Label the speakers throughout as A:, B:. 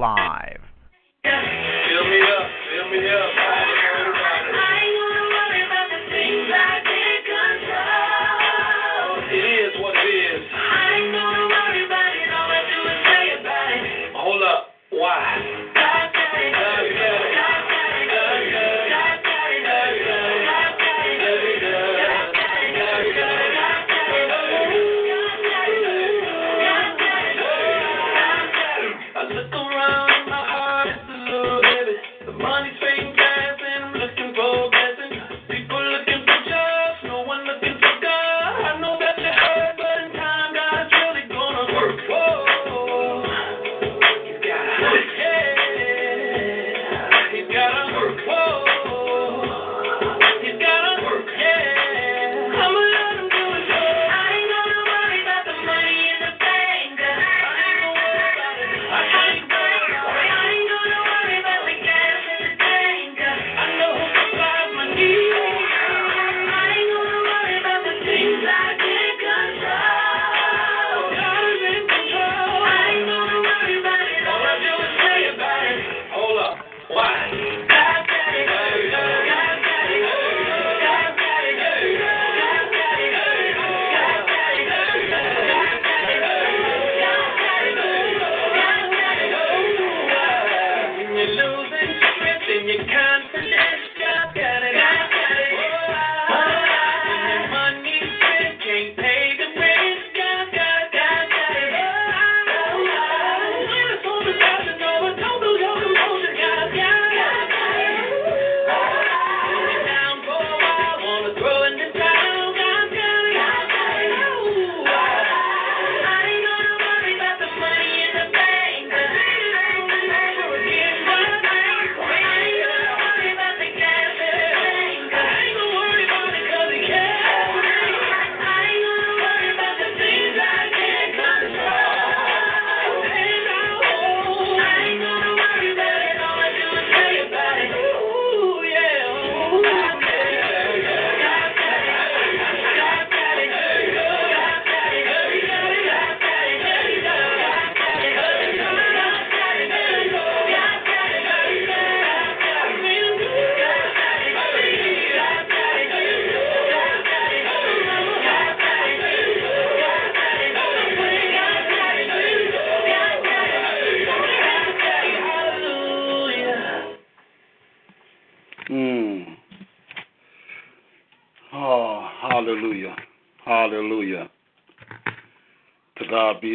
A: Live.
B: Fill me up, fill me up.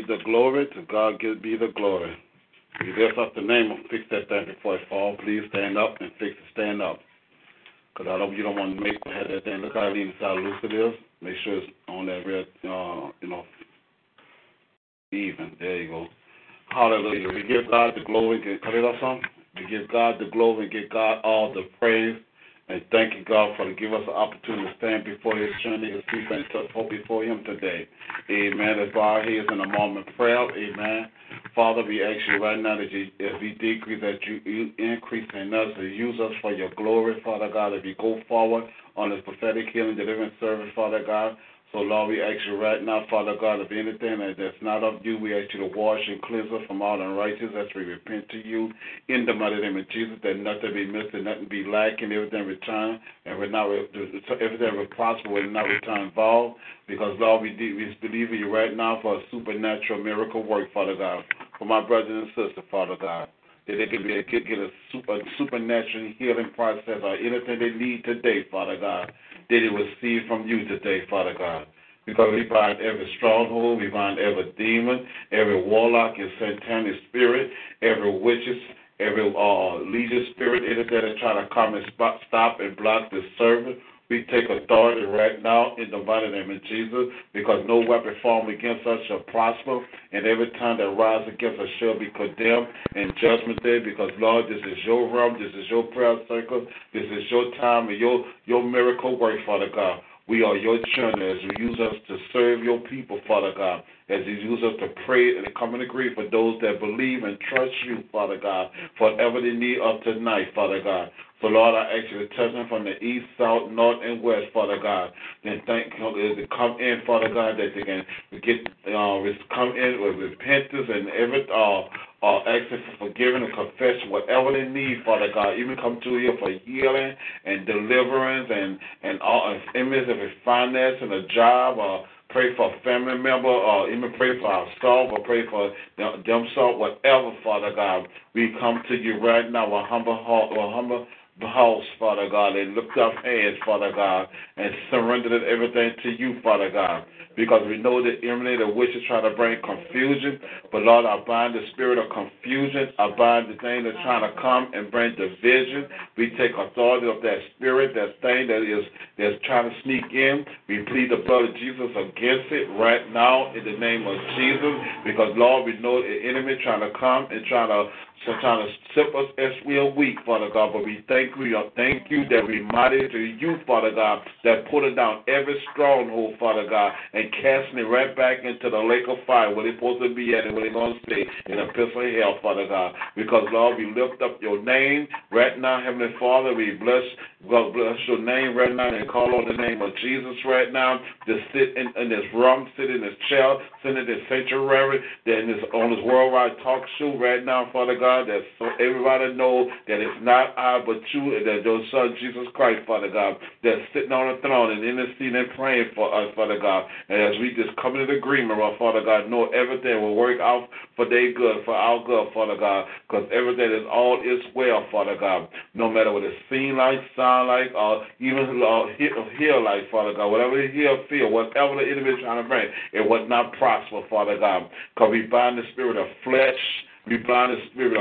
B: The
C: glory. To God give be the glory. We lift up the name of Fix That Thing before it fall. Please stand up and fix it. Stand up. Because I don't, you don't want to make have that thing. Look how lean how loose it is. Make sure it's on that red, uh, you know, even. There you go. Hallelujah. We give God the glory. Can cut it off some? We give God the glory and give God all the praise. And thank you, God, for giving us the opportunity to stand before His journey, His feet, and to hope before Him today. Amen. Bow our heads in a moment of prayer. Amen. Father, we ask you right now that you, if we decrease, that you, increase in us and use us for your glory, Father God, as we go forward on this prophetic healing deliverance service, Father God. So, Lord, we ask you right now, Father God, if anything that's not of you, we ask you to wash and cleanse us from all unrighteousness as we repent to you in the mighty name of Jesus, that nothing be missed and nothing be lacking, everything return, and we're not, everything will prosper and not return void. Because, Lord, we, de- we believe in you right now for a supernatural miracle work, Father God, for my brothers and sisters, Father God that they can be get a, super, a supernatural healing process or anything they need today, Father God, that they receive from you today, Father God. Because we bind every stronghold, we bind every demon, every warlock and satanic spirit, every witches, every uh, legion spirit, anything that is trying to come and stop and block the service We take authority right now in the mighty name of Jesus because no weapon formed against us shall prosper, and every time that rises against us shall be condemned in judgment day because, Lord, this is your realm, this is your prayer circle, this is your time and your, your miracle work, Father God. We are your children as you use us to serve your people, Father God. As you use us to pray and come and agree for those that believe and trust you, Father God, for whatever they need of tonight, Father God. So, Lord, I ask you to touch them from the east, south, north, and west, Father God. Then thank you to come in, Father God, that they can get uh, come in with repentance and every uh, uh, asking for forgiveness and confession, whatever they need, Father God. Even come to you for healing and deliverance and and all and image of his finance and a job or pray for a family member or even pray for ourselves or pray for them- themselves, whatever, Father God. We come to you right now with humble heart, with humble house, Father God, and lift up hands, Father God, and surrender everything to you, Father God. Because we know that enemy, the witch is trying to bring confusion. But Lord, I bind the spirit of confusion. I bind the thing that's trying to come and bring division. We take authority of that spirit, that thing that is that's trying to sneak in. We plead the blood of Jesus against it right now in the name of Jesus. Because Lord, we know the enemy trying to come and trying to so trying to sip us as we are weak, Father God. But we thank you, thank you that we mighty to you, Father God, that pulling down every stronghold, Father God, and casting it right back into the lake of fire where they're supposed to be at and where they're going to stay in a pit of hell, Father God. Because Lord, we lift up your name right now, Heavenly Father. We bless God bless your name right now and call on the name of Jesus right now to sit in, in this room, sit in this chair, sit in this sanctuary, that this, on this worldwide talk show right now, Father God, that so everybody know that it's not I but you and that your son Jesus Christ, Father God, that's sitting on the throne and interceding and praying for us, Father God. And as we just come into agreement, our Father God, know everything will work out for their good, for our good, Father God, because everything is all is well, Father God. No matter what it seems like, sound like, or even uh, hear, like, Father God, whatever you hear, feel, whatever the enemy is trying to bring, it would not prosper, Father God, because we bind the spirit of flesh. We bind the spirit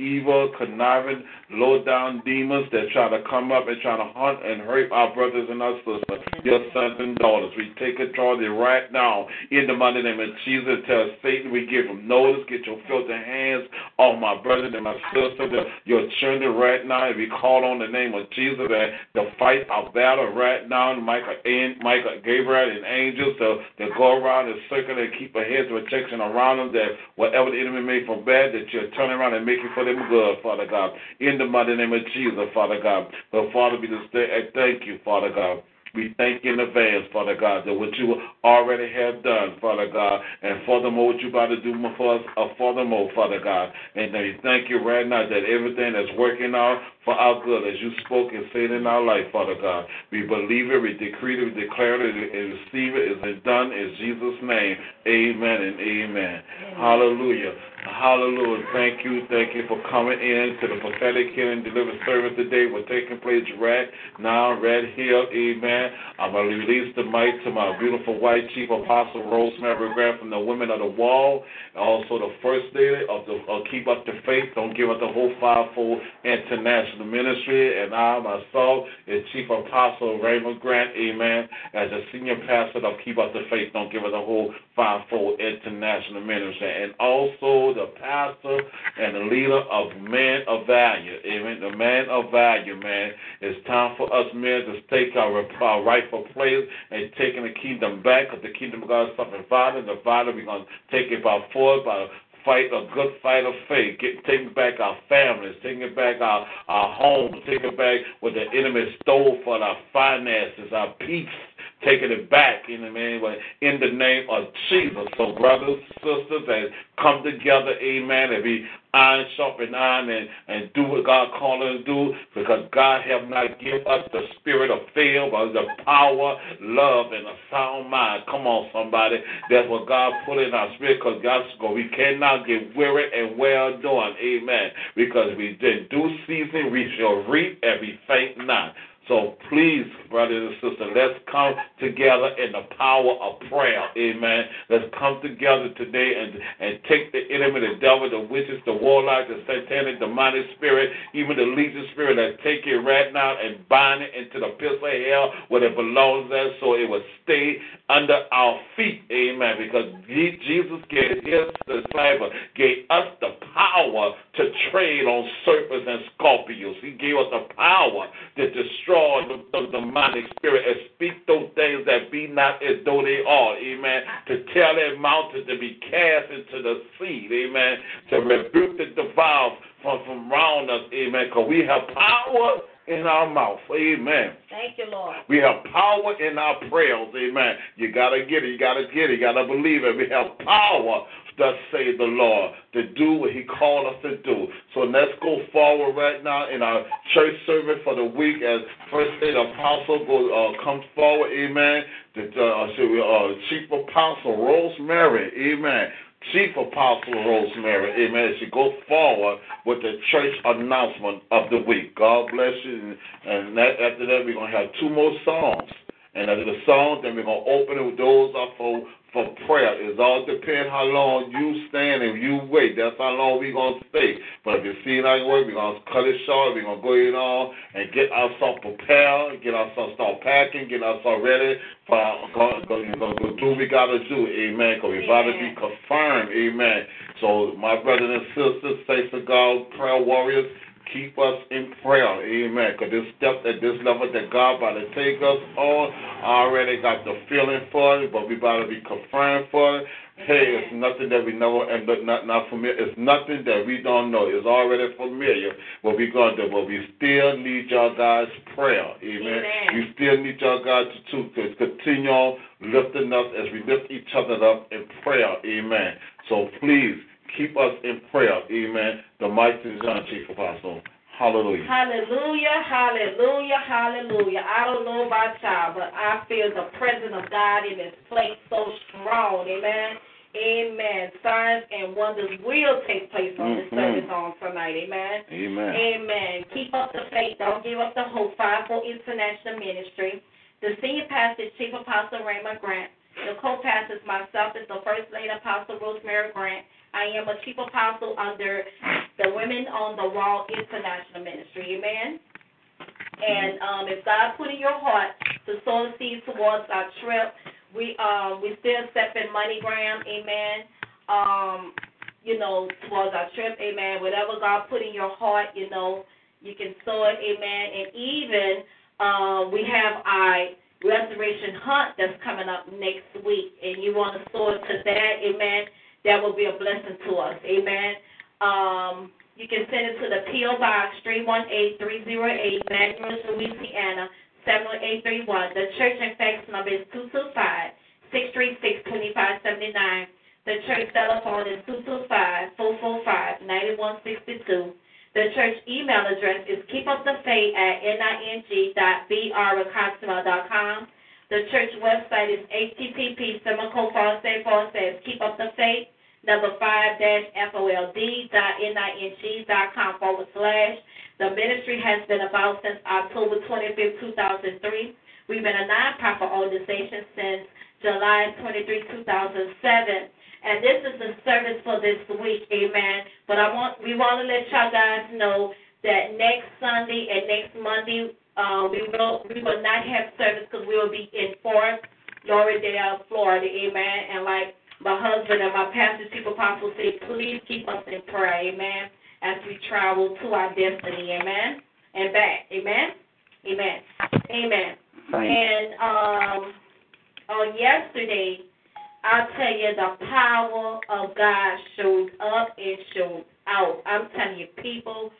C: evil, conniving, low down demons that try to come up and try to hunt and hurt our brothers and our sisters, your sons and daughters. We take authority right now in the mighty name of Jesus. Tell Satan we give him notice. Get your filthy hands off my brothers and my sisters, your children right now. And we call on the name of Jesus and to fight our battle right now. Michael, and Michael Gabriel and angels to, to go around and circle and keep a hedge of protection around them that whatever the enemy made for bad, that you're turning around and making for them good, Father God. In the mighty name of Jesus, Father God. But Father, we just thank you, Father God. We thank you in advance, Father God, that what you already have done, Father God, and furthermore, what you're about to do for us, uh, furthermore, Father God. And we thank you right now that everything that's working out for our good, as you spoke and said in our life, Father God. We believe it, we decree it, we declare it, and receive it, it. Is done in Jesus' name. Amen and amen. Hallelujah. Hallelujah. Thank you. Thank you for coming in to the prophetic healing deliverance service today. We're taking place right now, Red here. Amen. I'm going to release the mic to my beautiful white chief apostle, Rosemary Grant from the Women of the Wall. Also, the first lady of the of Keep Up the Faith. Don't give up the whole fivefold international ministry. And I, myself, is Chief Apostle Raymond Grant. Amen. As a senior pastor of Keep Up the Faith. Don't give up the whole fivefold international ministry. And also, the pastor and the leader of Men of Value. Amen. The man of value, man. It's time for us men to take our, our rightful place and taking the kingdom back because the kingdom of God is something violent. The violent, we're going to take it by force, by fight a good fight of faith, get taking back our families, taking back our, our homes, taking back what the enemy stole for our finances, our peace, taking it back in the name in the name of Jesus. So brothers, sisters, and come together, amen, and be iron sharpen iron and, and do what God called us to do because God have not given us the spirit of fear, but the power, love, and a sound mind. Come on, somebody. That's what God put in our spirit because God's going. We cannot get weary and well done. Amen. Because we in due season we shall reap and we faint not. So please, brothers and sisters, let's come together in the power of prayer. Amen. Let's come together today and, and take the enemy, the devil, the witches, the warlock, the satanic, demonic spirit, even the legion spirit, let's take it right now and bind it into the pits of hell where it belongs at so it will stay under our feet. Amen. Because Jesus gave his disciple, gave us the power to trade on serpents and scorpions. He gave us the power to destroy the, the demonic spirit and speak those things that be not as though they are. Amen. To tell that mountain to be cast into the sea. Amen. To rebuke the devour from, from around us. Amen. Because we have power in our mouth. Amen.
D: Thank you, Lord.
C: We have power in our prayers. Amen. You got to get it. You got to get it. You got to believe it. We have power, thus say the Lord, to do what He called us to do. So let's go forward right now in our church service for the week as First Aid Apostle go, uh, comes forward. Amen. The uh, uh, Chief Apostle Rosemary. Amen. Chief Apostle Rosemary, amen. She go forward with the church announcement of the week. God bless you. And that, after that, we're going to have two more songs. And after the songs, then we're going to open it with those up for, for prayer. It all depends how long you stand and you wait. That's how long we're going to stay. But if you see it ain't work, we're going to cut it short. We're going to go in on and get ourselves prepared, get ourselves start packing, get ourselves ready for go, go, go, go do we got to do. Amen. Because we about to be confirmed. Amen. So, my brothers and sisters, say to God, prayer warriors, keep us in prayer. Amen. Because this step at this level that God about to take us on, I already got the feeling for it, but we about to be confirmed for it. Hey, it's nothing that we know and but not not familiar. It's nothing that we don't know. It's already familiar. What we gonna do? But we still need y'all guys' prayer. Amen.
D: Amen.
C: We still need y'all guys to, to continue on lifting us as we lift each other up in prayer. Amen. So please keep us in prayer. Amen. The mighty John Chief Apostle. Hallelujah.
D: Hallelujah, hallelujah, hallelujah. I don't know about y'all, but I feel the presence of God in this place so strong. Amen. Amen. Signs and wonders will take place on this
C: Mhm.
D: service on tonight. Amen.
C: Amen.
D: Amen. Keep up the faith. Don't give up the hope. Fivefold International Ministry. The senior pastor Chief Apostle Raymond Grant. The co-pastor is myself, is the First Lady Apostle Rosemary Grant. I am a chief apostle under the Women on the Wall International Ministry. Amen. And um, if God put in your heart to sow a seed towards our trip, we um we still accepting MoneyGram, amen. Um, you know, towards our trip, amen. Whatever God put in your heart, you know, you can sow it, amen. And even uh, we have our restoration hunt that's coming up next week, and you want to sow to that, amen. That will be a blessing to us, amen. Um, you can send it to the P.O. Box 318-308, Magnolia, Louisiana 70831. The church and fax number is 225-636-2579. The church telephone is 225-445-9162. The church email address is keepupthefaith at ning.brcosmo.com. The church website is http semicolon forward slash forward slash keepupthefaith number five dash fold dot ning dot com forward slash. The ministry has been about since October 25th, 2003. We've been a nonprofit organization since July 23, 2007. And this is the service for this week, amen. But I want we want to let y'all guys know that next Sunday and next Monday uh, we will we will not have service because we will be in Fort Lauderdale, Florida, amen. And like my husband and my pastor, Chief Apostle, say, please keep us in prayer, amen, as we travel to our destiny, amen, and back, amen, amen, amen. And um, on yesterday, I'll tell you the power of God showed up and showed out. I'm telling you, people.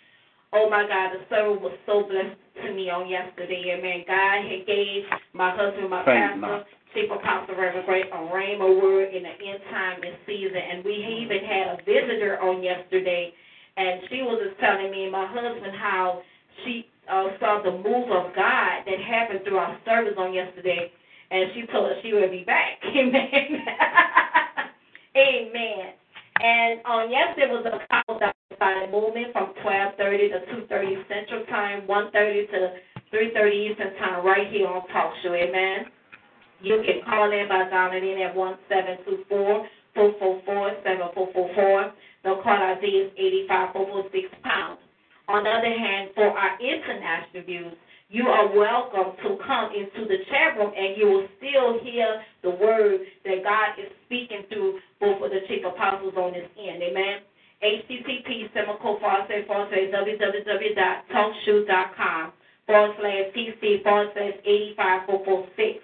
D: Oh my God, the server was so blessed to me on yesterday. Amen. God had gave my husband, my
C: Thank
D: pastor, Chief Apostle Reverend Great a rhema word in the end time and season. And we even had a visitor on yesterday, and she was just telling me and my husband how she uh, saw the move of God that happened through our service on yesterday, and she told us she would be back. Amen. Amen. And um, on yesterday was a power by movement from 12:30 to 2:30 Central Time, 1:30 to 3.30 Eastern Time, right here on Talk Show. Amen. You can call in by dialing in at 1724-444-7444. The call ID is 85446 pounds. On the other hand, for our international views, you are welcome to come into the chat room and you will still hear the word that God is speaking through both of the chief apostles on this end. Amen. HTTP semicolon forward slash forward slash www.talkshoe.com forward slash PC forward slash 85446.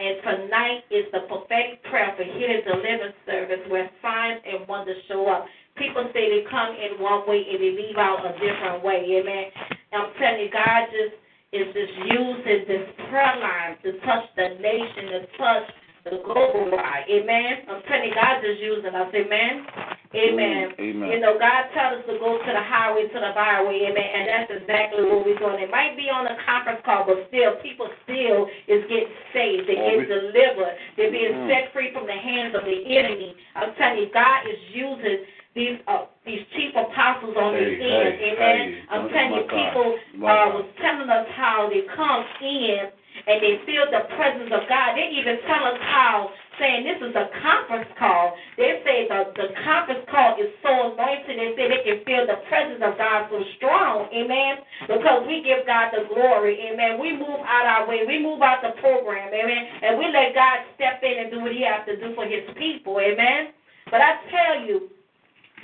D: And tonight is the prophetic prayer for healing deliverance service where signs and wonders show up. People say they come in one way and they leave out a different way. Amen. I'm telling you, God just is just using this prayer line to touch the nation, to touch the global wide. Amen. I'm telling you, God is using us. Amen. Amen.
E: Amen.
D: You know, God tells us to go to the highway, to the byway, amen, and that's exactly what we're doing. It might be on a conference call, but still, people still is getting saved. They're getting
E: we-
D: delivered. They're being
E: Mm.
D: set free from the hands of the enemy. I'm telling you, God is using these uh, these chief apostles on
E: Hey,
D: this end.
E: hey,
D: amen.
E: hey,
D: I'm telling you, people uh, was telling us how they come in and they feel the presence of God. They even tell us how, saying this is a conference call. They say the, the conference call is so anointed. They say they can feel the presence of God so strong. Amen. Because we give God the glory. Amen. We move out our way. We move out the program. Amen. And we let God step in and do what he has to do for his people. Amen. But I tell you,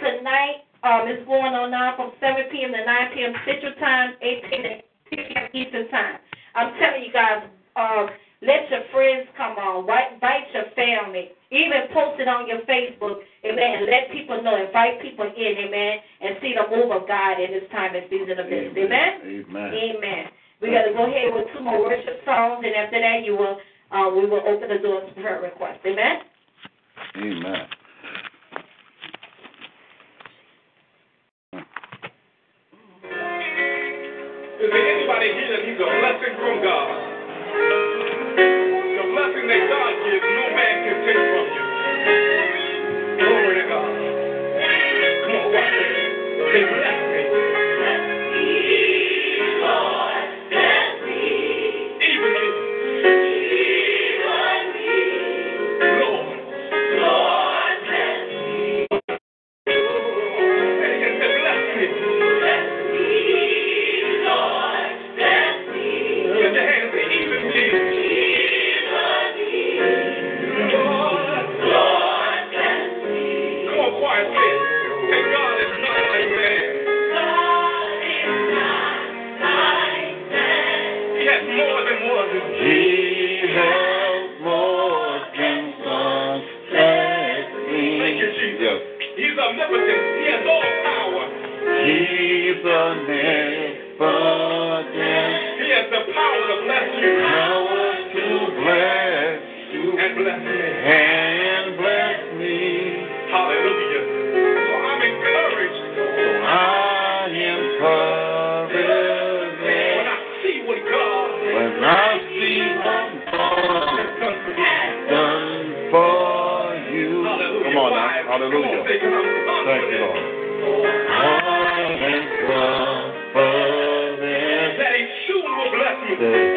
D: tonight um, it's going on now from 7 p.m. to 9 p.m. Central Time, 8 p.m. Eastern Time. I'm telling you guys, um, let your friends come on, invite, invite your family, even post it on your Facebook, amen. Let people know, invite people in, amen, and see the move of God in this time and season of this, amen.
E: Amen.
D: Amen. We got to go ahead with two more worship songs, and after that, you will, uh, we will open the doors for prayer requests, amen.
E: Amen.
F: Is there anybody here that needs a blessing from God? The blessing that God gives, no man can take from you. Glory to God. Come on, watch this. Thank you, confident
E: Lord. I am confident
F: that He soon will bless me.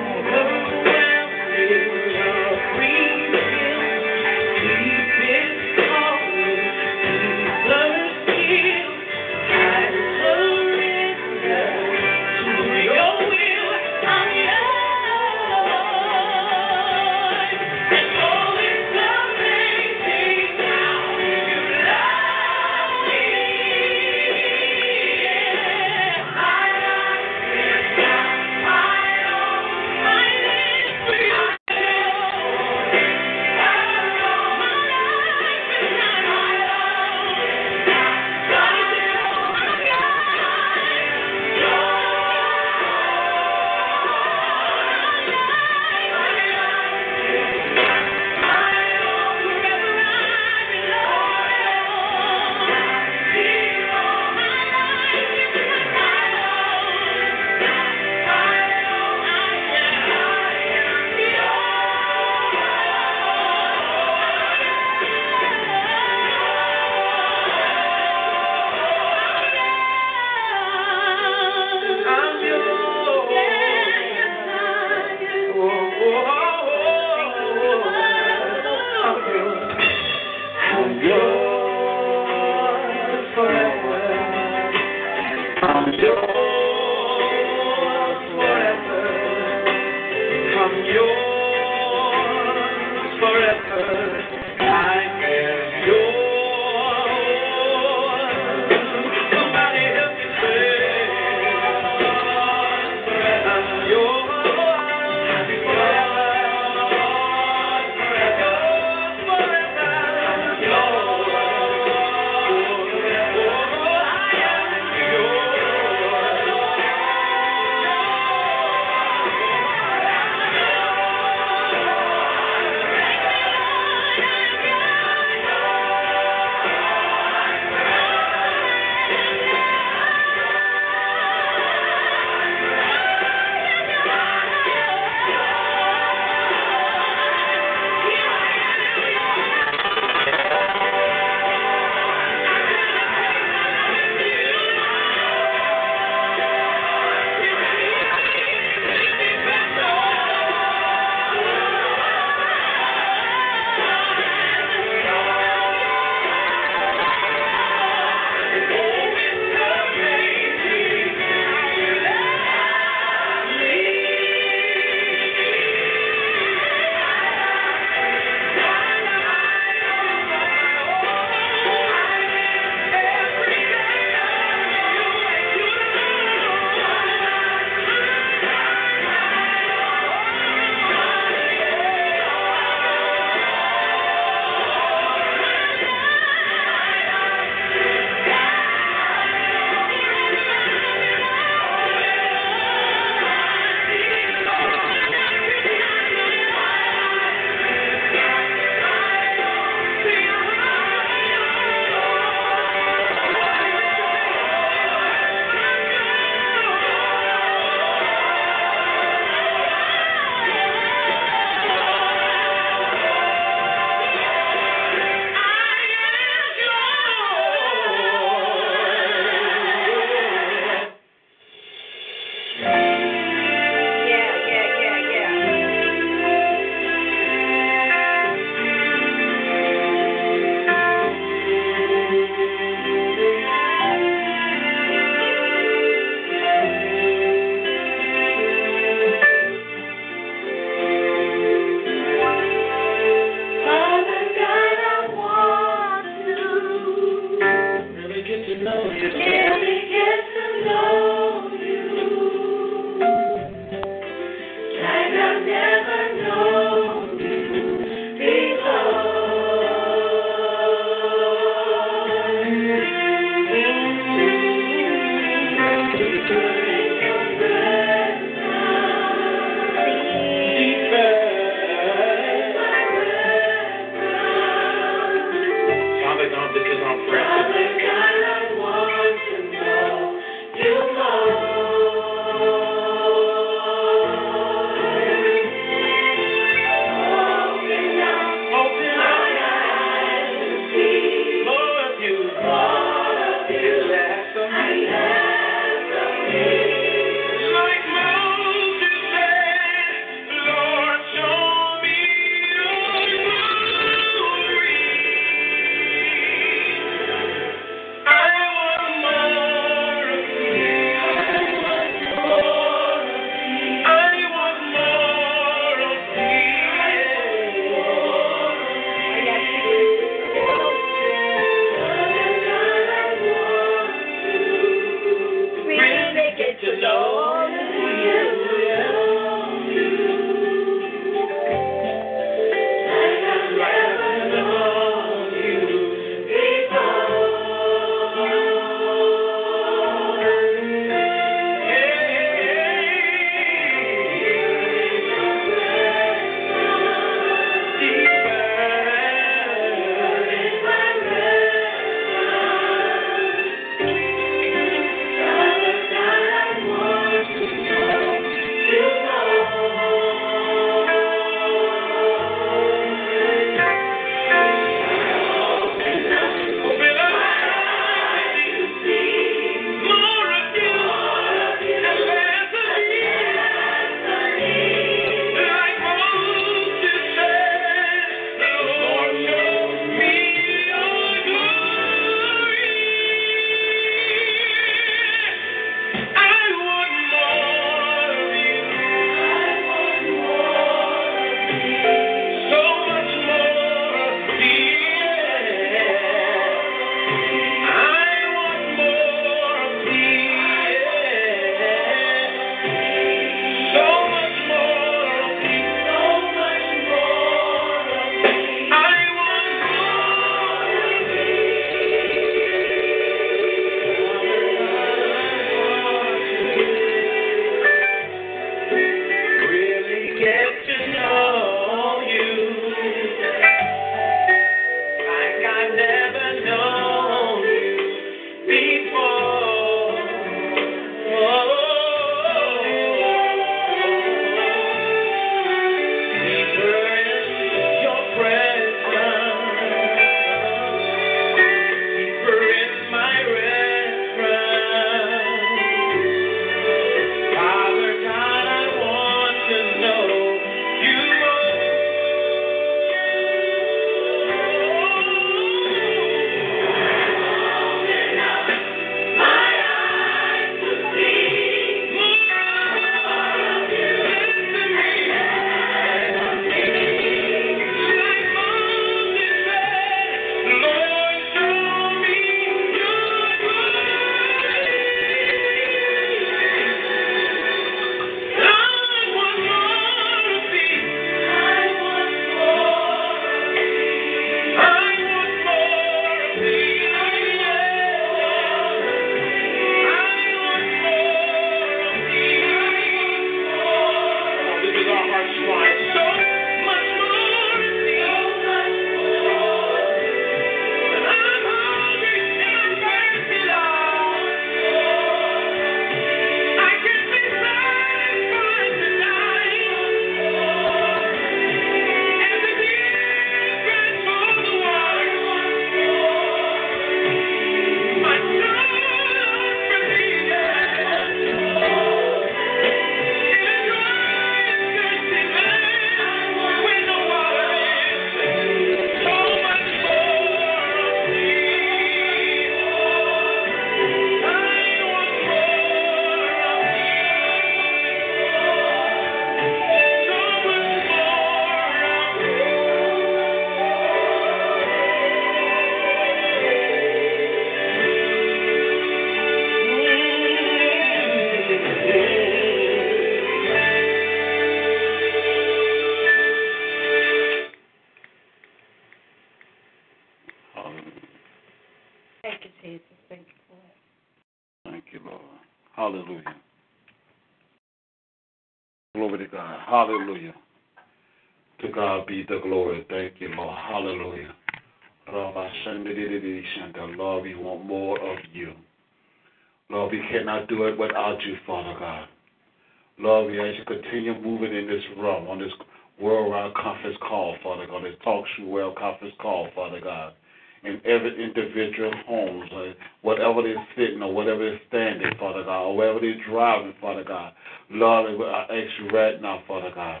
C: Father God. Lord, I ask you right now, Father God,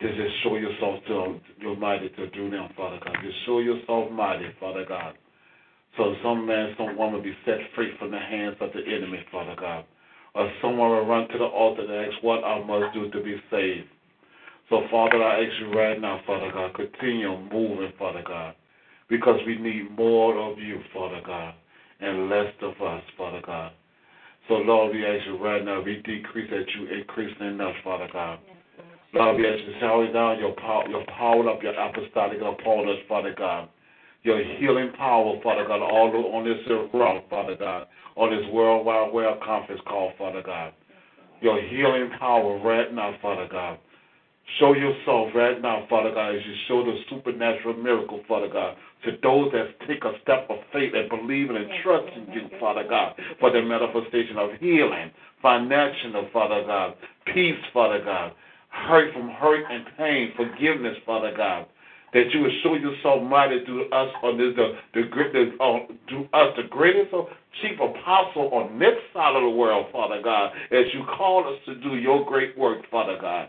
C: to just show yourself to your mighty to do them, Father God. Just show yourself mighty, Father God. So some man, some woman be set free from the hands of the enemy, Father God. Or someone will run to the altar and ask what I must do to be saved. So, Father, I ask you right now, Father God, continue moving, Father God, because we need more of you, Father God, and less of us, Father God. So, Lord, we ask you right now, we decrease that you increase in us, Father God. Lord, we ask you to shower down your power, your power up, your apostolic upon us, Father God. Your healing power, Father God, all on this rock, Father God, on this worldwide world conference call, Father God. Your healing power right now, Father God. Show yourself right now, Father God, as you show the supernatural miracle, Father God, to those that take a step of faith and believe and trust in you, Father God, for the manifestation of healing, financial, Father God, peace, Father God, hurt from hurt and pain, forgiveness, Father God. That you would show yourself mighty to us on this the the, the uh, to us the greatest chief apostle on this side of the world, Father God, as you call us to do your great work, Father God.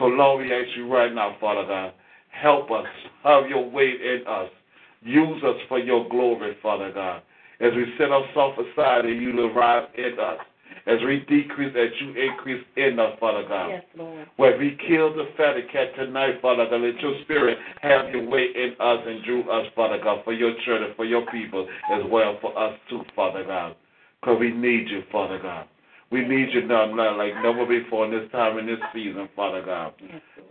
C: So Lord, we ask you right now, Father God, help us, have your way in us. Use us for your glory, Father God. As we set ourselves aside and you rise in us. As we decrease, as you increase in us, Father God.
D: Yes, Lord.
C: Where we kill the fatty cat tonight, Father God, let your spirit have your way in us and through us, Father God, for your children, for your people as well, for us too, Father God. Because we need you, Father God. We need you now, now like never before in this time in this season, Father God.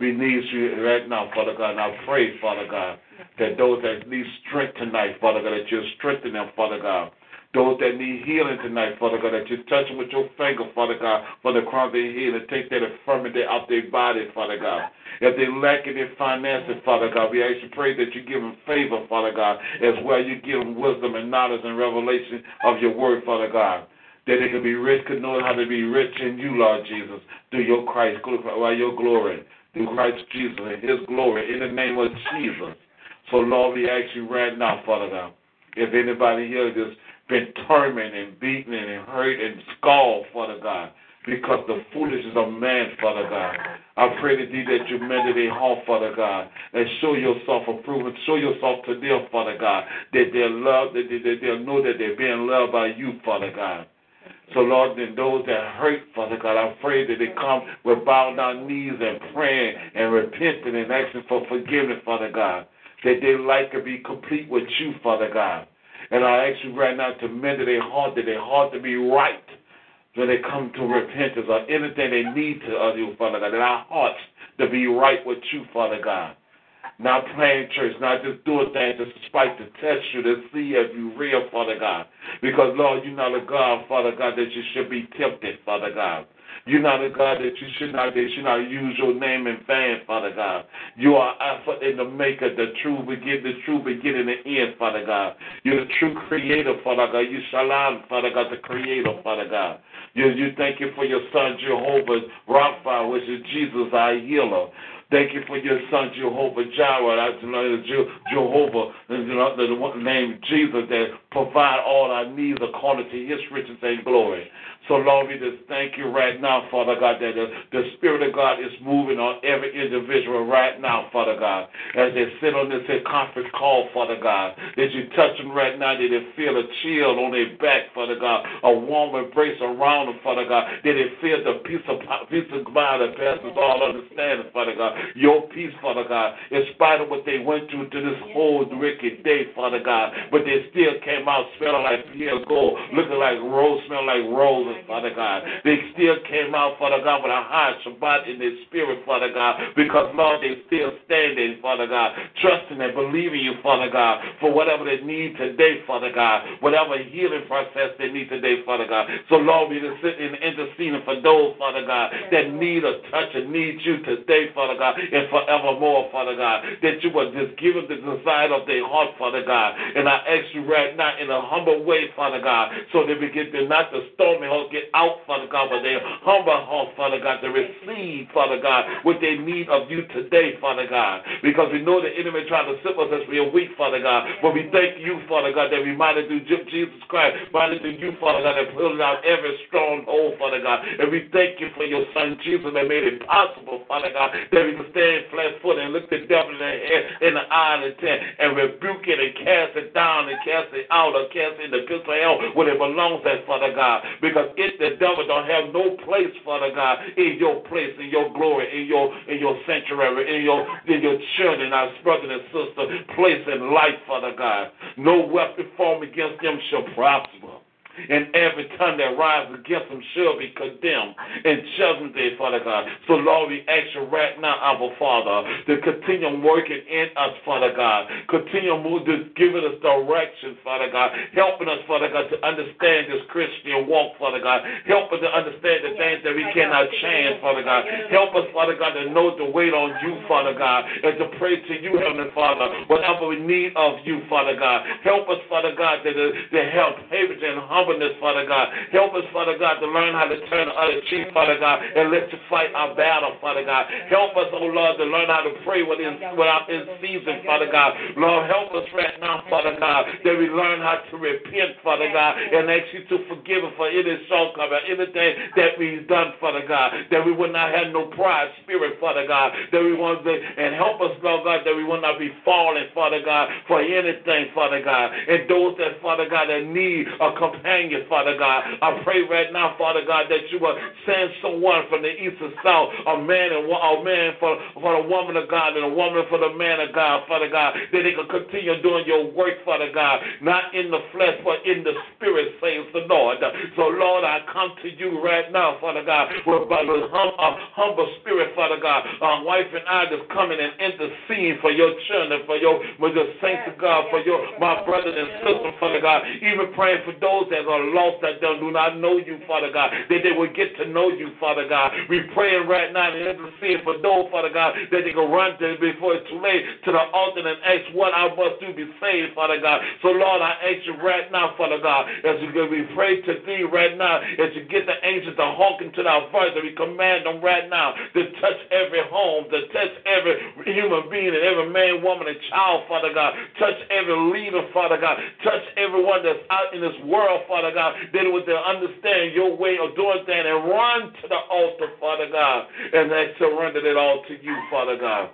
C: We need you right now, Father God. And I pray, Father God, that those that need strength tonight, Father God, that you strengthen them, Father God. Those that need healing tonight, Father God, that you touch them with your finger, Father God, for the crown of their head and take that infirmity out their body, Father God. If they lack in their finances, Father God, we ask you pray that you give them favor, Father God, as well you give them wisdom and knowledge and revelation of your word, Father God. That they could be rich, could know how to be rich in you, Lord Jesus, through your Christ, by your glory, through Christ Jesus and his glory, in the name of Jesus. So, Lord, we ask you right now, Father God, if anybody here has been tormented and beaten and hurt and scalded, Father God, because the foolishness of man, Father God. I pray to thee that you mend their heart, Father God, and show yourself approved and show yourself to them, Father God, that they're loved, that, they, that they'll know that they're being loved by you, Father God. So, Lord, then those that hurt, Father God, I pray that they come with bowed down knees and praying and repenting and asking for forgiveness, Father God. That their life can be complete with you, Father God. And I ask you right now to mend their heart, that their heart to be right when they come to repentance or anything they need to of you, Father God. That our hearts to be right with you, Father God. Not playing church, not just doing things just spite, to test you to see if you real, Father God. Because, Lord, you're not a God, Father God, that you should be tempted, Father God. You're not a God that you should not that you not use your name in vain, Father God. You are Alpha and the Maker, the true begin, the true beginning and end, Father God. You're the true Creator, Father God. You Shalom, Father God, the Creator, Father God. You, you thank you for your Son Jehovah Rapha, which is Jesus, our healer. Thank you for your son Jehovah Jireh, that's another Jehovah, the one named Jesus that provide all our needs according to His riches and glory. So Lord, we just thank you right now, Father God, that the, the Spirit of God is moving on every individual right now, Father God, as they sit on this conference call, Father God, that you touch them right now, that they feel a chill on their back, Father God, a warm embrace around them, Father God, that they feel the peace of peace of mind that passes all understanding, Father God Your peace, Father God, in spite of what they went through to this whole wicked day, Father God, but they still came out smelling like pure gold, looking like rose, smelling like roses, Father God. They still came out, Father God, with a high Shabbat in their spirit, Father God, because, Lord, they still standing, Father God, trusting and believing you, Father God, for whatever they need today, Father God, whatever healing process they need today, Father God. So, Lord, we just sit and interceding for those, Father God, that need a touch and need you today, Father God, and forevermore, Father God, that you will just give them the desire of their heart, Father God. And I ask you right now in a humble way, Father God, so they begin to not the stormy heart get out, Father God, but their humble heart, Father God, to receive, Father God, what they need of you today, Father God. Because we know the enemy trying to sip us as we are weak, Father God. But we thank you, Father God, that we might have through Jesus Christ, might have through you, Father God, that pulling out every stronghold, Father God. And we thank you for your son Jesus that made it possible, Father God, that we stand flat foot and look the devil in the head in the eye and tent and rebuke it and cast it down and cast it out or cast it in the pit of hell where it belongs at, Father God. Because it the devil don't have no place, Father God, in your place, in your glory, in your in your sanctuary, in your in your children, our brothers and sisters, place in life, Father God. No weapon formed against them shall prosper. And every tongue that rises against them shall be condemned in judgment day, Father God. So, Lord, we ask you right now, our Father, to continue working in us, Father God. Continue moving, giving us direction, Father God. Helping us, Father God, to understand this Christian walk, Father God. Help us to understand the things that we cannot change, Father God. Help us, Father God, to know to wait on you, Father God, and to pray to you, Heavenly Father, whatever we need of you, Father God. Help us, Father God, to, to help patience and humbleness, Father God. Help us, Father God, to learn how to turn the other cheek, Father God, and let you fight our battle, Father God. Help us, oh Lord, to learn how to pray within, without in season, Father God. Lord, help us right now, Father God, that we learn how to repent, Father God, and ask you to forgive us for any shortcoming, anything that we've done, Father God, that we would not have no pride spirit, Father God, that we want to, and help us, Lord God, that we will not be falling, Father God, for anything, Father God, and those that, Father God, that need a companion, Father God. I pray right now, Father God, that you will send someone from the east and south, a man and a man for, for the woman of God and a woman for the man of God, Father God, that they can continue doing your work, Father God, not in the flesh, but in the spirit, says the Lord. So, Lord, I come to you right now, Father God, with a hum, a humble spirit, Father God. Our wife and I just coming and interceding for your children, for your, with the saints of God, for your, my brothers and sisters, Father God, even praying for those that are lost that do not know you, Father God, that they will get to know you, Father God. We praying right now and interceding for those, Father God, that they can run to before it's too late to the altar and ask what I must do to be saved, Father God. So, Lord, I ask you right now, Father God, as we, pray to thee right now, as you get the angels to hearken to our voice, and we command them right now to touch every home, to touch every human being and every man, woman, and child, Father God. Touch every leader, Father God. Touch everyone that's out in this world, Father God, that would understand your way of doing things and run to the altar, Father God, and they surrender it all to you, Father God.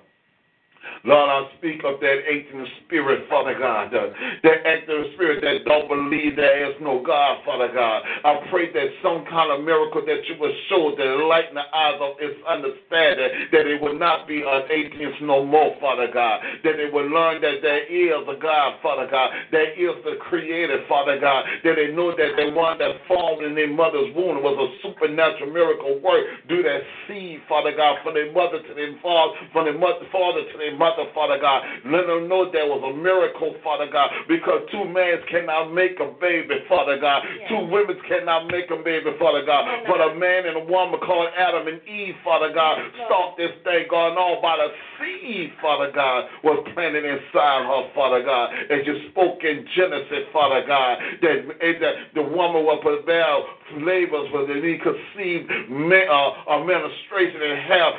C: Lord, I speak of that aching spirit, Father God, uh, that aching spirit that don't believe there is no God, Father God. I pray that some kind of miracle that you will show that lighten the eyes of its understanding, that it will not be an atheist no more, Father God, that they will learn that there is a God, Father God, there is the Creator, Father God, that they know that the one that formed in their mother's womb was a supernatural miracle work. Do that seed, Father God, from their mother to their father, from their mother, father to their mother, Father God. Let them know there was a miracle, Father God, because two men cannot make a baby, Father God. Two women cannot make a baby, Father God. But a man and a woman called Adam and Eve, Father God, start this thing going on by the seed, Father God, was planted inside her, Father God. As you spoke in Genesis, Father God, that, that the woman will prevail labors for the he conceived uh, a and have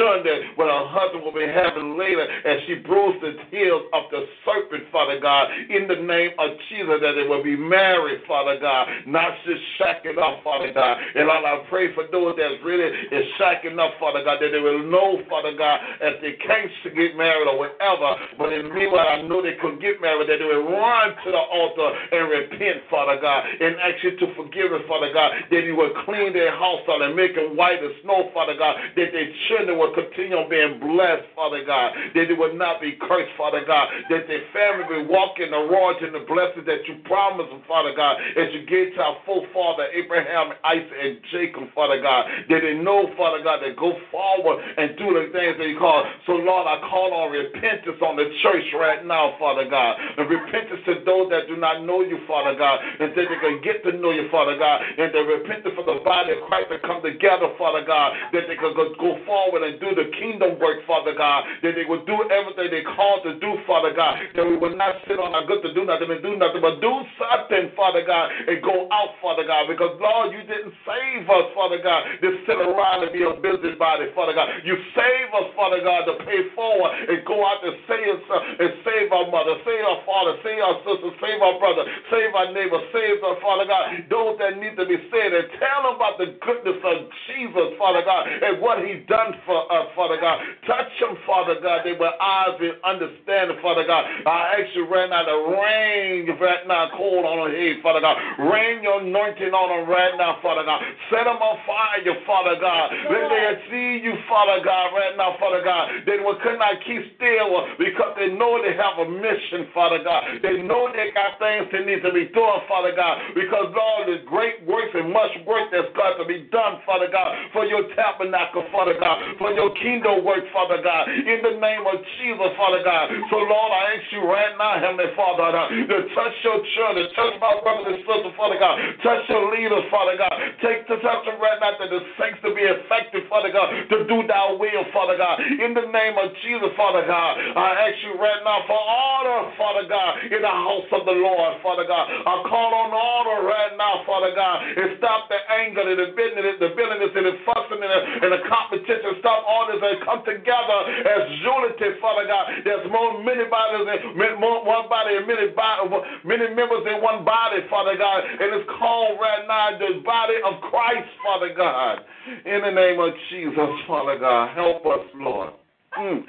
C: that what her husband will be having later as she bruised the heels of the serpent, Father God, in the name of Jesus, that they will be married, Father God, not just shacking up, Father God. And I pray for those that really is shacking up, Father God, that they will know, Father God, as they can't get married or whatever, but in meanwhile, I know they could get married, that they will run to the altar and repent, Father God, and ask you to forgive us, Father God, that you will clean their house out and make them white as snow, Father God, that their children children will continue on being blessed, Father God. That they will not be cursed, Father God. That their family will walk in the royalty and the blessings that you promised them, Father God, as you gave to our forefather Abraham, Isaac, and Jacob, Father God. That they know, Father God, that go forward and do the things that you call. So, Lord, I call on repentance on the church right now, Father God. And repentance to those that do not know you, Father God, and that they can get to know you, Father God. And the repentance for the body of Christ to come together, Father God, that they could go- go and do the kingdom work, Father God. That they will do everything they called to do, Father God. That we will not sit on our good to do nothing and do nothing, but do something, Father God, and go out, Father God. Because, Lord, you didn't save us, Father God, to sit around and be a busybody, Father God. You save us, Father God, to pay forward and go out and save us and save our mother, save our father, save our sister, save our brother, save our neighbor, save us, Father God. Those that need to be saved and tell them about the goodness of Jesus, Father God, and what He done for us, Father God. Touch them, Father God. They will eyes and understand, Father God. I ask you right now to rain right now cold on head, Father God. Rain your anointing on them right now, Father God. Set them on fire, Father God. Let they see you, Father God, right now, Father God. They will could not keep still because they know they have a mission, Father God. They know they got things they need to be doing, Father God. Because Lord, there's great works and much work that's got to be done, Father God, for your tabernacle, Father God, for your kingdom work, Father God. In the name of Jesus, Father God. So Lord, I ask you right now, Heavenly Father, uh, to touch your children, touch my brothers and sisters, Father God. Touch your leaders, Father God. Take to touch them right now that the saints to be effective, Father God, to do thy will, Father God. In the name of Jesus, Father God, I ask you right now for order, Father God, in the house of the Lord, Father God. I call on order right now, Father God, and stop the anger and the bitterness, the bitterness and the fussing the, and the competition. Stop all this and come together as unity, Father God. There's more many bodies and more one body and many body, many members in one body, Father God. And it's called right now the body of Christ, Father God. In the name of Jesus, Father God, help us, Lord. Mm.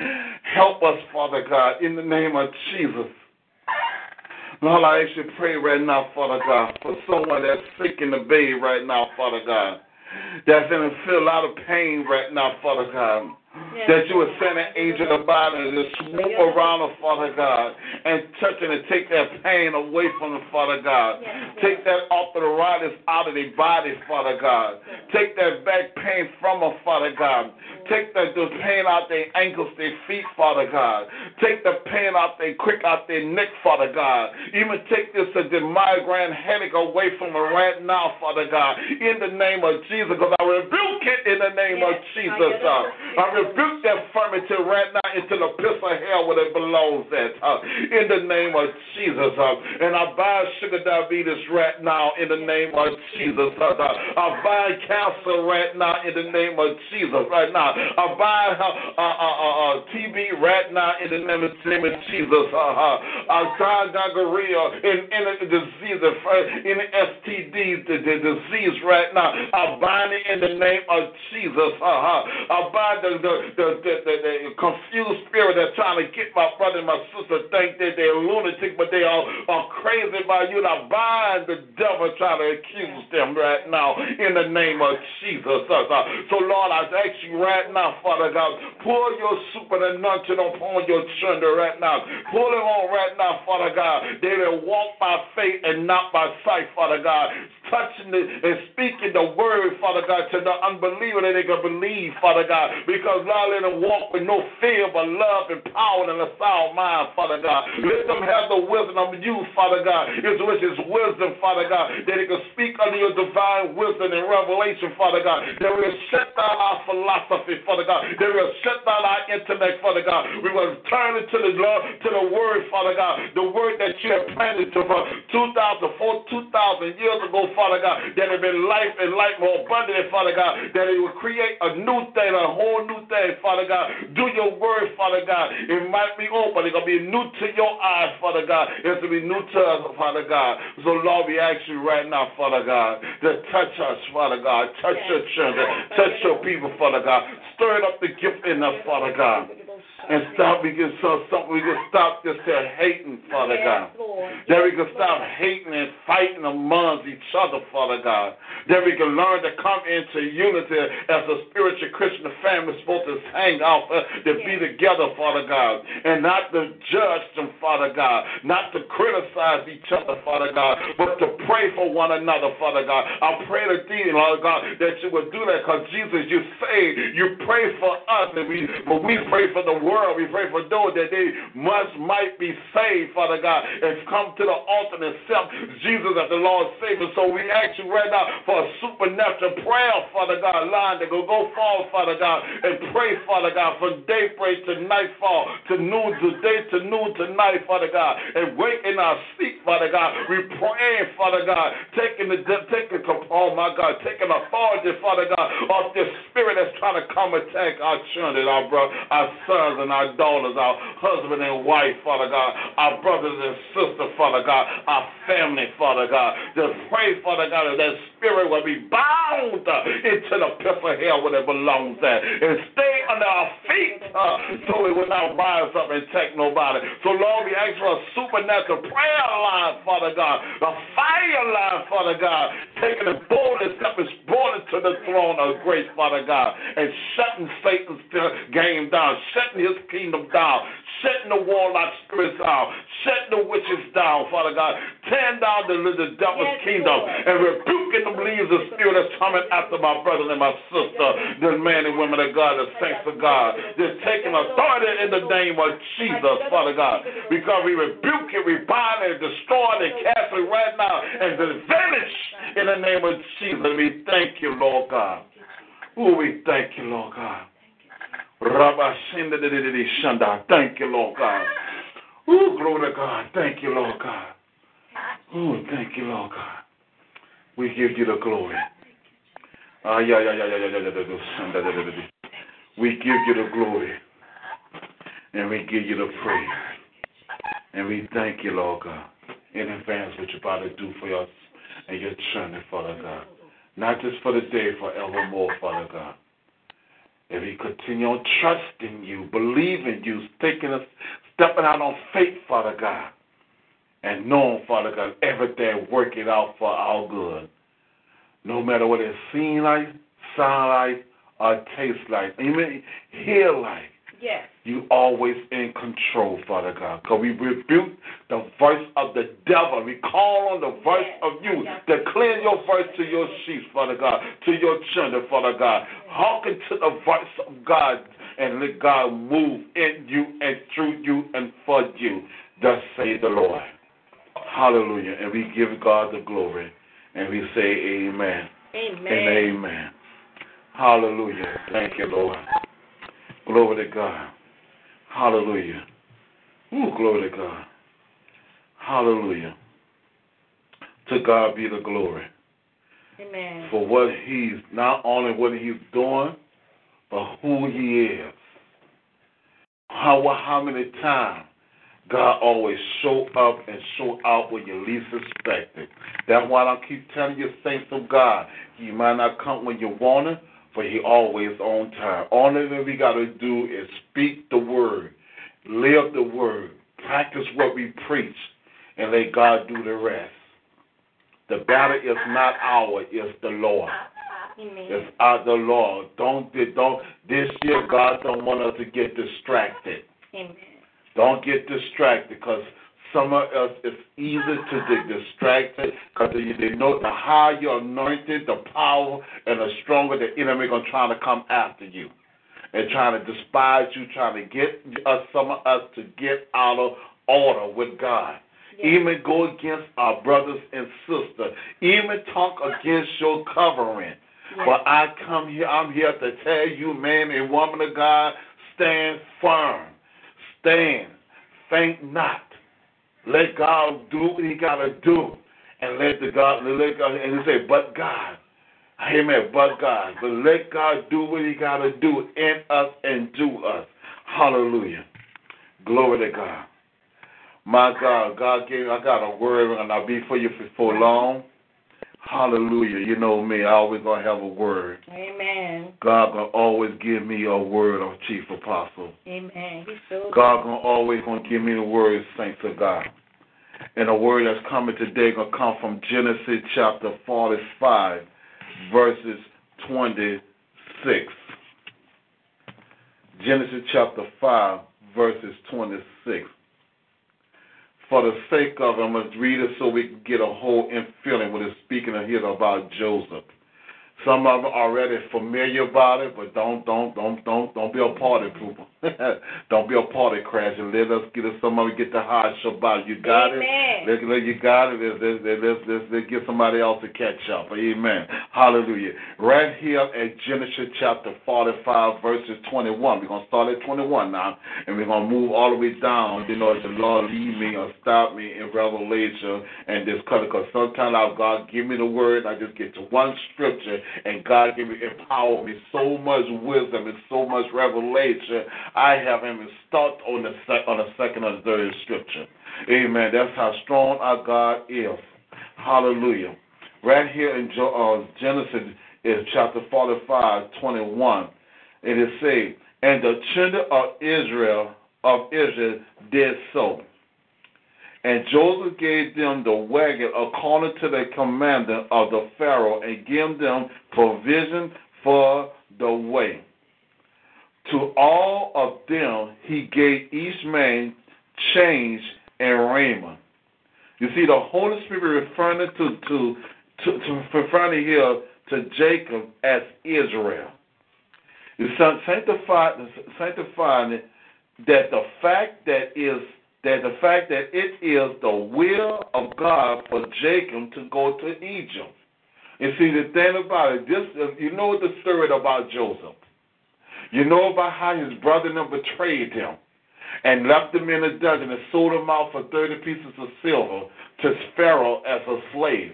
C: Help us, Father God, in the name of Jesus. Lord, I to pray right now, Father God, for someone that's sick in the bed right now, Father God, that's in feel a lot of pain right now, Father God. That you would send an angel of and just swoop around them, Father God, and touch it and take that pain away from the Father God. Take that arthritis out of their body, Father God. Take that back pain from them, Father God. Take that the pain out their ankles, their feet, Father God. Take the pain out their quick out their neck, Father God. Even take this uh, the migraine headache away from them right now, Father God. In the name of Jesus, because I rebuke it in the name of Jesus. Uh, I rebuke that infirmity right now into the pit of hell where it belongs at. Uh, in the name of Jesus. Uh, and I bind sugar diabetes right now in the name of Jesus. Uh, I bind cancer right now in the name of Jesus. Right now. I bind uh, uh, uh, TB right now in the name of, name of Jesus. Uh, uh, I bind gonorrhea in, the disease, in STD, the, the disease right now. I bind it in the name of Jesus. Uh, uh, I bind the, the, the, the, the, the confused spirit that's trying to get my brother and my sister think that they're lunatic, but they are, are crazy by you. I bind the devil trying to accuse them right now in the name of Jesus. Uh, uh, so, Lord, I ask you right now, Father God, pour your super anointing upon your children right now. Pull them on right now, Father God. They will walk by faith and not by sight, Father God. Touching it and speaking the word, Father God, to the unbeliever that they can believe, Father God. Because, Lord, let them walk with no fear but love and power and a sound mind, Father God. Let them have the wisdom of you, Father God, is which is wisdom, Father God, that they can speak under your divine wisdom and revelation, Father God. That will shut down our philosophy, Father God. That will shut down our intellect, Father God. We will turn it to the Lord, to the word, Father God. The word that you have planted to from 2004, 2,000 years ago, Father God. That have been life and life more abundant, Father God. That it will create a new thing, a whole new Father God. Do your word, Father God. It might be old, but it's going to be new to your eyes, Father God. It's going to be new to us, Father God. So, Lord, we ask you right now, Father God, to touch us, Father God. Touch your children. Touch your people, Father God. Stir up the gift in us, Father God. And stop, we can so, so we can stop just uh, hating, Father God. That we can stop hating and fighting amongst each other, Father God. That we can learn to come into unity as a spiritual Christian family supposed to hang out, uh, to be together, Father God. And not to judge them, Father God. Not to criticize each other, Father God. But to pray for one another, Father God. I pray to thee, Lord God, that you would do that because Jesus, you say you pray for us, and we, but we pray for the world. We pray for those that they must might be saved, Father God, and come to the altar and accept Jesus as the Lord Savior. So we ask you right now for a supernatural prayer, Father God, line to go go forward, Father God, and pray, Father God, from daybreak to nightfall, to noon to day to noon to night, Father God, and wake in our sleep, Father God. We praying, Father God, taking the taking oh my God, taking authority, Father God, of this spirit that's trying to come attack our children, our brother, our sons and our daughters, our husband and wife, Father God, our brothers and sisters, Father God, our family, Father God. Just pray, Father God, that that spirit will be bound uh, into the pit of hell where it belongs at, and stay under our feet uh, so it will not rise up and take nobody. So Lord, we ask for a supernatural prayer line, Father God, a fire line, Father God, taking the boldest step and boldness to the throne of grace, Father God, and shutting Satan's game down, shutting his kingdom down, shutting the warlock spirits down, shutting the witches down, Father God, tearing down the, the devil's
D: Yes,
C: kingdom,
D: Lord.
C: and rebuking the leaves of spirit that's coming after my brother and my sister, the men and women of God, the saints of God. They're taking authority in the name of Jesus, Father God, because we rebuke it, we bind it, destroy it, cast it right now, and vanish in the name of Jesus. We thank you, Lord God. Oh, we thank you, Lord God. Thank you, Lord God. Oh, glory to God. Thank you, Lord God. Oh, thank you, Lord God. We give you the glory. We give you the glory. And we give you the praise. And we thank you, Lord God, in advance what you're about to do for us and your journey, Father God. Not just for the day, forevermore, Father God. And we continue on trusting you, believing you, taking us, stepping out on faith, Father God. And knowing, Father God, everything working out for our good. No matter what it seems like, sound like, or taste like, even hear like
D: Yes.
C: you always in control, Father God. Because we rebuke the voice of the devil. We call on the voice
D: Yes.
C: of you.
D: Yes.
C: Declare your voice to your sheep, Father God, to your children, Father God. Hearken to the voice of God and let God move in you and through you and for you. Thus say the Lord. Hallelujah. And we give God the glory. And we say amen
D: Amen.
C: and amen. Hallelujah. Thank you, Lord. Glory to God. Hallelujah. Ooh, glory to God. Hallelujah. To God be the glory
D: Amen.
C: for what He's not only what He's doing, but who He is. How how many times God always show up and show out when you least expect it. That's why I keep telling you, saints of God, He might not come when you want it, but He always on time. Only thing we got to do is speak the word, live the word, practice what we preach, and let God do the rest. The battle is not ours, it's the Lord.
D: Amen.
C: It's out the Lord. Don't don't this year God don't want us to get distracted.
D: Amen.
C: Don't get distracted because some of us it's easy to get distracted because they know the higher you're anointed, the power and the stronger the enemy gonna try to come after you and trying to despise you, trying to get us some of us to get out of order with God. Even go against our brothers and sisters. Even talk against your covering. But I come here, I'm here to tell you, man and woman of God, stand firm. Stand. Think not. Let God do what he gotta do. And let the God let God and he say, but God. Amen. But God. But let God do what he gotta do in us and do us. Hallelujah. Glory to God. My God, God gave I got a word and I'll be for you before long. Hallelujah. You know me, I always gonna have a word.
D: Amen.
C: God gonna always give me a word of chief apostle.
D: Amen. So
C: God gonna always gonna give me the word, saints of God. And the word that's coming today gonna come from Genesis chapter forty-five, verses twenty-six. Genesis chapter five, verses twenty-six. For the sake of I'm gonna read it so we can get a whole in feeling when it's speaking here about Joseph. Some of them already familiar about it, but don't don't don't don't don't be a party pooper. don't be a party crasher. Let us get us some of it get the hard Shabbat. You got
D: Amen.
C: it. Let, let you got it. Let's, let's, let's, let's, let's get somebody else to catch up. Amen. Hallelujah. Right here at Genesis chapter 45, verses 21. We're going to start at 21 now, and we're going to move all the way down, you know, as the Lord lead me or stop me in Revelation and this color. Because sometimes I'll God give me the word, I just get to one scripture, and God give me, empower me so much wisdom and so much revelation. I haven't even start on the, sec- on the second or third scripture. Amen. That's how strong our God is. Hallelujah. Right here in Jo- uh, Genesis is chapter 45, 21. It is said, And the children of Israel of Israel did so. And Joseph gave them the wagon according to the commandment of the Pharaoh, and gave them provision for the way. To all of them he gave each man change and raiment. You see, the Holy Spirit referring to to to, to referring here to Jacob as Israel. You sanctify sanctifying that the fact that is that the fact that it is the will of God for Jacob to go to Egypt. And see the thing about it, this you know the story about Joseph. You know about how his brother betrayed him and left him in a dungeon and sold him out for 30 pieces of silver to Pharaoh as a slave.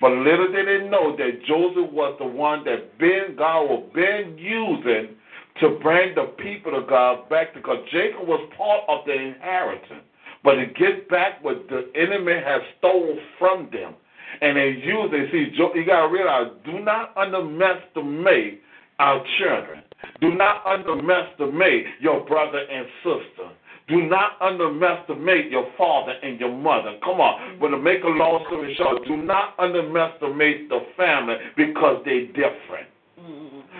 C: But little did they know that Joseph was the one that Ben God was been using to bring the people of God back because Jacob was part of the inheritance. But to get back what the enemy has stolen from them. And they use it. See, you got to realize do not underestimate our children. Do not underestimate your brother and sister. Do not underestimate your father and your mother. Come on. But to make a long story short, do not underestimate the family because they're different.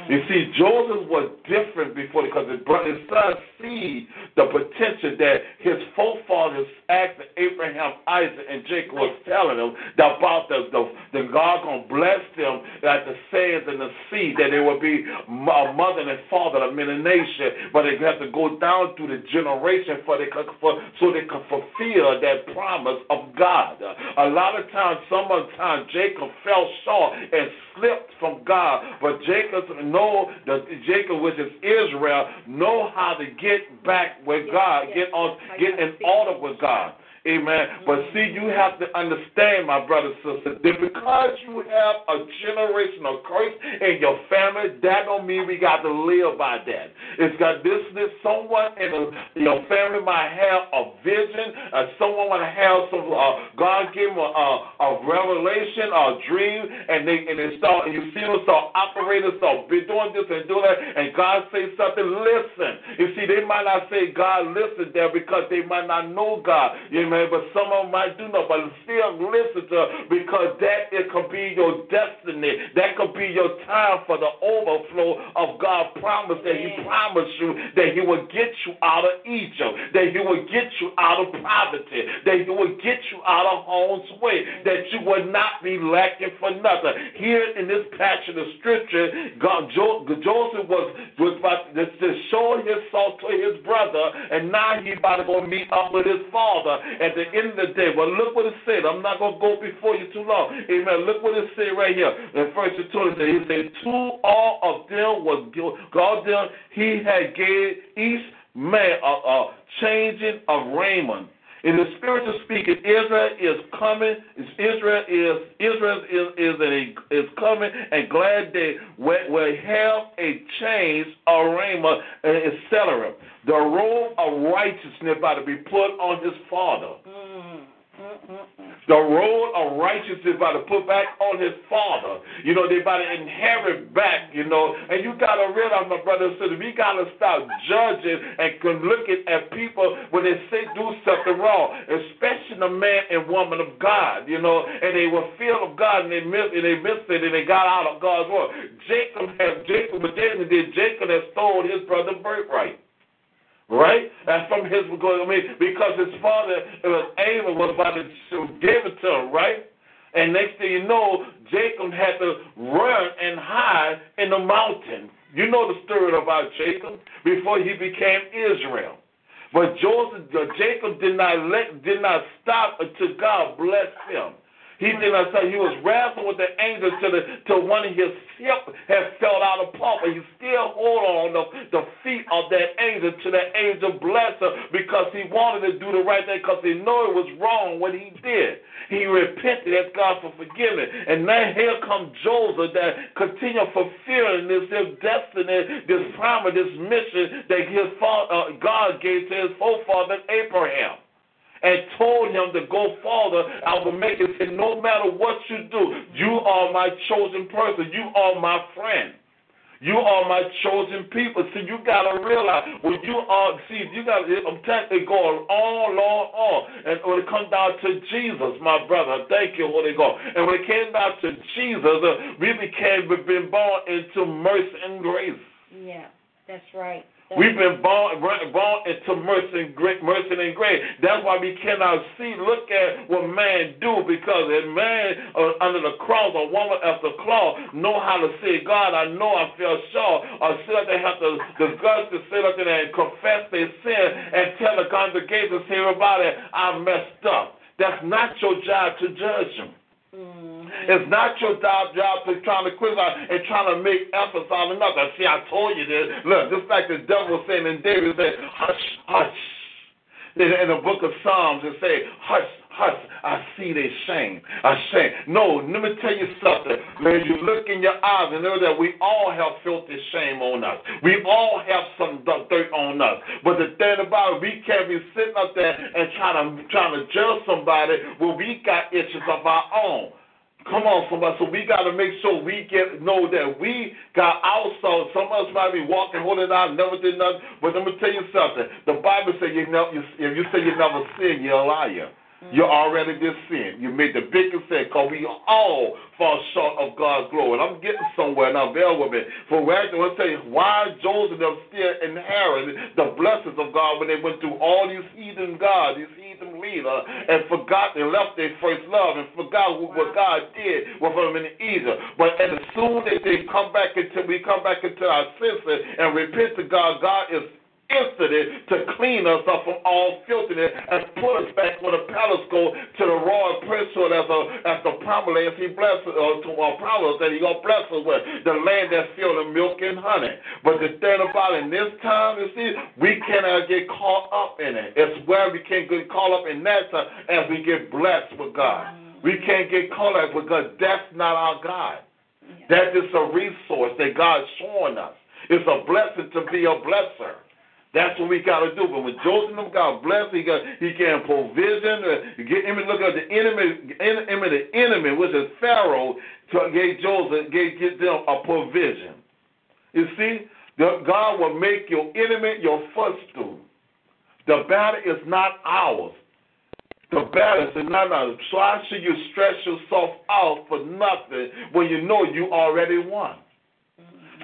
C: You see, Joseph was different before because his brother, son, see the potential that his forefathers, asked Abraham, Isaac, and Jacob was telling them about the the, the God gonna bless them like the sands and the sea, that they would be a mother and father of many nations, but they have to go down through the generation for they could, for so they can fulfill that promise of God. A lot of times, some of the time, Jacob fell short and slipped from God, but Jacob know that Jacob, which is Israel, know how to get back with God, get on, get in order with God. Amen. But see, you have to understand, my brother, sister, that because you have a generational curse in your family, that don't mean we got to live by that. It's got this, this someone in your family might have a vision, uh, someone might have some, uh, God them a, a, a revelation, a dream, and they and they start, and you see them start operating, start doing this and doing that, and God say something, listen. You see, they might not say God listen there because they might not know God. You Amen. But some of them might do know, but still listen to her because that it could be your destiny. That could be your time for the overflow of God promise that He promised you that He will get you out of Egypt, that He will get you out of poverty, that He will get you out of harm's way, that you will not be lacking for nothing. Here in this passage of scripture, God, jo- Joseph was was about to, to show his salt to his brother, and now he about to go meet up with his father at the end of the day. Well, look what it said. I'm not going to go before you too long. Amen. Look what it said right here. In first and 20, he said, To all of them was God them, he had gave each man a, a changing of raiment. In the spiritual speaking, Israel is coming. Israel is Israel is is, a, is coming, and glad they will, will have a change, of a raiment, etc. The robe of righteousness about to be put on his father. Mm-hmm. Mm-hmm. The road of righteousness about to put back on his father. You know, they about to inherit back, you know. And you got to realize, my brother and sister, we got to stop judging and looking at people when they say do something wrong, especially the man and woman of God, you know. And they were filled of God and they missed, and they missed it and they got out of God's word. Jacob had Jacob, but then did Jacob has stole his brother's birthright. Right? That's from his because I mean because his father it was Abel was about to give it to him, right? And next thing you know, Jacob had to run and hide in the mountain. You know the story about Jacob before he became Israel. But Joseph, Jacob did not let, did not stop until God blessed him. He did not say he was wrestling with the angel till the till one of his hip had fell out of apart, but he still hold on the, the feet of that angel till that angel blessed him because he wanted to do the right thing because he knew it was wrong what he did. He repented, asked God for forgiveness. And now here comes Joseph that continue fulfilling this, this destiny, this promise, this mission that his father, uh, God gave to his forefather Abraham and told him to go farther. I will make it say, no matter what you do, you are my chosen person. You are my friend. You are my chosen people. See, you gotta realize when you are see, you gotta I'm telling you, go all, all, on. And when it comes down to Jesus, my brother, thank you, Holy Ghost. And when it came down to Jesus, uh, we became we've been born into mercy and grace.
D: Yeah, that's right.
C: We've been born into mercy and, grace, mercy and grace. That's why we cannot see, look at what man do, because a man uh, under the cross, a woman the cross, know how to say, God, I know I fell short, or sit up have to, the guts to sit up there and confess their sin and tell the congregation, say, everybody, I messed up. That's not your job to judge them. It's not your job, job to trying to out and trying to make efforts on another. See, I told you this. Look, just like the devil saying and David said, hush, hush. In, in the book of Psalms, it say, hush, hush, I see their shame. I shame. No, let me tell you something. When you look in your eyes and know that we all have filthy shame on us. We all have some dirt on us. But the thing about it, we can't be sitting up there and trying to trying to judge somebody when we got issues of our own. Come on, somebody. So we got to make sure we get know that we got also. Some of us might be walking, holding out, never did nothing. But let me tell you something. The Bible says you never. If you say you never sin, you're a liar. You already did sin. You made the biggest sin because we all fall short of God's glory. And I'm getting somewhere now. Bear with me. For where I want to tell you why Joseph still inherited the blessings of God when they went through all these heathen gods, these heathen leaders, and forgot they left their first love and forgot what, what God did with them in Egypt. But as soon as they come back into we come back into our senses and repent to God, God is instant to clean us up from all filthiness and put us back on the pedestal to the royal priesthood as a as the promise he blesses uh, to our promise that he gonna bless us with the land that's filled with milk and honey. But the thing about in this time, you see, we cannot get caught up in it. It's where we can't get caught up in that time as we get blessed with God. We can't get caught up because that's not our God. That is a resource that God's showing us. It's a blessing to be a blesser. That's what we got to do. But when Joseph got blessed, he got he can provision. Uh, get him look at the enemy, enemy, the enemy, which is Pharaoh, to gave Joseph, gave get them a provision. You see, the, God will make your enemy your footstool. The battle is not ours. The battle is not ours. So why should you stress yourself out for nothing when you know you already won?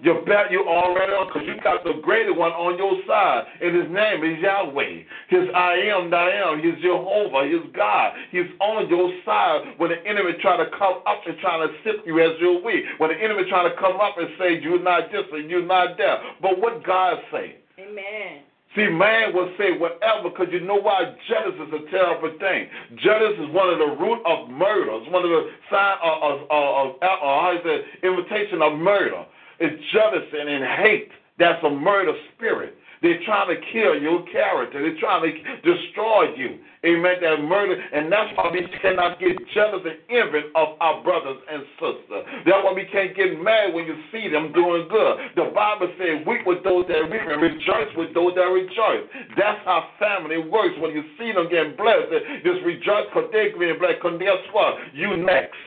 C: You bet you already on because you got the greater one on your side, and his name is Yahweh. His I am that I am. He's Jehovah. He's God. He's on your side when the enemy try to come up and try to sift you as you're weak. When the enemy try to come up and say you're not this and you're not that. But what God say?
D: Amen.
C: See, man will say whatever because you know why? Jealousy is a terrible thing. Jealousy is one of the root of murder. It's one of the sign of, of, of, of, of how is it, invitation of murder. It's jealousy and hate. That's a murder spirit. They're trying to kill your character. They're trying to destroy you. Amen. That murder. And that's why we cannot get jealous and envy of our brothers and sisters. That's why we can't get mad when you see them doing good. The Bible says, weep with those that weep and rejoice with those that rejoice. That's how family works. When you see them getting blessed, just rejoice because they're getting blessed. Because guess what? You next.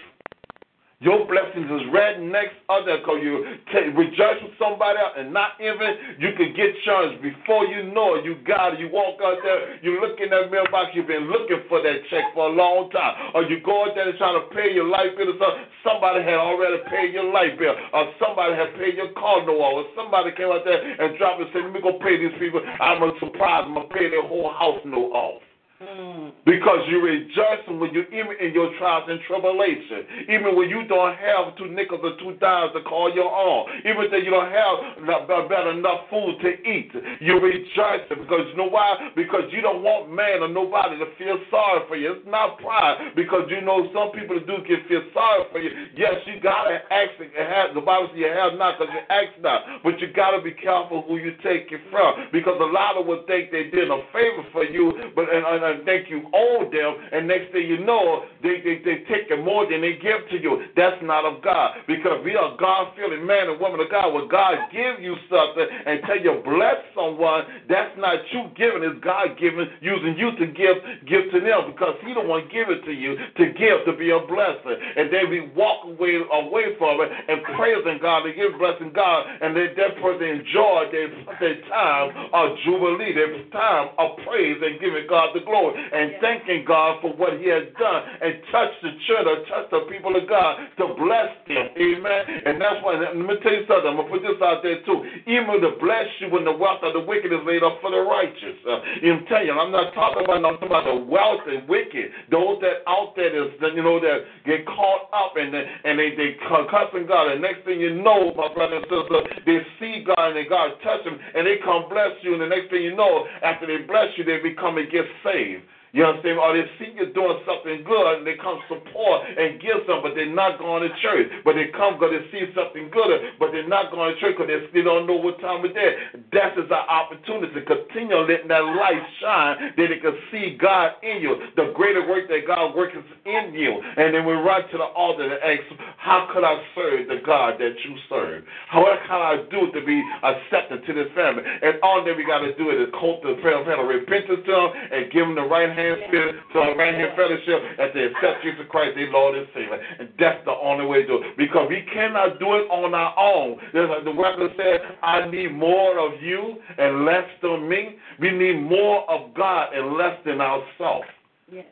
C: Your blessings is right next other because you take, rejoice with somebody else and not even you can get yours before you know it. You got it. You walk out there, you look in that mailbox, you've been looking for that check for a long time. Or you go out there and trying to pay your light bill or something. Somebody had already paid your light bill. Or somebody had paid your car off. Or somebody came out there and dropped and said, Let me go pay these people. I'm surprised I'm gonna pay their whole house note off. Because you're rejoicing when you even in your trials and tribulation, even when you don't have two nickels or two dimes to call your own, even though you don't have about enough food to eat, you're rejoicing because you know why? Because you don't want man or nobody to feel sorry for you. It's not pride because you know some people do get feel sorry for you. Yes, you gotta ask. It have, the Bible says you have not because you ask not, but you gotta be careful who you take it from because a lot of would think they did a favor for you, but and, and, and think you owe them, and next thing you know, they, they, they take more than they give to you. That's not of God. Because we are God feeling man and woman of God. When God give you something and tell you bless someone, that's not you giving, it's God giving, using you to give give to them because He don't want to give it to you to give to be a blessing. And then we walk away away from it and praising God and give blessing God, and then that person enjoy their, their time of jubilee, their time of praise and giving God the glory and thanking God for what He has done and touch the church or touch the people of God to bless them. Amen. And that's why, let me tell you something. I'm going to put this out there too. Even to bless you when the wealth of the wicked is laid up for the righteous. Uh, I'm telling you, I'm not talking about, I'm talking about the wealth and wicked. Those that out there is, you know, that get caught up and, and they, they cussing God. And next thing you know, my brother and sister, they see God and they God touch them and they come bless you. And the next thing you know, after they bless you, they become and get saved believe you understand? Or they see you doing something good and they come support and give some, but they're not going to church. But they come because they see something good, but they're not going to church because they still don't know what time of day. That is our opportunity to continue letting that light shine that they can see God in you. The greater work that God works in you. And then we run to the altar and ask, how could I serve the God that you serve? How can I do to be accepted to this family? And all that we got to do is cult the prayer of repentance to them and give them the right hand spirit, to the right hand fellowship, as they accept Jesus Christ, their Lord and Savior. And that's the only way to do it. Because we cannot do it on our own. Like the word said, I need more of you and less than me. We need more of God and less than ourselves.
D: Yes.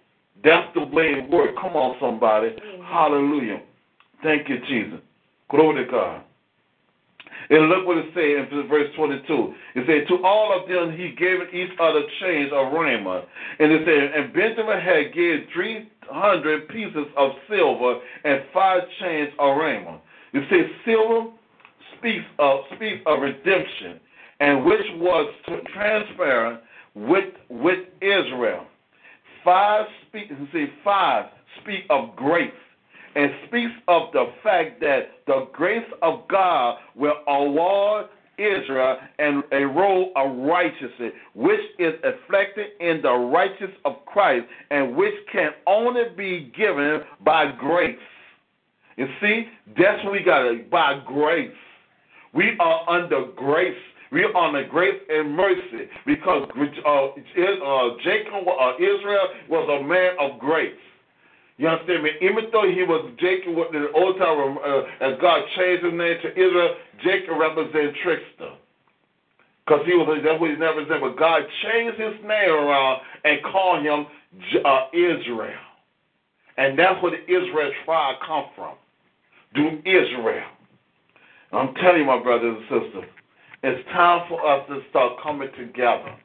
C: That's the way it works. Come on, somebody. Hallelujah. Thank you, Jesus. Glory to God. And look what it says in verse 22. It said, To all of them he gave each other chains of raiment. And it said, And Benjamin had gave 300 pieces of silver and five chains of raiment. It says, Silver speaks of, speaks of redemption, and which was transparent with, with Israel. Five speak, see, five speak of grace and speaks of the fact that the grace of God will award Israel and a role of righteousness, which is reflected in the righteousness of Christ and which can only be given by grace. You see, that's what we got to by grace. We are under grace. We are under grace and mercy because uh, uh, Jacob, uh, Israel, was a man of grace. You understand me? Even though he was Jacob in the old time, uh, as God changed his name to Israel, Jacob represents trickster. Because he was that's what he never said. But God changed his name around and called him uh, Israel. And that's where the Israel tribe come from. Do Israel. I'm telling you, my brothers and sisters, it's time for us to start coming together.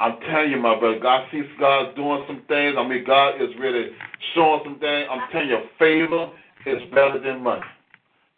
C: I'm telling you, my brother, God sees God doing some things. I mean, God is really showing some things. I'm telling you, favor is better than money.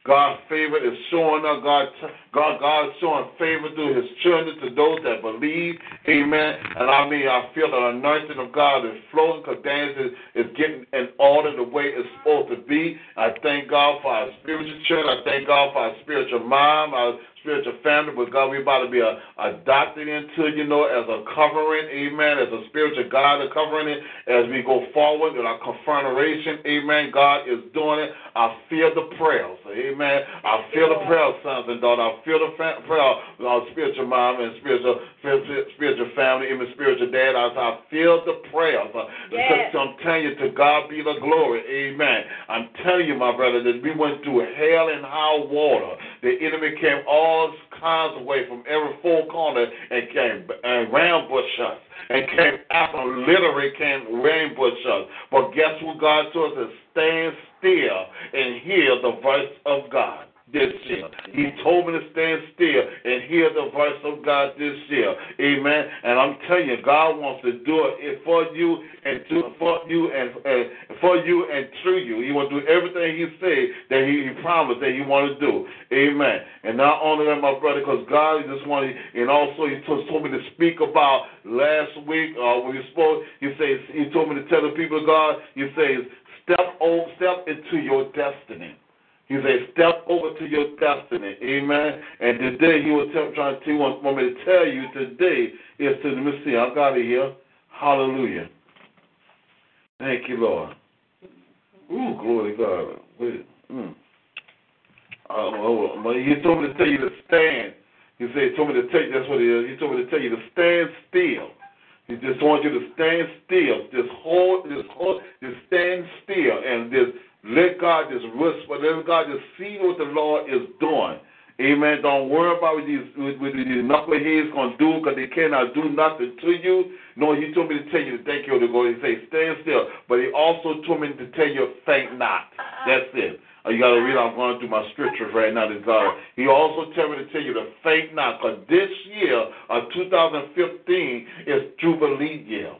C: God's favor is showing up. God, God, God is showing favor through His children to those that believe. Amen. And I mean, I feel the anointing of God is flowing because things is, is getting in order the way it's supposed to be. I thank God for our spiritual church. I thank God for our spiritual mind, our spiritual family, but God, we're about to be a, adopted into, you know, as a covering, amen, as a spiritual God, a covering it as we go forward in our confederation, amen. God is doing it. I feel the prayers, amen. I feel the prayers, sons and daughters. I feel the fa- prayer of our spiritual mom and spiritual spiritual, spiritual family, even spiritual dad. I, I feel the prayers. Uh,
D: Yes.
C: I'm telling you, to God be the glory, amen. I'm telling you, my brother, that we went through hell and high water. The enemy came all kinds of way from every four corner and came and ambush us. And came after literally came ambush us. But guess what God told us? Stand still and hear the voice of God this year. He told me to stand still and hear the voice of God this year. Amen. And I'm telling you, God wants to do it for you and to, for you and, and for you and through you. He wants to do everything He said that He, he promised that He want to do. Amen. And not only that, my brother, because God just wanted, and also He told, told me to speak about last week uh, when we spoke. He says He told me to tell the people of God. He says, step over, step into your destiny. He said, step over to your destiny. Amen. And today he was tell, trying to want, want me to tell you today is to let me see, I got it here. Hallelujah. Thank you, Lord. Ooh, glory to God. Wait. Mm. Uh, he told me to tell you to stand. He said, he told me to take, that's what it is. He told me to tell you to stand still. He just wants you to stand still. Just hold, just hold, just stand still and just let God just whisper. Let God just see what the Lord is doing. Amen. Don't worry about what these, what, what these knuckleheads going to do because they cannot do nothing to you. No, he told me to tell you to thank you to go. He said, stand still. But he also told me to tell you, faint not. That's it. Uh, You got to read. I'm going through my scriptures right now. This God. He also told me to tell you to faint not, because this year of 2015 is Jubilee year.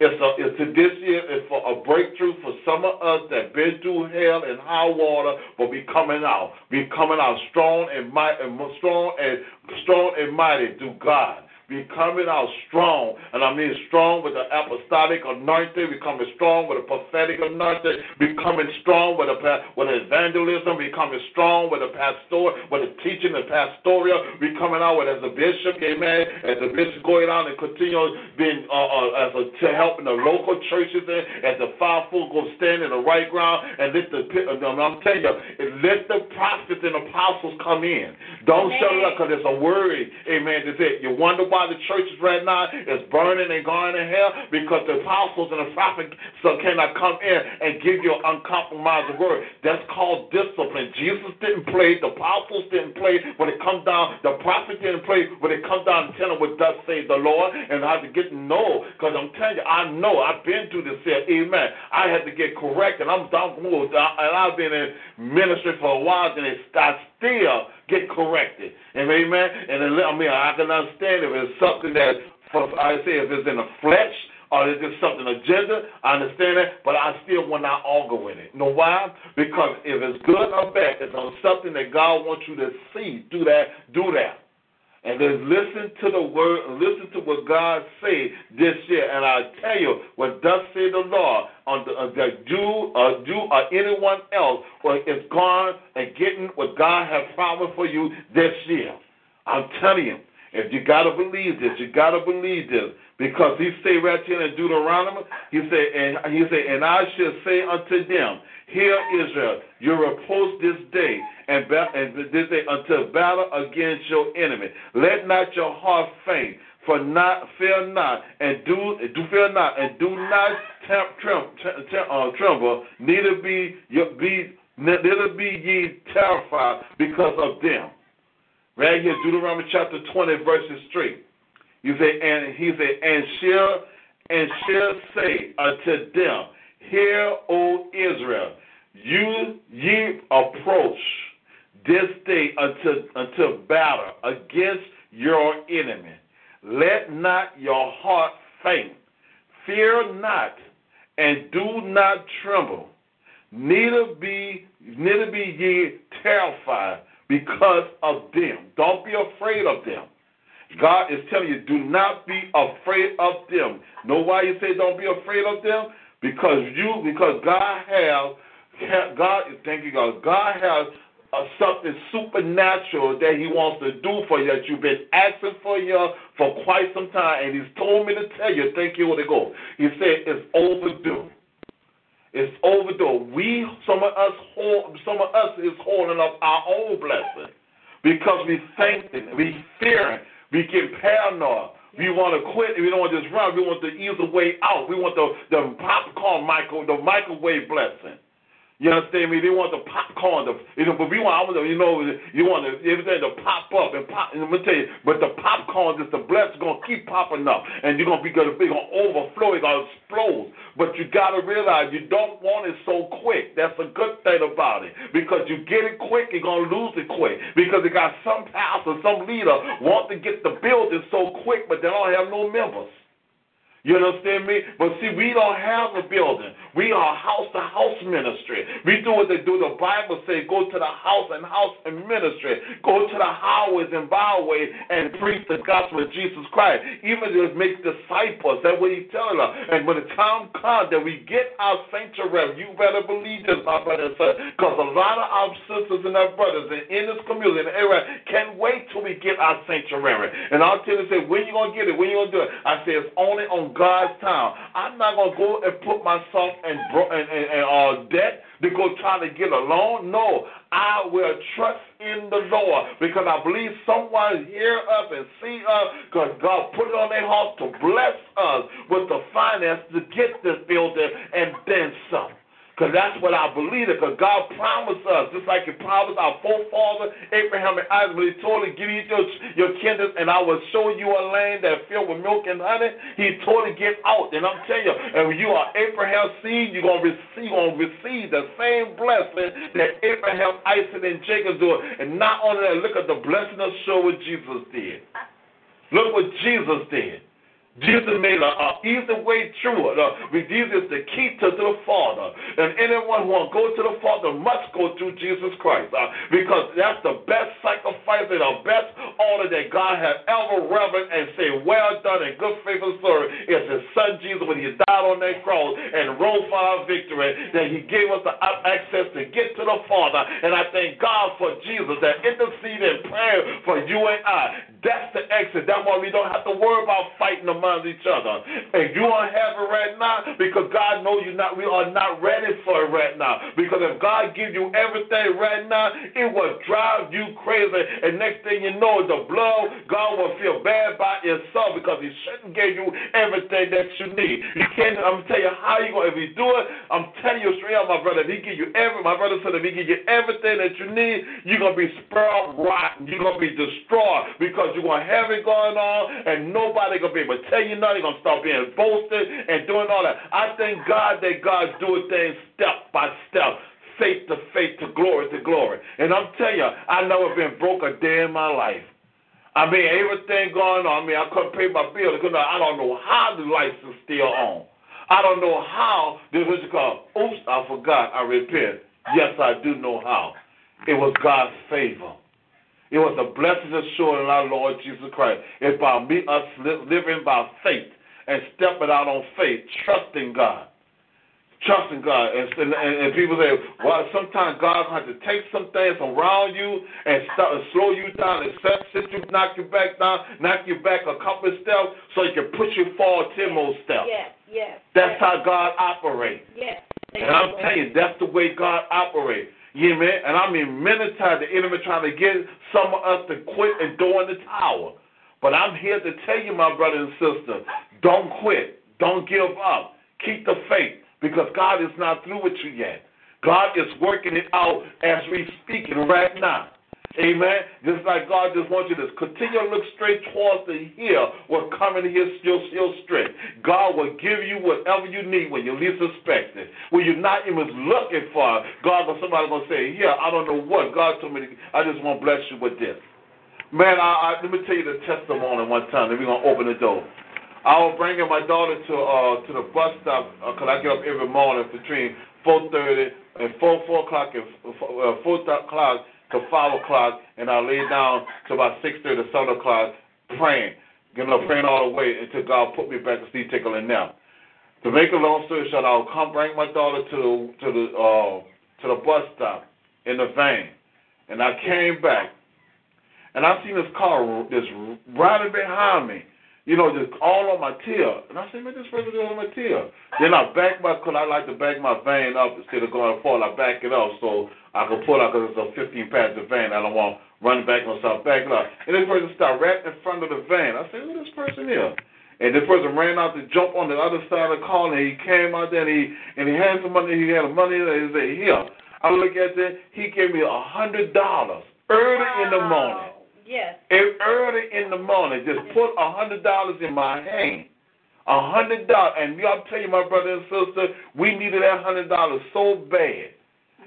C: It's a, it's a, this year is for a breakthrough for some of us that been through hell and high water, but we coming out. We coming out strong and mighty, and strong and strong and mighty through God. We coming out strong, and I mean strong with the apostolic anointing. We coming strong with the prophetic anointing. We coming strong with the with evangelism. We coming strong with the pastor, with the teaching and pastoral. We coming out with as a bishop, amen. As a bishop going out and continue being uh, uh, as a to helping the local churches and as the fivefold go stand in the right ground and let the I'm telling you, let the prophets and apostles come in. Don't shut it up because it's a worry, amen. That's it. You wonder why the churches right now is burning and going to hell because the apostles and the prophets cannot come in and give you an uncompromised word. That's called discipline. Jesus didn't play, the apostles didn't play when it comes down, the prophets didn't play when it comes down telling what thus say the Lord, and have to get know because I'm telling you, I know I've been through this here, amen. I had to get corrected. I'm down and I've been in ministry for a while, and it's, I still get corrected. And amen. And I mean, I can understand if it's something that, I say, if it's in the flesh or is it something agenda, I understand that, but I still will not argue with it. You know why? Because if it's good or bad, it's on something that God wants you to see. Do that. Do that. And then listen to the word, listen to what God say this year. And I tell you, what does say the Lord, on the, that you, uh, you or anyone else or is gone and getting what God has promised for you this year. I'm telling you, if you gotta believe this, you gotta believe this. Because he say right here in Deuteronomy, he say, and he say, and I shall say unto them, Hear Israel, you repose this day and, and this day until battle against your enemy. Let not your heart faint, for not fear not, and do do fear not, and do not tem, trem, trem, trem, uh, tremble, neither be be neither be ye terrified because of them. Right here, Deuteronomy chapter twenty, verses three. You say, and he said, and shall and shall say unto them, Hear, O Israel, you ye approach this day unto unto battle against your enemy. Let not your heart faint. Fear not, and do not tremble. Neither be neither be ye terrified because of them. Don't be afraid of them. God is telling you, do not be afraid of them. Know why you say don't be afraid of them? Because you, because God has, God, thank you, God. God has uh, something supernatural that He wants to do for you that you've been asking for you for quite some time, and He's told me to tell you, thank you, to go. He said it's overdue. It's overdue. We, some of us, hold, some of us is holding up our own blessing because we thinking, we fear fearing, we get paranoid. We want to quit. We don't want to just run. We want the easy way out. We want the the popcorn micro, the microwave blessing. You understand me? They want the popcorn, the you know, but we want, I want, you know, you want the, everything to pop up and pop. And let me tell you, but the popcorn is the blessing gonna keep popping up, and you're gonna be gonna be gonna overflow, it's gonna explode. But you gotta realize you don't want it so quick. That's a good thing about it because you get it quick, you're gonna lose it quick because they got some pastor, some leader want to get the building so quick, but they don't have no members. You understand me? But see, we don't have a building. We are house to house ministry. We do what they do. The Bible says go to the house and house and ministry. Go to the highways and byways and preach the gospel of Jesus Christ. Even to make disciples. That's what he's telling us. And when the time comes that we get our sanctuary, you better believe this, my brother. Because a lot of our sisters and our brothers in this community, in the area, can't wait till we get our sanctuary. And I'll tell you, say, when you going to get it? When you going to do it? I say, it's only on God's time. I'm not going to go and put myself in, bro- in, in, in uh, debt to go try to get a loan. No, I will trust in the Lord because I believe someone hear us and see us because God put it on their heart to bless us with the finance to get this building and then some. Because that's what I believe. Because God promised us, just like He promised our forefather Abraham and Isaac, He told him, "Give your your and I will show you a land that filled with milk and honey." He told him, "Get out." And I'm telling you, and when you are Abraham's seed, you're gonna receive, you're gonna receive the same blessing that Abraham, Isaac, and Jacob do. And not only that, look at the blessing of show what Jesus did. Look what Jesus did. Jesus made an easy way through it. Uh, Jesus is the key to the Father. And anyone who wants to go to the Father must go through Jesus Christ. Uh, because that's the best sacrifice and the best order that God has ever revered and say, well done and good faithful servant is his son Jesus when he died on that cross and rose for our victory, that he gave us the access to get to the Father. And I thank God for Jesus that intercede in prayer for you and I. That's the exit. That's why we don't have to worry about fighting each other. And you don't have it right now because God knows you not. We are not ready for it right now. Because if God gives you everything right now, it will drive you crazy. And next thing you know, the blow, God will feel bad by yourself because He shouldn't give you everything that you need. You can't. I'm telling you how you going. If He do it, I'm telling you straight up, my brother. If He give you every, my brother said, if He give you everything that you need, you're gonna be sparrowed rotten. You're gonna be destroyed because you're gonna have it going on, and nobody gonna be able to tell you nothing. You're gonna start being boasted and doing all that. I thank God that God's doing things step by step. Faith to faith to glory to glory. And I'm telling you, I never been broke a day in my life. I mean, everything going on. I mean, I couldn't pay my bill. I don't know how the lights are still on. I don't know how this was called. Oops, I forgot. I repent. Yes, I do know how. It was God's favor. It was a blessing assured in our Lord Jesus Christ. It's by me us living by faith and stepping out on faith, trusting God. Trusting God. And, and, and people say, well, sometimes God has to take some things around you and start and slow you down and set, sit you, knock you back down, knock you back a couple of steps so he can push you forward 10 more steps.
D: Yes, yes.
C: That's
D: yes.
C: how God operates.
D: Yes.
C: And I'm telling you, that's the way God operates. You mean? And I mean, many times the enemy trying to get some of us to quit and throw in the towel. But I'm here to tell you, my brother and sister, don't quit. Don't give up. Keep the faith because God is not through with you yet. God is working it out as we speak it right now. Amen. Just like God just wants you to continue to look straight towards the hill where coming his your, your strength. God will give you whatever you need when you least expect it. When you're not even looking for it, God or somebody gonna say, Yeah, I don't know what. God told me to, I just want to bless you with this. Man, I, I, let me tell you the testimony one time, then we're gonna open the door. I was bringing my daughter to uh to the bus stop because uh, I get up every morning between four thirty and four four o'clock and uh, four o'clock to five o'clock, and I lay down to about six thirty, seven o'clock, praying, getting up praying all the way until God put me back to sleep, a nap. To make a long story short, I'll come bring my daughter to to the uh to the bus stop in the van, and I came back, and I seen this car just riding behind me, you know, just all on my tail. And I said, man, this person is on my tail. Then I back my, because I like to back my van up instead of going forward. I back it up so I can pull out because it's a 15 passenger van. I don't want to run back myself, back it up. And this person started right in front of the van. I said, who this person here? And this person ran out to jump on the other side of the car, and he came out there, and he and he had some money. He had money. And he said, "Here." I look at that. He gave me a hundred dollars early in the morning.
D: Yes.
C: Early in the morning, just put a hundred dollars in my hand. A hundred dollars, and I'll tell you, my brother and sister, we needed that hundred dollars so bad.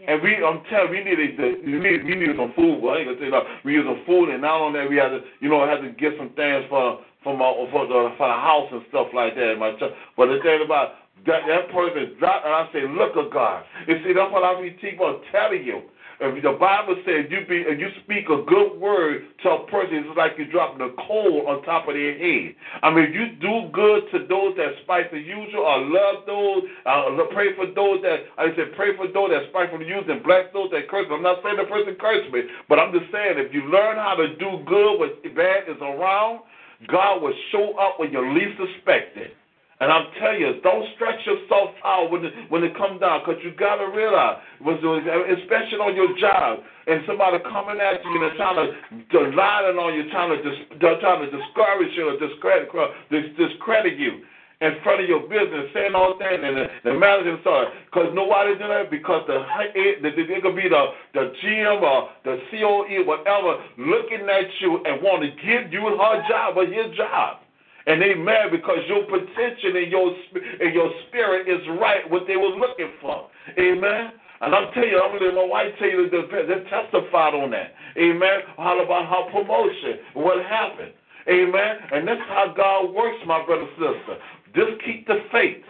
C: And we, I'm telling you, we needed, the, we needed, we needed some food. Well, I ain't gonna tell you that. We needed some food, and not only that, we had to, you know, had to get some things for for my for the for the house and stuff like that. My church. But the thing about that, that person dropped, and I say, look at God. You see, that's what I be keep on telling you. If the Bible says you be you speak a good word to a person, it's like you're dropping a coal on top of their head. I mean, you do good to those that spitefully use you, or love those, uh, pray for those that I said pray for those that spitefully use and bless those that curse. I'm not saying the person cursed me, but I'm just saying if you learn how to do good when bad is around, God will show up when you least suspect it. And I'm telling you, don't stretch yourself out when it, when it comes down, because you got to realize, especially on your job, and somebody coming at you and trying to, lying on you, trying to, dis, trying to discourage you or discredit, discredit you in front of your business, saying all that, and the, the manager sorry, because nobody do that because the it, eh, it, it could be the the GM or the COE, whatever, looking at you and want to give you her job or his job. And mad because your potential and your and your spirit is right what they was looking for. Amen. And I'm telling you, I'm gonna let my wife tell you that they testified on that. Amen. All about how promotion, what happened. Amen. And that's how God works, my brother sister. Just keep the faith.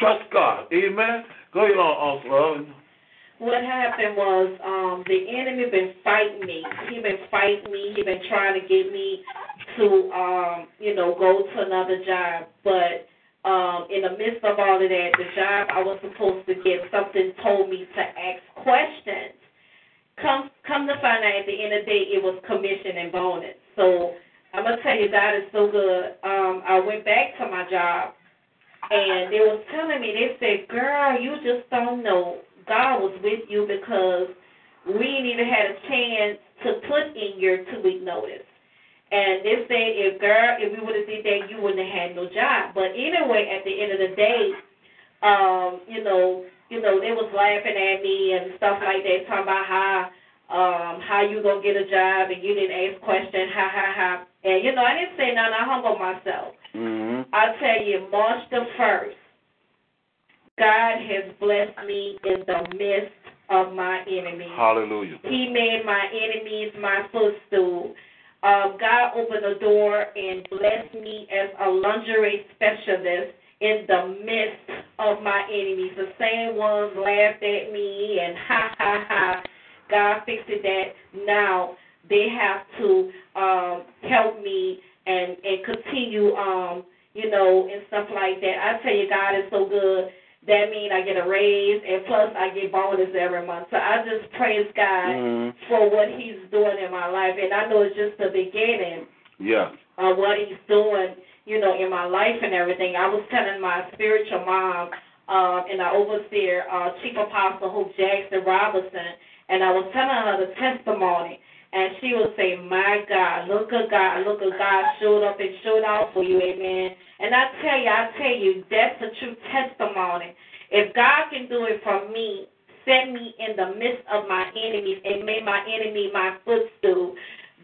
C: Trust God. Amen. Go ahead on, on
D: What happened was um, the enemy been fighting me. He been fighting me. He been trying to get me to, um, you know, go to another job. But um, in the midst of all of that, the job I was supposed to get, something told me to ask questions. Come, come to find out at the end of the day, it was commission and bonus. So I'm gonna tell you, God is so good. Um, I went back to my job, and they was telling me, they said, "Girl, you just don't know. God was with you because we ain't even had a chance to put in your two week notice." And they say, if girl, if we would have did that, you wouldn't have had no job. But anyway, at the end of the day, um, you know, you know, they was laughing at me and stuff like that, talking about how um how you gonna get a job and you didn't ask questions, ha ha ha. And you know, I didn't say nothing, I humbled myself.
C: Mm-hmm.
D: I tell you, March the first, God has blessed me in the midst of my enemies.
C: Hallelujah.
D: He made my enemies my footstool. Um, God opened the door and blessed me as a lingerie specialist in the midst of my enemies. The same ones laughed at me and ha ha ha. God fixed it that now they have to um, help me and and continue, um, you know, and stuff like that. I tell you, God is so good. That mean I get a raise, and plus I get bonus every month. So I just praise God
C: Mhm.
D: for what He's doing in my life, and I know it's just the beginning
C: Yeah.
D: of what He's doing, you know, in my life and everything. I was telling my spiritual mom um, and our overseer, uh, Chief Apostle Hope Jackson Robinson, and I was telling her the testimony. And she would say, My God, look at God, look at God showed up and showed out for you, amen. And I tell you, I tell you, that's a true testimony. If God can do it for me, set me in the midst of my enemies and make my enemy my footstool.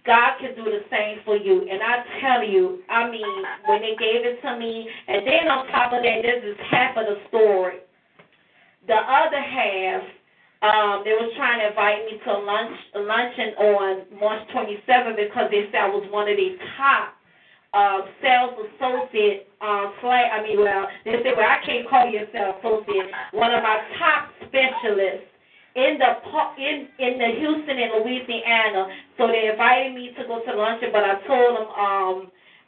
D: God can do the same for you. And I tell you, I mean, when they gave it to me, and then on top of that, this is half of the story. The other half, um, they was trying to invite me to lunch luncheon on March 27th because they said I was one of the top uh, sales associate um, slash. I mean, well, they said, well, I can't call you a sales associate. One of my top specialists in the in in the Houston and Louisiana. So they invited me to go to luncheon, but I told them um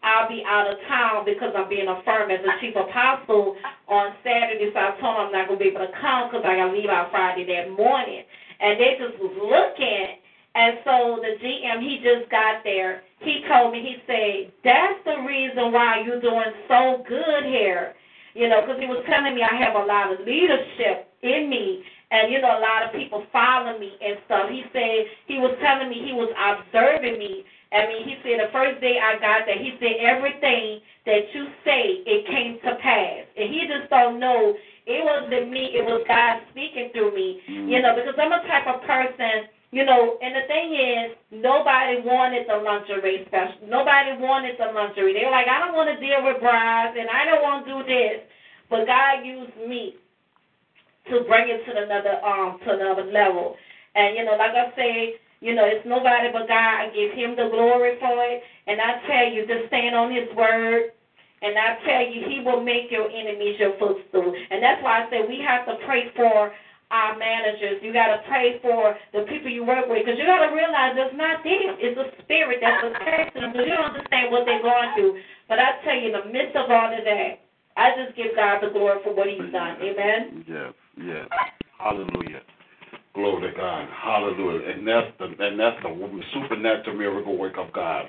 D: I'll be out of town because I'm being affirmed as a chief apostle on Saturday. So I told them I'm not gonna be able to come because I gotta leave out Friday that morning. And they just was looking And so the GM, he just got there. He told me, he said, that's the reason why you're doing so good here. You know, because he was telling me I have a lot of leadership in me. And, you know, a lot of people follow me and stuff. He said, he was telling me he was observing me. I mean, he said the first day I got there, he said everything that you say, it came to pass. And he just don't know it wasn't me, it was God speaking through me. You know, because I'm a type of person, you know, and the thing is, nobody wanted the lingerie special. Nobody wanted the lingerie. They were like, I don't want to deal with brides and I don't want to do this. But God used me to bring it to another um to another level. And you know, like I say, you know, it's nobody but God. I give him the glory for it. And I tell you, just stand on his word. And I tell you, he will make your enemies your footstool. And that's why I say we have to pray for our managers. You got to pray for the people you work with. Because you got to realize it's not them. It's a spirit that's attached them. You don't understand what they're going through. But I tell you, in the midst of all of that, I just give God the glory for what he's done. Amen?
C: Yes, yes. Hallelujah. Glory to God. Hallelujah. And that's the and that's the supernatural miracle work of God.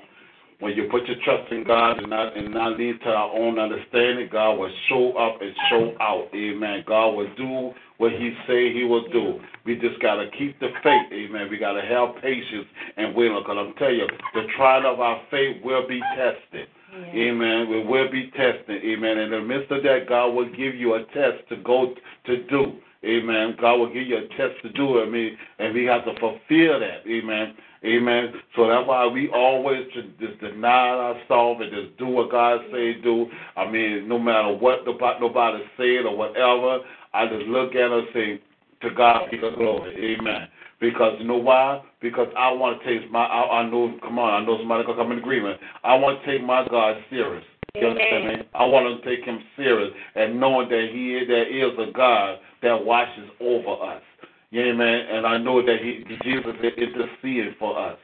C: When you put your trust in God and not and not lean to our own understanding, God will show up and show out. Amen. God will do what He say He will do. We just gotta keep the faith. Amen. We gotta have patience and wait. Because I'm telling you, the trial of our faith will be tested. Amen. We will be tested. Amen. In the midst of that, God will give you a test to go to do. Amen. God will give you a test to do. I mean, and we have to fulfill that. Amen. Amen. So that's why we always just deny ourselves and just do what God say do. I mean, no matter what nobody, nobody said or whatever, I just look at her and say, to God be the glory. Amen. Because you know why? Because I want to take my, I, I know, come on, I know somebody going to come in agreement. I want to take my God serious. You understand me? I want to take him serious and knowing that he is, there is a God that watches over us. Amen. And I know that he, Jesus is interceding for us.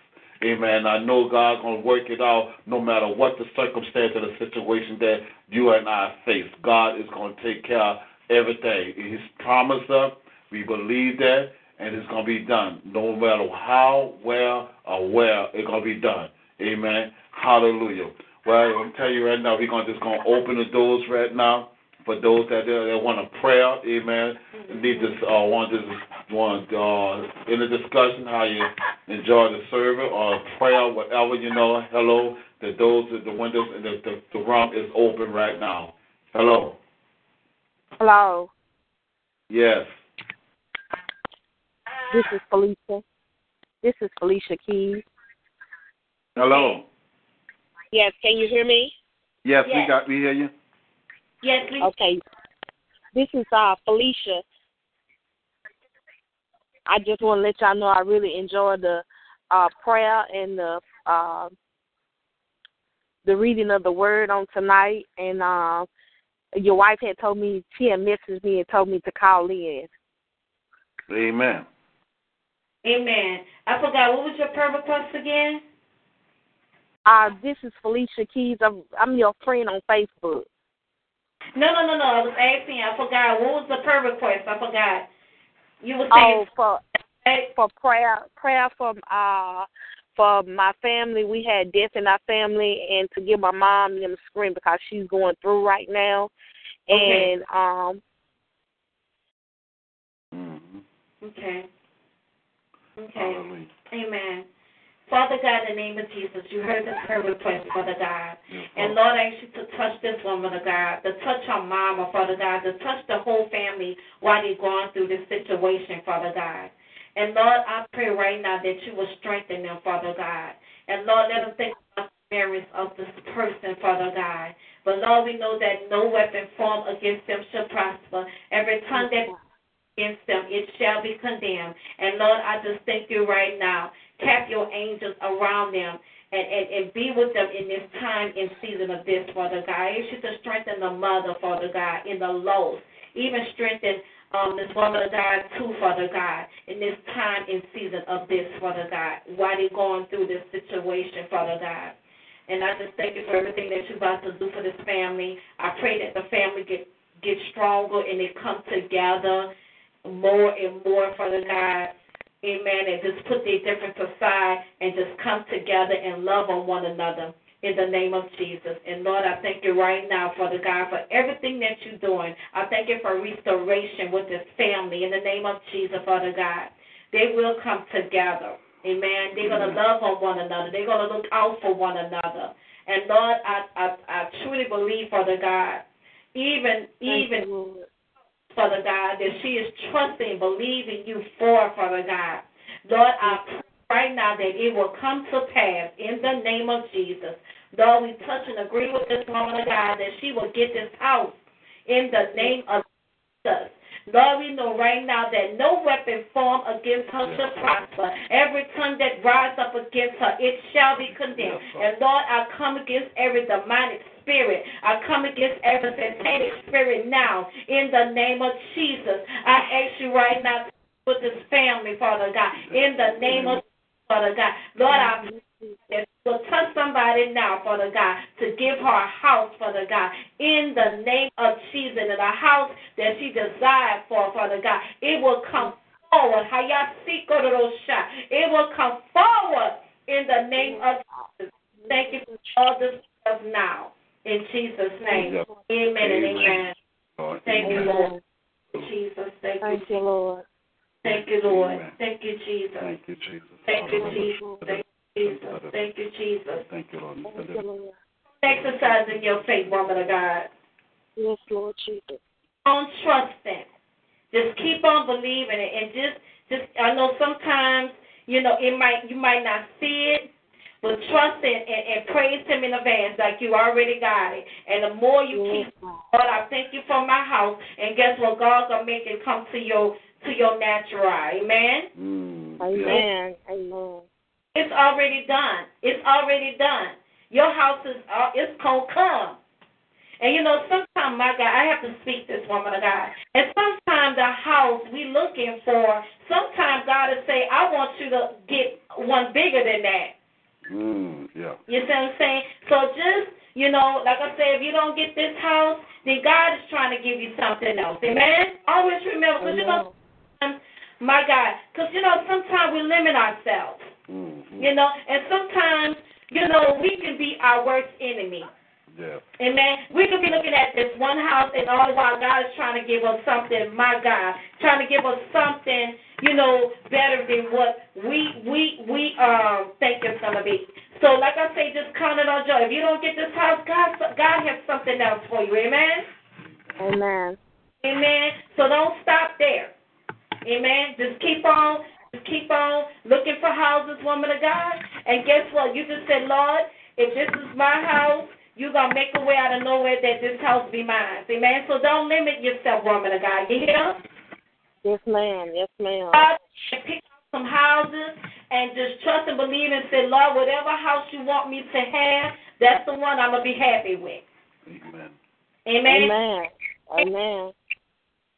C: Amen. I know God's going to work it out no matter what the circumstance or the situation that you and I face. God is going to take care of everything. He's promised us. We believe that. And it's going to be done. No matter how, where, or where, it's going to be done. Amen. Hallelujah. Well, I'm telling you right now, we're going to just to open the doors right now for those that that want a prayer. Amen. Need this uh, want this want uh, in the discussion how you enjoy the service or prayer, whatever you know. Hello. The doors, the windows, and the, the the room is open right now. Hello.
E: Hello,
C: Yes.
E: this is Felicia. This is Felicia Keys.
C: Hello.
E: Yes, can you hear me?
C: Yes, we got we hear you.
D: Yes, please.
E: Okay. This is uh Felicia. I just want to let y'all know I really enjoyed the uh prayer and the uh the reading of the word on tonight and uh your wife had told me she had messaged me and told me to call in.
C: Amen.
D: Amen. I forgot, what was your prayer request again?
E: Uh this is Felicia Keys. I'm I'm your friend on Facebook.
D: No, no, no, no. I was asking. I forgot. What was the prayer request? I forgot. You were
E: Oh,
D: saying.
E: for
D: Hey,
E: for prayer prayer from uh for my family. We had death in our family and to give my mom them scream because she's going through right now.
D: Okay.
E: And um
C: Mm-hmm.
D: Okay. Okay.
C: Hallelujah.
D: Amen. Father God, in the name of Jesus, you heard the prayer request, Father God. And Lord, I ask you to touch this woman, Father God, to touch her mama, Father God, to touch the whole family while they're going through this situation, Father God. And Lord, I pray right now that you will strengthen them, Father God. And Lord, let them think about the merits of this person, Father God. But Lord, we know that no weapon formed against them shall prosper. Every tongue that against them, it shall be condemned. And Lord, I just thank you right now. Cap your angels around them and, and, and be with them in this time and season of this, Father God. I ask you to strengthen the mother, Father God, in the lows. Even strengthen um, this woman of God, too, Father God, in this time and season of this, Father God, while they're going through this situation, Father God. And I just thank you for everything that you're about to do for this family. I pray that the family get get stronger and they come together more and more, Father God. amen, and just put their difference aside and just come together and love on one another in the name of Jesus. And Lord, I thank you right now, Father God, for everything that you're doing. I thank you for restoration with this family in the name of Jesus, Father God. They will come together. Amen. They're going to love on one another. They're going to look out for one another. And Lord, I, I, I truly believe, Father God, even even Father God, that she is trusting, believing you for, Father God. Lord, I pray right now that it will come to pass in the name of Jesus. Lord, we touch and agree with this woman of God that she will get this house in the name of Jesus. Lord, we know right now that no weapon formed against her shall prosper. Every tongue that rises up against her, it shall be condemned. And Lord, I come against every demonic spirit. I come against every satanic spirit now in the name of Jesus. I ask you right now with this family, Father God, in the name of Father God. Lord, I that will touch somebody now, Father God, to give her a house, Father God, in the name of Jesus, and a house that she desired for, Father God. It will come forward. It will come forward in the name of Jesus. Thank you for all this stuff now. In Jesus' name. Amen and amen. Thank you, Lord. Jesus. Thank you.
G: Thank you, Lord.
D: Thank you, Lord. Thank you, Jesus.
E: Thank you, Jesus.
D: Thank you, Jesus. Thank you, Jesus. Thank you, Jesus.
E: Thank you, Lord.
G: Thank you, Lord.
D: Exercising your faith, woman of God.
G: Yes, Lord Jesus.
D: On trusting. Just keep on believing it and just just I know sometimes, you know, it might you might not see it, but trust it and, and praise him in advance like you already got it. And the more you
G: Yes,
D: keep
G: God.
D: Lord, I thank you for my house and guess what? God's gonna make it come to your to your natural. Amen.
E: Mm, yeah.
G: Amen. Amen.
D: It's already done. It's already done. Your house is uh, it's gonna come. And you know, sometimes my God, I have to speak this woman of God. And sometimes the house we looking for, sometimes God will say, I want you to get one bigger than that.
E: Mm, yeah.
D: You see what I'm saying? So just, you know, like I said, if you don't get this house, then God is trying to give you something else. Amen? Always remember, because you know, sometimes, my God, because you know, sometimes we limit ourselves.
E: Mm,
D: You know, and sometimes, you know, we can be our worst enemy.
E: yeah.
D: Amen. We could be looking at this one house, and all the while God is trying to give us something. My God, trying to give us something, you know, better than what we we we um think it's gonna be. So, like I say, just count it on joy. If you don't get this house, God God has something else for you. Amen.
G: Amen.
D: Amen. So don't stop there. Amen. Just keep on, just keep on looking for houses, woman of God. And guess what? You just said, Lord, if this is my house, you're gonna make a way out of nowhere that this house be mine. Amen. So don't limit yourself, woman of God. You hear?
G: Yes, ma'am. Yes, ma'am.
D: God, pick out some houses and just trust and believe and say, Lord, whatever house you want me to have, that's the one I'm gonna be happy with.
E: Amen.
D: Amen.
G: Amen. Amen.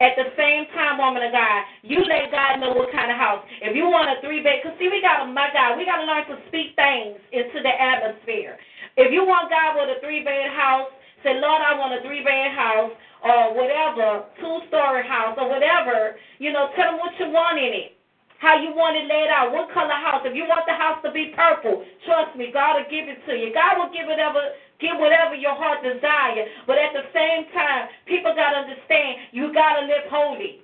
D: At the same time, woman of God, you let God know what kind of house. If you want a three bed, because see, we got to, my God, we got to learn to speak things into the atmosphere. If you want God with a three bed house, say, Lord, I want a three bed house or whatever, two story house or whatever. You know, tell them what you want in it. How you want it laid out, what color house. If you want the house to be purple, trust me, God will give it to you. God will give whatever give whatever your heart desire. But at the same time, people gotta understand you gotta live holy.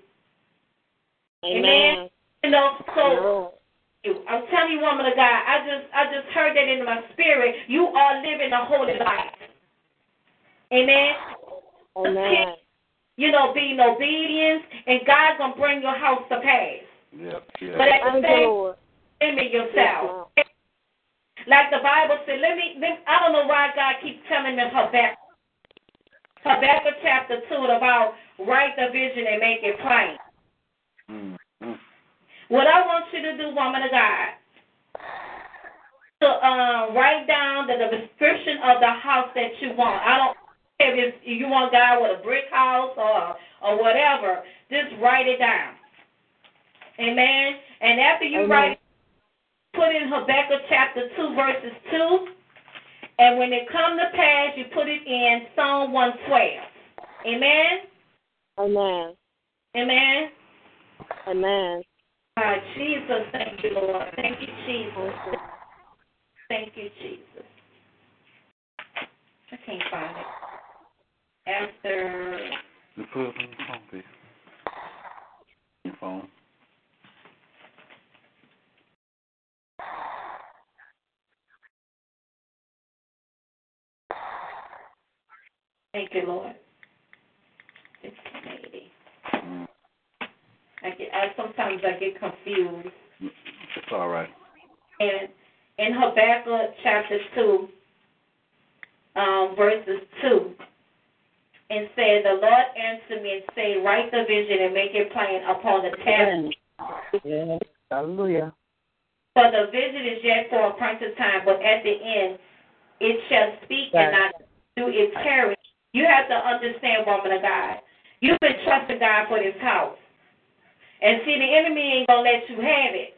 G: Amen.
D: You know, so. I'm telling you, woman of God, I just I just heard that in my spirit. You are living a holy life. Amen.
G: Amen.
D: You know, being obedience, and God's gonna bring your house to pass.
E: Yeah. Yeah.
D: But at the same
G: Lord.
D: limit yourself.
G: ma'am.
D: Like the Bible said, let me, let, I don't know why God keeps telling me Habakkuk, Habakkuk chapter 2 about write the vision and make it plain.
E: Mm, mm.
D: What I want you to do, woman of God, to um, write down the, the description of the house that you want. I don't care if you want God with a brick house or or whatever. Just write it down. Amen. And after you
G: Amen.
D: write, put in Habakkuk chapter two verses two. And when it come to pass, you put it in Psalm one twelve. Amen.
G: Amen.
D: Amen.
G: Amen.
D: God, Jesus, thank you, Lord. Thank you, Jesus. Thank you, Jesus. I can't find it. After
C: You put it on your phone, please. Your phone.
D: Thank you, Lord. Eighty.
C: Mm.
D: I get. I sometimes I get confused.
C: It's all right.
D: And in Habakkuk chapter two, um, verses two, and said, "The Lord answered me and said, Write the vision and make it plain upon the tablet."
H: Yes. Hallelujah.
D: For the vision is yet for a appointed time, but at the end it shall speak and not do its tarry. You have to understand, woman of God. You've been trusting God for this house. And see the enemy ain't gonna let you have it.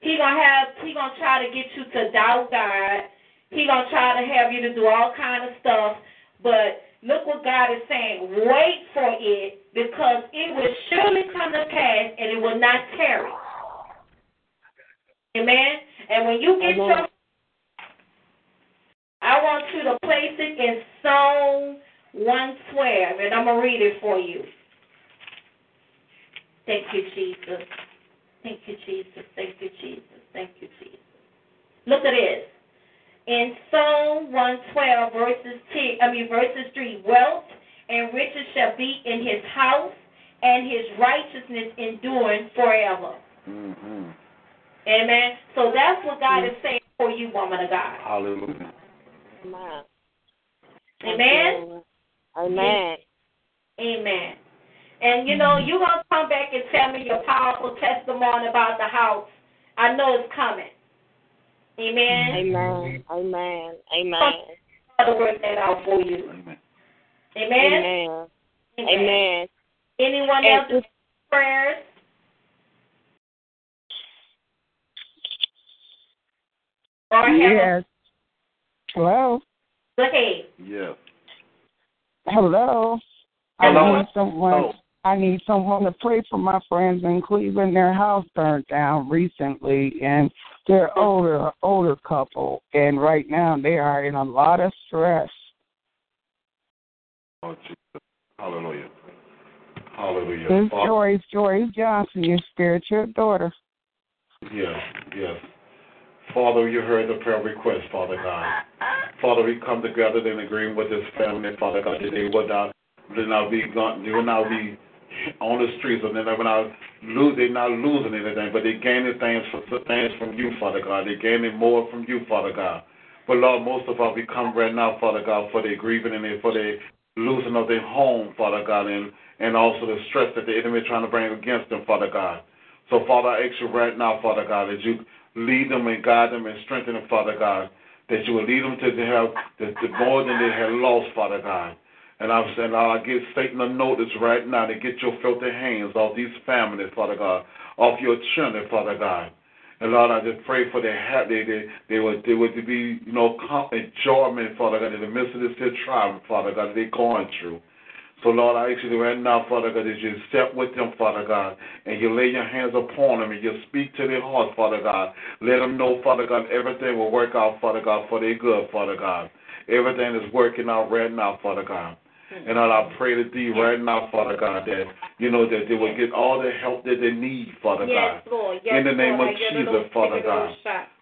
D: He gonna have he gonna try to get you to doubt God. He gonna try to have you to do all kind of stuff. But look what God is saying. Wait for it because it will surely come to pass and it will not tarry. Amen. And when you get
H: Amen.
D: your I want you to place it in Psalm 112, and I'm going to read it for you. Thank you, Jesus. Thank you, Jesus. Thank you, Jesus. Thank you, Jesus. Look at this. In Psalm 112, verses 10, I mean verses 3, wealth and riches shall be in his house, and his righteousness enduring forever.
C: Mm-hmm.
D: Amen. So that's what God is saying for you, woman of God.
C: Hallelujah.
H: Amen.
D: Amen.
H: Amen.
D: Amen. And you know, you're gonna come back and tell me your powerful testimony about the house. I know it's coming. Amen.
H: Amen. Amen. Amen.
D: God will work that out for you.
C: Amen.
D: Amen.
H: Amen. Amen.
D: Anyone
H: And
D: else's prayers?
H: Yes. Hello.
D: Go ahead.
C: Yes.
H: Hello.
C: Hello.
H: I need someone.
C: Oh.
H: I need someone to pray for my friends in Cleveland. Their house burned down recently, and they're older, older couple, and right now they are in a lot of stress.
C: Oh, Jesus. Hallelujah. Hallelujah.
H: This
C: Father-
H: Joyce, Joyce Johnson, your spiritual daughter.
C: Yes, yes. Father, you heard the prayer request, Father God. Father, we come together in agreement with this family, Father God, that they will not, will not be will not be on the streets, and they will not lose, they're not losing anything, but they're gaining things from, things from you, Father God. They're gaining more from you, Father God. But Lord, most of all, we come right now, Father God, for their grieving and for their losing of their home, Father God, and, and also the stress that the enemy is trying to bring against them, Father God. So, Father, I ask you right now, Father God, that you lead them and guide them and strengthen them, Father God, that you will lead them to the have the, the more than they had lost, Father God. And I'm saying, oh, I give Satan a notice right now to get your filthy hands off these families, Father God, off your children, Father God. And Lord, I just pray for their ha- they, they, would they would be, you know, enjoyment, Father God, in the midst of this trial, Father God, they're going through. So, Lord, I ask you right now, Father God, that you step with them, Father God, and you lay your hands upon them and you speak to their hearts, Father God. Let them know, Father God, everything will work out, Father God, for their good, Father God. Everything is working out right now, Father God. And Lord, I pray to thee right now, Father God, that, you know, that they will get all the help that they need, Father God.
D: Yes, Lord. Yes,
C: In the name
D: Lord.
C: of
D: I get a
C: Jesus, Father God.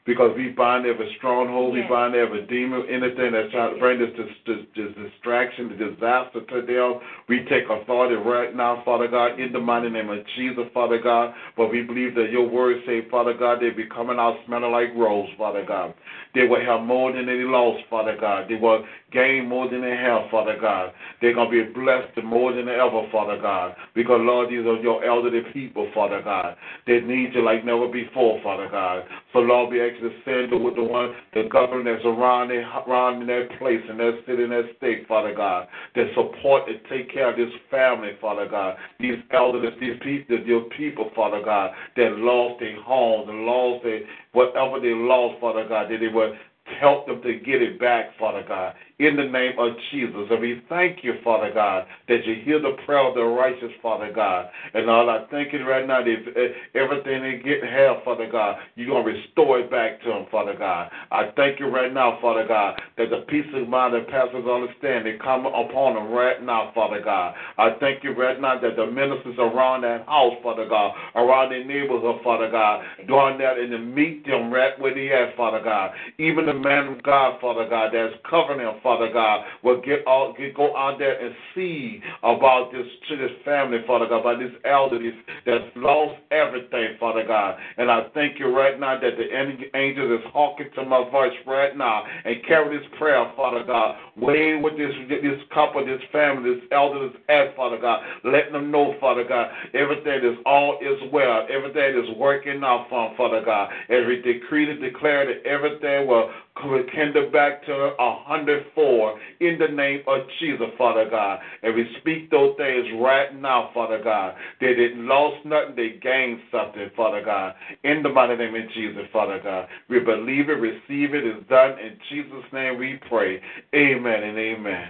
C: Because we bind every stronghold, we
D: Yes.
C: bind every demon, anything that's trying to bring this, this, this, distraction, the disaster to them. We take authority right now, Father God, in the mighty name of Jesus, Father God. But we believe that your word say, Father God, they be coming out smelling like rose, Father God. They will have more than they lost, Father God. They will gain more than they have, Father God. They're going to be blessed more than ever, Father God. Because, Lord, these are your elderly people, Father God. They need you like never before, Father God. So, Lord, we actually send with the one, the government that's around, around in that place, in that city, in that state, Father God, that support and take care of this family, Father God. These elders, these people, your people, Father God, that lost their homes and lost their, whatever they lost, Father God, that they would help them to get it back, Father God, in the name of Jesus. And we thank you, Father God, that you hear the prayer of the righteous, Father God. And all I thank you right now if, if eh, everything they get have, Father God, you're going to restore it back to them, Father God. I thank you right now, Father God, that the peace of mind that passes understanding come upon them right now, Father God. I thank you right now that the ministers around that house, Father God, around their neighborhood, Father God, doing that and to meet them right where they at, Father God. Even the man of God, Father God, that's covering them, Father God, will get out, get, go out there and see about this to this family, Father God, about this elderly that's lost everything, Father God. And I thank you right now that the angel is hawking to my voice right now and carry this prayer, Father God, way with this this couple, this family, this elder is at, Father God, letting them know, Father God, everything is all is well, everything is working out for them, Father God. Every decree to declare that everything will rekindle back to a hundredfold in the name of Jesus, Father God. And we speak those things right now, Father God. They didn't lost nothing, they gained something, Father God. In the mighty name of Jesus, Father God. We believe it, receive it, it's done. In Jesus' name we pray. Amen and amen.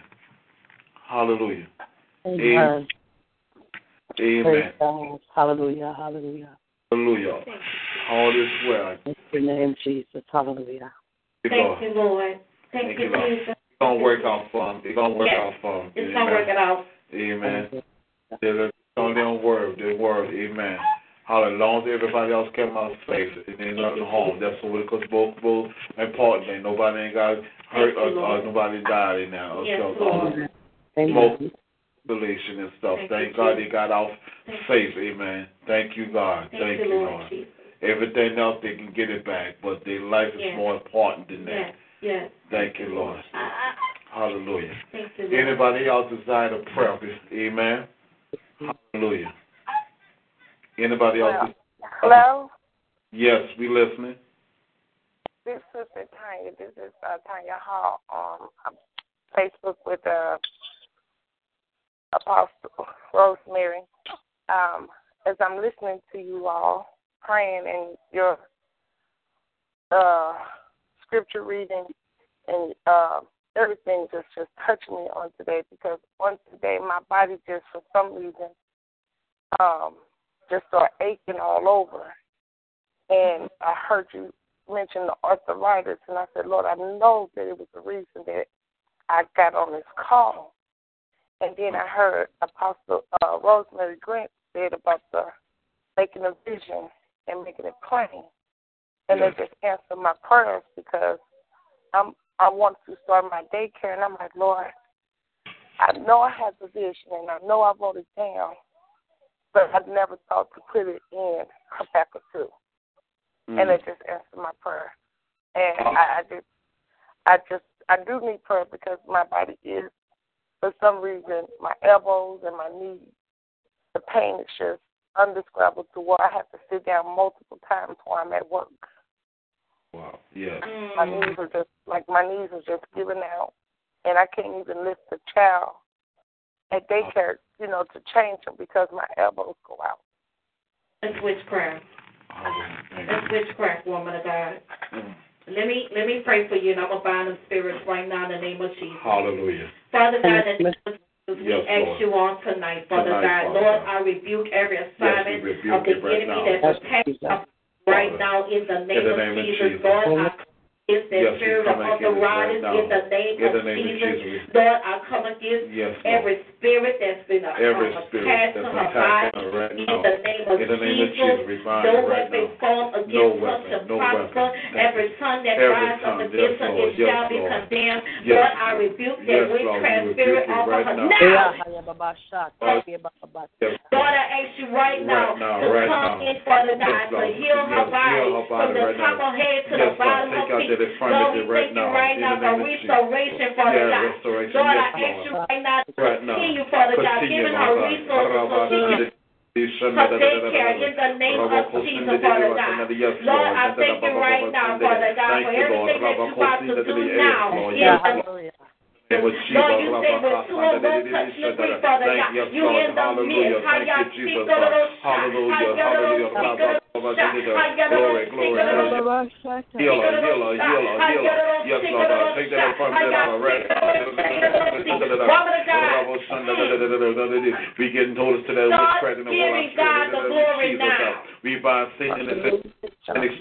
C: Hallelujah.
I: Amen.
C: Amen.
I: Hallelujah. Hallelujah.
C: Hallelujah. All is well.
I: In your name, of Jesus. Hallelujah.
D: Thank you, Lord. Thank,
C: Thank
D: you,
C: you, Lord.
D: Jesus.
C: It's going to work out for them. It's going to work
D: Yes.
C: out for them.
D: It's gonna work it out.
C: Amen. They're on their word, their word. Amen. Hallelujah. As long as everybody else came out safe, it ain't nothing home. That's what because both both important thing. Nobody ain't got hurt or, or
D: Lord.
C: nobody died in there.
D: Yes,
C: so, uh,
D: Lord.
C: Smoke, relation and stuff.
D: Thank
C: Thank,
D: you,
C: God they got off
D: Thank
C: safe. Amen. Thank you, God.
D: Thank
C: Thank,
D: you,
C: you,
D: Lord
C: Lord.
D: Jesus.
C: Everything else they can get it back, but their life is
D: Yes.
C: more important than that.
D: Yes, yes.
C: Thank you, Lord.
D: Ah,
C: Hallelujah.
D: Thank you, Lord.
C: Anybody else desire to pray? Amen. Hallelujah. Anybody else?
G: Well, hello,
C: Yes, we listening.
G: this is Sister Tanya. This is uh, Tanya Hall on um, Facebook with uh, Apostle Rosemary. Um, as I'm listening to you all praying and your uh, scripture reading and uh, everything just just touched me on today because on today my body just for some reason um, just started aching all over. And I heard you mention the arthritis, and I said, Lord, I know that it was the reason that I got on this call. And then I heard Apostle uh, Rosemary Grant said about the making a vision and making it plain, and
C: Yes.
G: it just answered my prayers because I'm I want to start my daycare, and I'm like, Lord, I know I have the vision, and I know I wrote it down, but I've never thought to put it in Habakkuk two and mm. it just answered my prayer. And oh. I, I just, I just, I do need prayer because my body is, for some reason, my elbows and my knees, the pain is just undescribable to where I have to sit down multiple times while I'm at work.
C: Wow. Yes.
G: My knees are just like my knees are just giving out, and I can't even lift the child at daycare, you know, to change them because my elbows go out.
D: That's witchcraft. That's witchcraft, woman of God. Let me let me pray for you, and I'm gonna bind them spirits right now in the name of Jesus.
C: Hallelujah.
D: Father God, in the name of Jesus, we
C: Yes,
D: ask
C: Lord.
D: you on tonight, Father
C: Tonight,
D: God.
C: Father
D: Lord,
C: God.
D: I rebuke every
C: Yes,
D: assignment
C: we rebuke
D: of the
C: it right
D: enemy
C: now.
D: that's attacking right now in the name,
C: the
D: of,
C: name of
D: Jesus.
C: Jesus.
D: Lord, I is that
C: Yes,
D: spirit of
C: it right
D: in the name
C: In
D: of
C: the name of
D: Jesus.
C: Jesus.
D: Lord, I come against
C: Yes,
D: every spirit that's been
C: Every
D: attached to her body
C: right
D: in the name of
C: In the name of
D: Jesus.
C: Jesus, we bind
D: no
C: right
D: weapon formed against her
C: weapon,
D: shall
C: no
D: prosper.
C: weapon.
D: Every tongue that rises up against it
C: yes,
D: shall be condemned.
C: Yes.
D: Lord, I rebuke that witchcraft spirit
C: it
D: off
C: right
D: of her
C: now.
D: Lord, I ask you right now, to come in, Father God,
C: Yes,
D: to heal her body, from the top of her head to the bottom of her feet.
C: That infirmity
D: Lord, we
C: right now,
D: right now
C: the
D: for
C: of
D: restoration, Father
C: Yeah,
D: God.
C: restoration,
D: Lord,
C: yes,
D: I ask you right now to
C: Right now.
D: continue, Father God, giving her resources so she can her daycare in the name of Jesus, Father God. Lord, I thank you right now, Father God, for everything that you're about to do now.
C: Yes,
D: the
C: Lord. Name of Jesus.
D: Lord, you say with two or more touch and agree, Father God.
C: you,
D: in the
C: Hallelujah.
D: midst.
C: You, Jesus. Hallelujah. Hallelujah. Glory, glory. Yes, Lord God. Take that infirmity out of our We getting notice to that witchcraft in the
D: giving the glory
C: Jesus,
D: now.
C: God. We bind Satan and his and his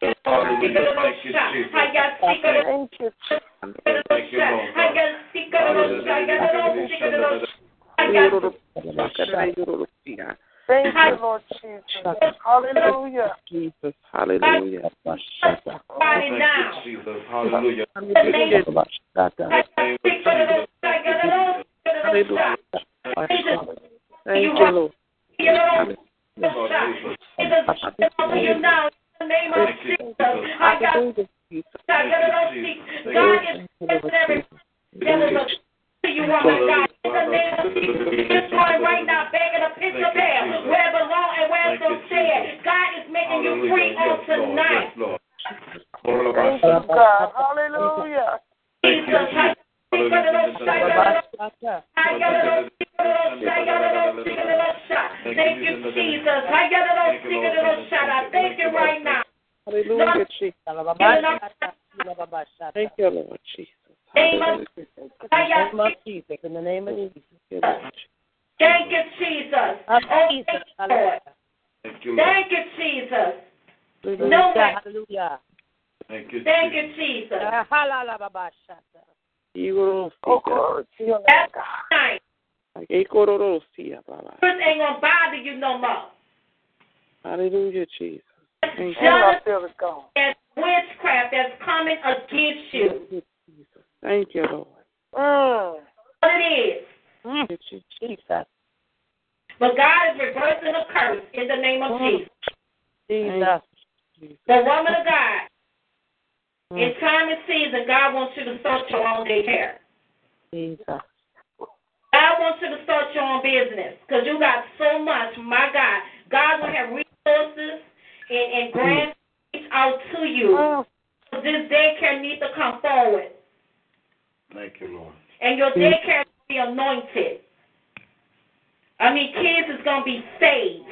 D: Don't give him praise.
C: Jesus.
D: Thank you, Lord.
C: Hallelujah. Thank you, Jesus.
D: Thank you.
C: Thank you, Lord
H: Thank you, Lord Jesus. Hallelujah.
I: Jesus. Hallelujah.
D: Body now.
C: Thank you, Jesus. Hallelujah.
I: Thank you, Lord.
D: You now, in the name of Jesus, I got God is every to you, woman of God. In the name of Jesus, this one right now, begging a pitch of hell, where it belong and where it's so said. God is making you free on tonight.
H: Thank you, God. Hallelujah.
D: Jesus, Thank you, Jesus. Thank you right now.
I: Hallelujah, Jesus. Thank you, Lord Jesus.
D: Name of
I: Name of Jesus. In the name of Jesus.
D: Thank you, Jesus. Oh, thank you, Lord.
C: Thank you, Lord.
D: Thank you, Jesus. No.
I: Hallelujah.
C: Thank you,
D: Thank you, Jesus.
H: Oh, glory to your name,
D: That's
H: God.
D: nice.
I: Ekororosia,
D: ain't gonna bother you no more.
I: Hallelujah, Jesus. Thank you.
H: And I
D: Jealous
H: feel it gone.
D: and witchcraft that's coming against you.
I: Thank you, Lord.
H: Mm.
D: What it is.
I: Thank you, Jesus.
D: But God is reversing the curse in the name of Jesus.
I: Jesus.
D: The woman of God, in time and season, God wants you to start your own daycare.
I: Jesus.
D: God wants you to start your own business because you got so much. My God, God will have resources and, and grants reach out to you. So this daycare needs to come forward,
C: Thank you, Lord.
D: and your daycare will be anointed. I mean, kids is gonna be saved.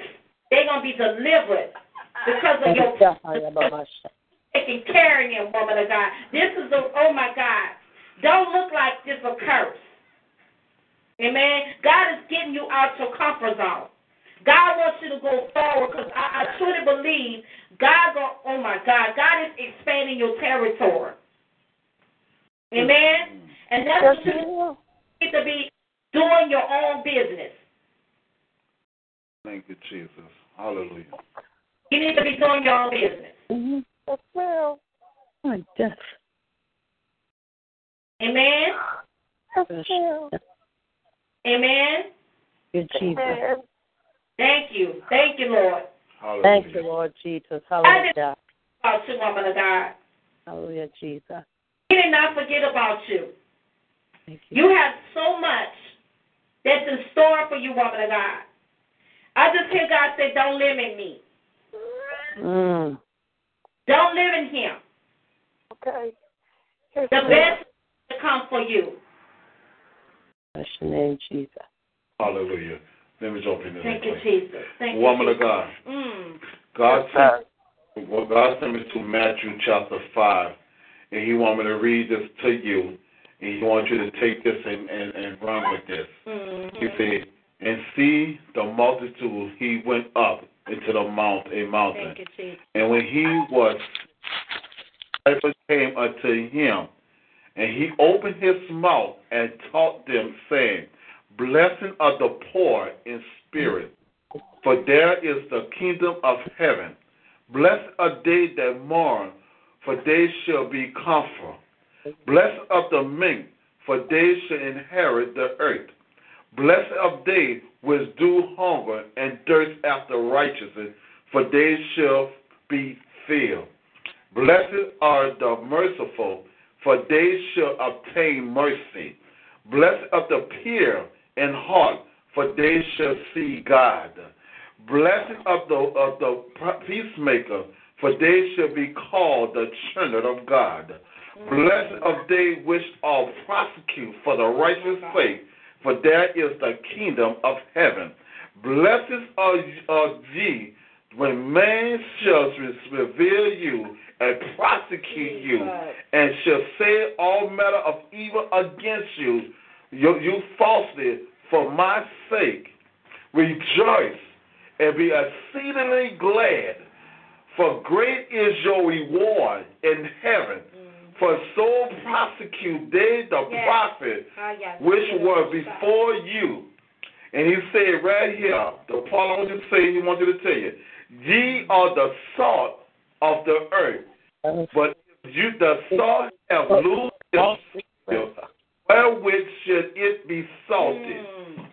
D: They're gonna be delivered because of your taking care of them, woman of God. This is a oh my God. Don't look like this a curse. Amen. God is getting you out your comfort zone. God wants you to go forward because I, I truly believe God go oh my God, God is expanding your territory. Amen. And that's what you need to be doing your own business.
C: Thank you, Jesus. Hallelujah.
D: You need to be doing your own business. Mm-hmm.
H: Yes, ma'am.
I: My death.
D: Amen.
H: Yes, ma'am.
D: Amen.
I: Good Jesus.
H: Amen.
D: Thank you. Thank you, Lord.
C: Hallelujah.
I: Thank you, Lord Jesus. Hallelujah.
D: About you, woman of God.
I: Hallelujah, Jesus.
D: He did not forget about you.
I: Thank you.
D: You have so much that's in store for you, woman of God. I just hear God say, Don't limit me.
I: Mm.
D: Don't live in him.
H: Okay. Yes,
D: The
H: ma'am.
D: best to come for you.
I: Bless your name, Jesus.
C: Hallelujah. Let me jump into
D: Thank you,
C: quick.
D: Jesus. Thank you.
C: Woman
D: you.
C: of God.
D: Mm.
C: God
H: Yes, sir.
C: sent well, God sent me to Matthew chapter five, and He want me to read this to you, and He wants you to take this and, and, and run with this.
D: Mm-hmm.
C: He said, "And see the multitude, He went up into the mount, a mountain, and when He was, disciples came unto Him, and He opened His mouth and taught them, saying, Blessing are the poor in spirit, for there is the kingdom of heaven. Blessed are they that mourn, for they shall be comforted. Blessed are the meek, for they shall inherit the earth. Blessed of they which do hunger and thirst after righteousness, for they shall be filled. Blessed are the merciful, for they shall obtain mercy. Blessed are the pure in heart, for they shall see God. Blessed are the, of the peacemaker, for they shall be called the children of God. Blessed are they which are prosecute for the righteous sake, for there is the kingdom of heaven. Blessed are, ye when man shall revere you and prosecute you, and shall say all manner of evil against you, you, you falsely, for my sake. Rejoice and be exceedingly glad, for great is your reward in heaven. For so prosecute they the
D: Yes.
C: prophets
D: Ah, yes.
C: which were before you. And he said right here, the part I want you to say, he wanted to tell you, ye are the salt of the earth. But if you the salt have lost its savor, wherewith should it be salted?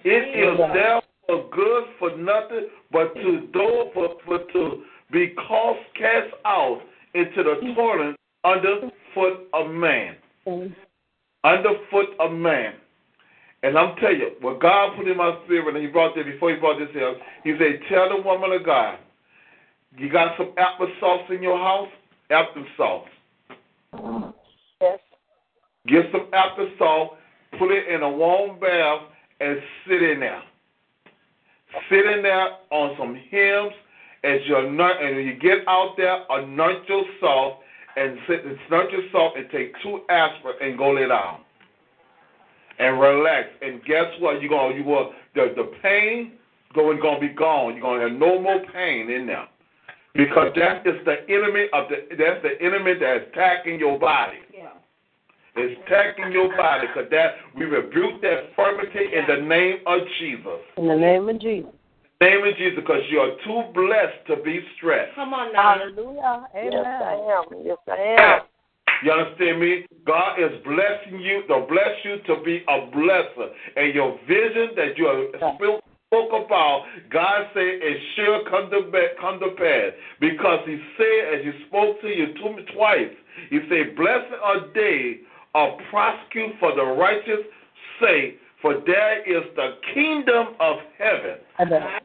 C: It is therefore good for nothing but to do for, for to be cast cast out into the toilet under foot of man. Mm. Under foot of man. And I'm telling you, what God put in my spirit, and He brought this before He brought this here, He said, Tell the woman of God, you got some applesauce in your house? Applesauce.
I: Yes.
C: Get some applesauce, put it in a warm bath, and sit in there. Sit in there on some hymns as you anoint, and when you get out there, anoint yourself and sit and anoint yourself and take two aspirin and go lay down. And relax. And guess what? You're gonna you will the the pain going gonna be gone. You're gonna have no more pain in there. Because that is the enemy of the that's the enemy that's attacking your body.
D: Yeah.
C: It's attacking your body because that we rebuke that infirmity in the name of Jesus.
I: In the name of Jesus.
C: Name of Jesus, because you are too blessed to be stressed.
D: Come on now.
I: Hallelujah. Amen. Yes, I am. Yes, I am.
C: You understand me? God is blessing you to bless you to be a blesser. And your vision that you are spoke spoke about, God said it shall come to, come to pass. Because He said, as He spoke to you two, twice, He said, Blessed are they are prosecute for the righteous sake, for there is the kingdom of heaven.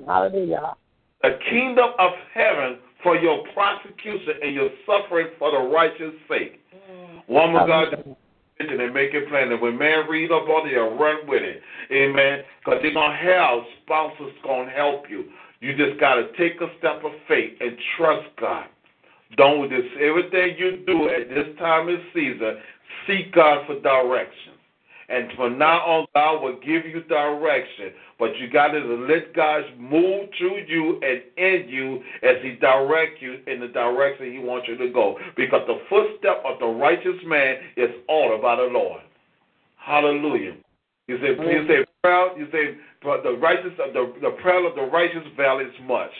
I: Hallelujah.
C: The kingdom of heaven for your prosecution and your suffering for the righteous sake. Mm. Woman of God, and make it plain. And when man read up on it, they'll run with it. Amen. Because they're going to have spouses going to help you. You just got to take a step of faith and trust God. Don't this everything you do at this time and season, seek God for direction. And from now on, God will give you direction. But you got to let God move through you and in you as He direct you in the direction He wants you to go. Because the footstep of the righteous man is ordered by the Lord. Hallelujah. You say, you say, proud. You say, but the righteous, the the prayer of the righteous values much.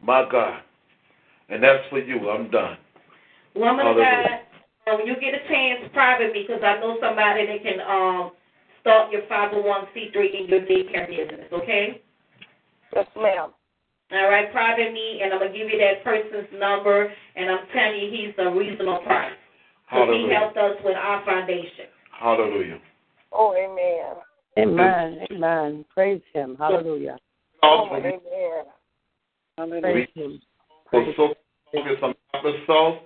C: My God, and that's for you. I'm done.
D: Woman of God, um, you get a chance, private me because I know somebody that can um start your 501c3 in your daycare business, okay?
I: Yes, ma'am.
D: All right, private me, and I'm going to give you that person's number, and I'm telling you he's a reasonable price. Because he helped us with our foundation.
C: Hallelujah.
I: Oh, amen. Amen. Amen. Praise Him. Hallelujah. Oh, amen. Praise Him.
C: So, so get some applesauce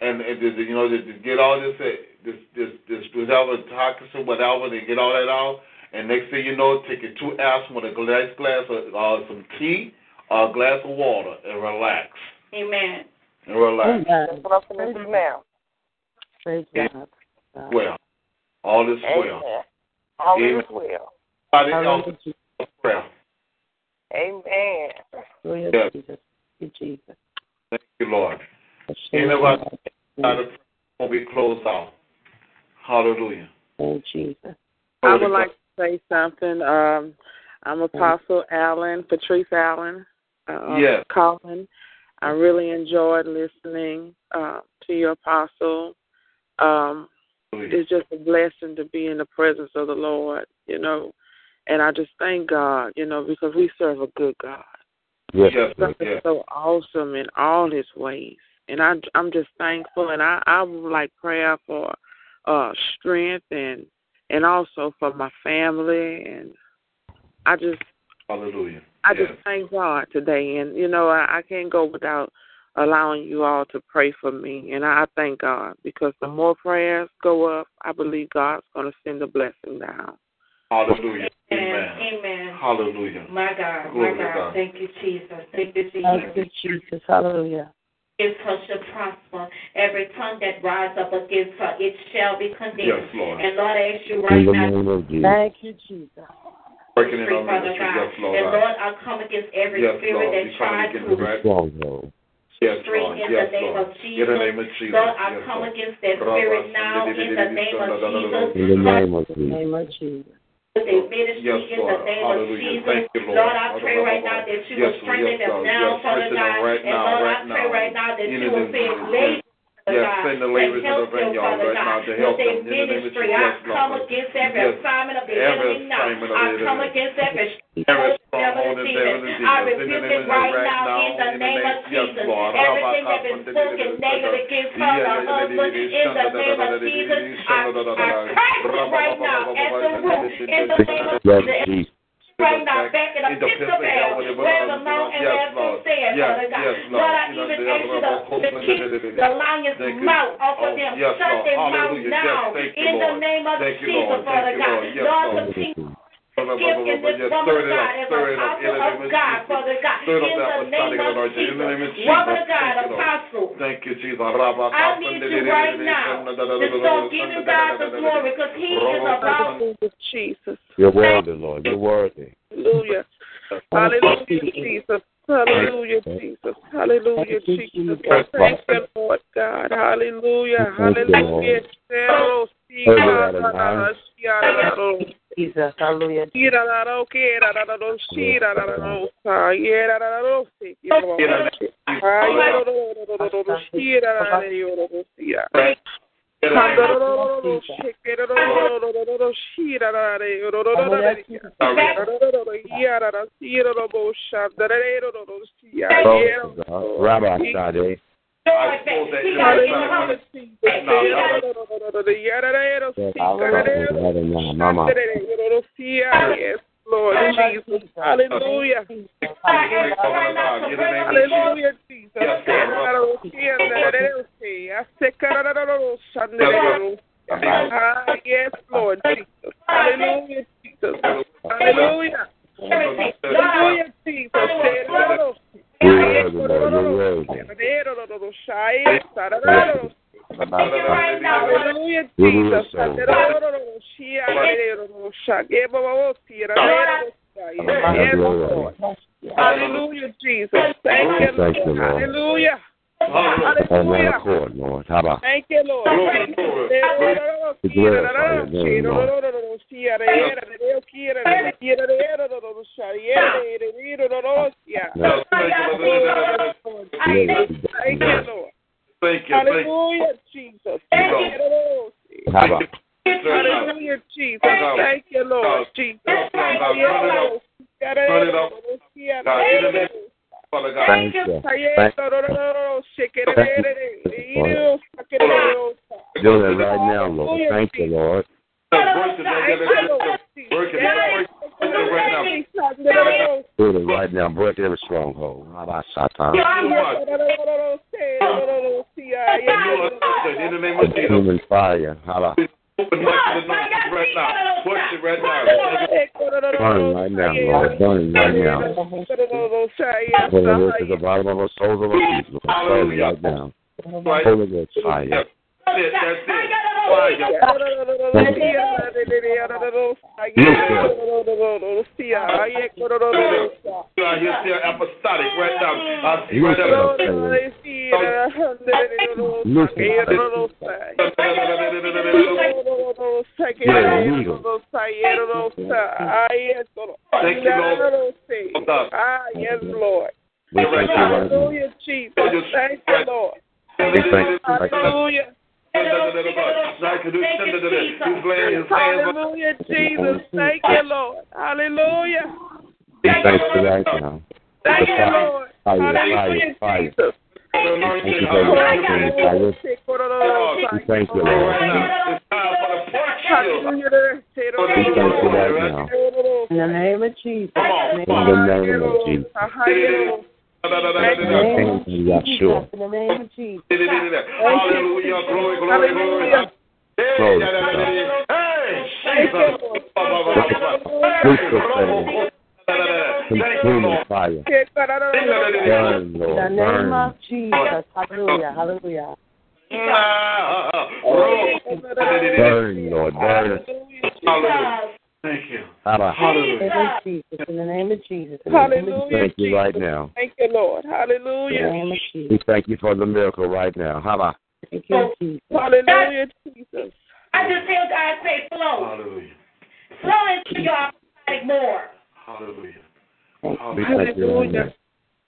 C: and, and just, you know, just, just get all this, uh, this, this, this, whatever toxins or whatever, they get all that out. And next thing you know, take your two aspirin with a glass, glass of uh, some tea or a glass of water and relax.
D: Amen.
C: And relax.
I: Amen. That's what I'm going to do now. Praise God.
C: Well, all is well.
I: Amen. All
C: Amen.
I: is well.
C: Body else
I: Hallelujah.
C: prayer.
I: Amen. Glory
C: Yes.
I: to Jesus. Thank you, Jesus.
C: Thank you, Lord. Anybody got a prayer before we close out? Hallelujah.
I: Thank Jesus.
J: I
C: Glory to
J: would like to say something. Um, I'm Apostle Allen, Patrice Allen, uh,
C: Yes.
J: calling. I really enjoyed listening uh, to your apostle. Um, it's just a blessing to be in the presence of the Lord, you know. And I just thank God, you know, because we serve a good God.
C: Yes,
J: God is
C: yes.
J: so awesome in all His ways, and I I'm just thankful, and I I would like prayer for uh strength and and also for my family, and I just
C: Hallelujah.
J: I
C: Yes.
J: just thank God today, and you know I, I can't go without allowing you all to pray for me. And I thank God because the more prayers go up, I believe God's going to send a blessing down.
C: Hallelujah.
D: Amen. Amen.
C: Hallelujah.
D: My God,
C: Glory
D: my God.
C: God.
D: Thank you, Jesus. Thank you,
I: Thank you,
D: Jesus.
I: Jesus. Hallelujah.
D: Against her shall prosper. Every tongue that rise up against her, it shall be condemned.
C: Yes, Lord.
D: And Lord, I ask you
K: In
D: right
K: the
D: now,
K: name of Jesus.
I: Thank you, Jesus.
C: Working in
D: free,
C: our
D: Father
C: ministry. Yes, Lord.
D: And Lord, I come against every
C: Yes,
D: spirit
C: Lord.
D: that
C: We come
D: tried to
C: it right
K: Stronghold.
C: Yes,
D: free
C: Lord.
D: in
C: Yes,
D: the name
C: Lord.
D: of Jesus.
C: In the name of Jesus.
D: Lord, I
C: Yes,
D: come
C: Lord.
D: against that spirit now in the name of Jesus.
K: In the name of Jesus.
I: Name of Jesus.
D: With their ministry
C: Yes,
D: in the name of Jesus.
C: You, Lord.
D: Lord, I pray right now that you
C: Yes,
D: will strengthen
C: Yes,
D: them now, Father God.
C: right
D: and Lord, I pray right now that
C: In
D: you will send labor.
C: Yes,
D: God,
C: send the
D: to
C: laborers the vineyard right now to help them. In the name of. Jesus.
D: I come against every
C: Yes.
D: assignment of the
C: Every
D: enemy now. I come against every
C: Every
D: stronghold of demon. I
C: demons. In the
D: rebuke it right now in the name of Jesus. Everything that
C: Rabba,
D: is spoken negative against her,
C: Yeah,
D: her
C: yeah, yeah,
D: husband, in the name of Jesus, I curse it right now at the root in the name of Jesus. Right now, back in pits
C: pits
D: of
C: of
D: hell,
C: hell, where
D: the long and
C: Yes,
D: last
C: Lord.
D: stand,
C: Yes,
D: Father God. Lord, I even ask you to, keep the lion's mouth off of
C: Oh,
D: them. Shut their mouth now in the name of Jesus. Father God.
C: Lord. Yes,
D: Lord,
C: Lord.
D: continue.
C: Rabba,
D: in this woman of God
C: up,
D: as
C: stir it up. In
D: apostle of God,
C: Jesus.
D: Father God. In the name of
C: anointing. In the name of
D: Jesus.
C: Jesus.
D: Woman of God,
C: Thank you, Lord.
D: apostle.
C: Thank you, Jesus.
D: I need you right now to start giving God the glory because He is about
J: Hallelujah, Jesus.
K: You're worthy, Lord. You're worthy.
J: Hallelujah. Hallelujah, Jesus. Hallelujah, Jesus. Hallelujah, Jesus. Thank you, Lord God. Hallelujah. Hallelujah.
I: Jesus. Hallelujah.
K: Rabbi Sade. Mama.
J: Yes, Lord Jesus. Hallelujah. Hallelujah, Jesus. Ah, yes, Lord Jesus. Hallelujah, Jesus. Hallelujah. Jesus.
K: You're worthy, Lord. You're worthy.
J: Hallelujah, Jesus. Hallelujah, Jesus. Thank you,
K: Thank you,
J: Lord.
K: Lord.
J: Hallelujah.
K: On
J: Hallelujah.
K: accord, Lord. How about
J: Thank you, Lord.
K: to glorify Lord?
J: Thank you, Lord.
C: Thank you. Thank.
J: Hallelujah, Jesus.
K: How about
J: Hallelujah, Jesus. Thank you, Lord. Jesus. Thank you, Lord.
C: Father God.
K: Thank you. Thank Doing it right now, Lord. Thank you, Lord.
C: Work it, right now.
K: Doing it right now. Break every stronghold. How about Satan?
C: In the name of Jesus.
K: Fire. How about
C: Open up the anointing right now. Push it right now.
K: burning right now, Lord? Burning right now. From the to the bottom of our souls of our feet, Lord. Burning right now. Holy Ghost fire.
C: That's it. That's it. Fire. You are here still apostolic right now. I see right now.
J: Thank you, Lord. Ah, yes, Lord.
K: We thank you right now.
J: Hallelujah, Jesus. Thank you, Lord.
K: We thank you right now.
J: Hallelujah. Hallelujah, Jesus. Thank you, Lord. Hallelujah.
K: We thank you right now.
J: Thank you, Lord. Hallelujah, Jesus.
K: Thank you for your consuming fire. We thank you, Lord.
J: Hallelujah.
K: We thank you right now.
I: In the name of Jesus.
K: In the name of Jesus.
I: Of Jesus.
C: Hallelujah. Glory, glory, glory. Thank you.
K: Burn,
I: In the name of Jesus. Hallelujah. Hallelujah.
C: Ah,
K: Burn, Lord. Burn.
C: Hallelujah. Thank you.
K: Hallelujah.
I: In the name of Jesus. In the name of Jesus. In the name of
J: Hallelujah.
K: Thank you right now.
J: Thank you, Lord.
I: In the
J: Hallelujah.
I: name of Jesus.
K: We thank you for the miracle right now. Hallelujah.
I: Thank you, oh, Jesus.
J: Hallelujah, Jesus.
D: I just hear God say, flow.
C: Hallelujah.
D: Flow into your automatic more.
C: Hallelujah.
K: We thank you right now.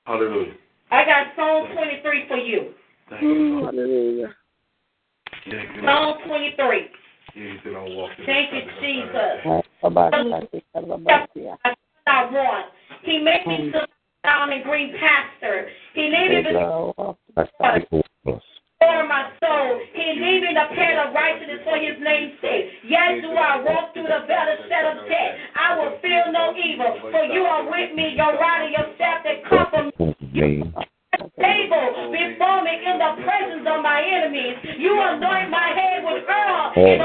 C: Hallelujah.
D: I got Psalm 23 for you.
C: Thank you, Lord.
J: Hallelujah.
C: Thank you, Lord.
D: Psalm 23.
C: You said I'll walk in the
D: Thank you,
C: shadow of
D: Jesus. I want. He made me to lie down in green pasture. He lead me
K: the equal
D: for my soul. He lead me in the path of righteousness for his name's sake. Yes, do I walk through the valley of shadow of death. I will feel no evil, for you are with me. Your rod and your staff that comfort me.
K: Name.
D: Table before me in the presence of my enemies. You anoint my head with oil and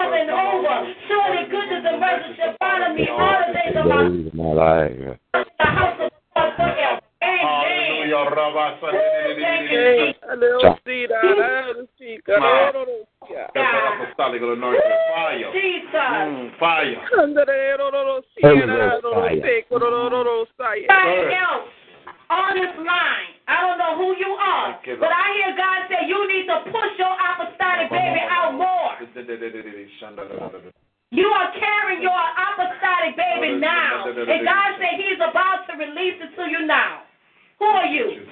D: over and over. Surely goodness and mercy shall follow me all the days of my
K: my life.
D: the house of the Lord forever. Amen.
C: Hallelujah. Rabba,
D: Thank you,
C: Sunday,
D: Jesus.
J: Hallelujah. Hallelujah.
C: That's the apostolic anointing. Fire.
D: Jesus.
C: Mm, fire.
D: Somebody else on this line. I don't know who you are,
C: Thank
D: but I hear God say you need to push your apostolic baby out more. You are carrying your apostolic baby now, and God said He's about to release it to you now. Who are you?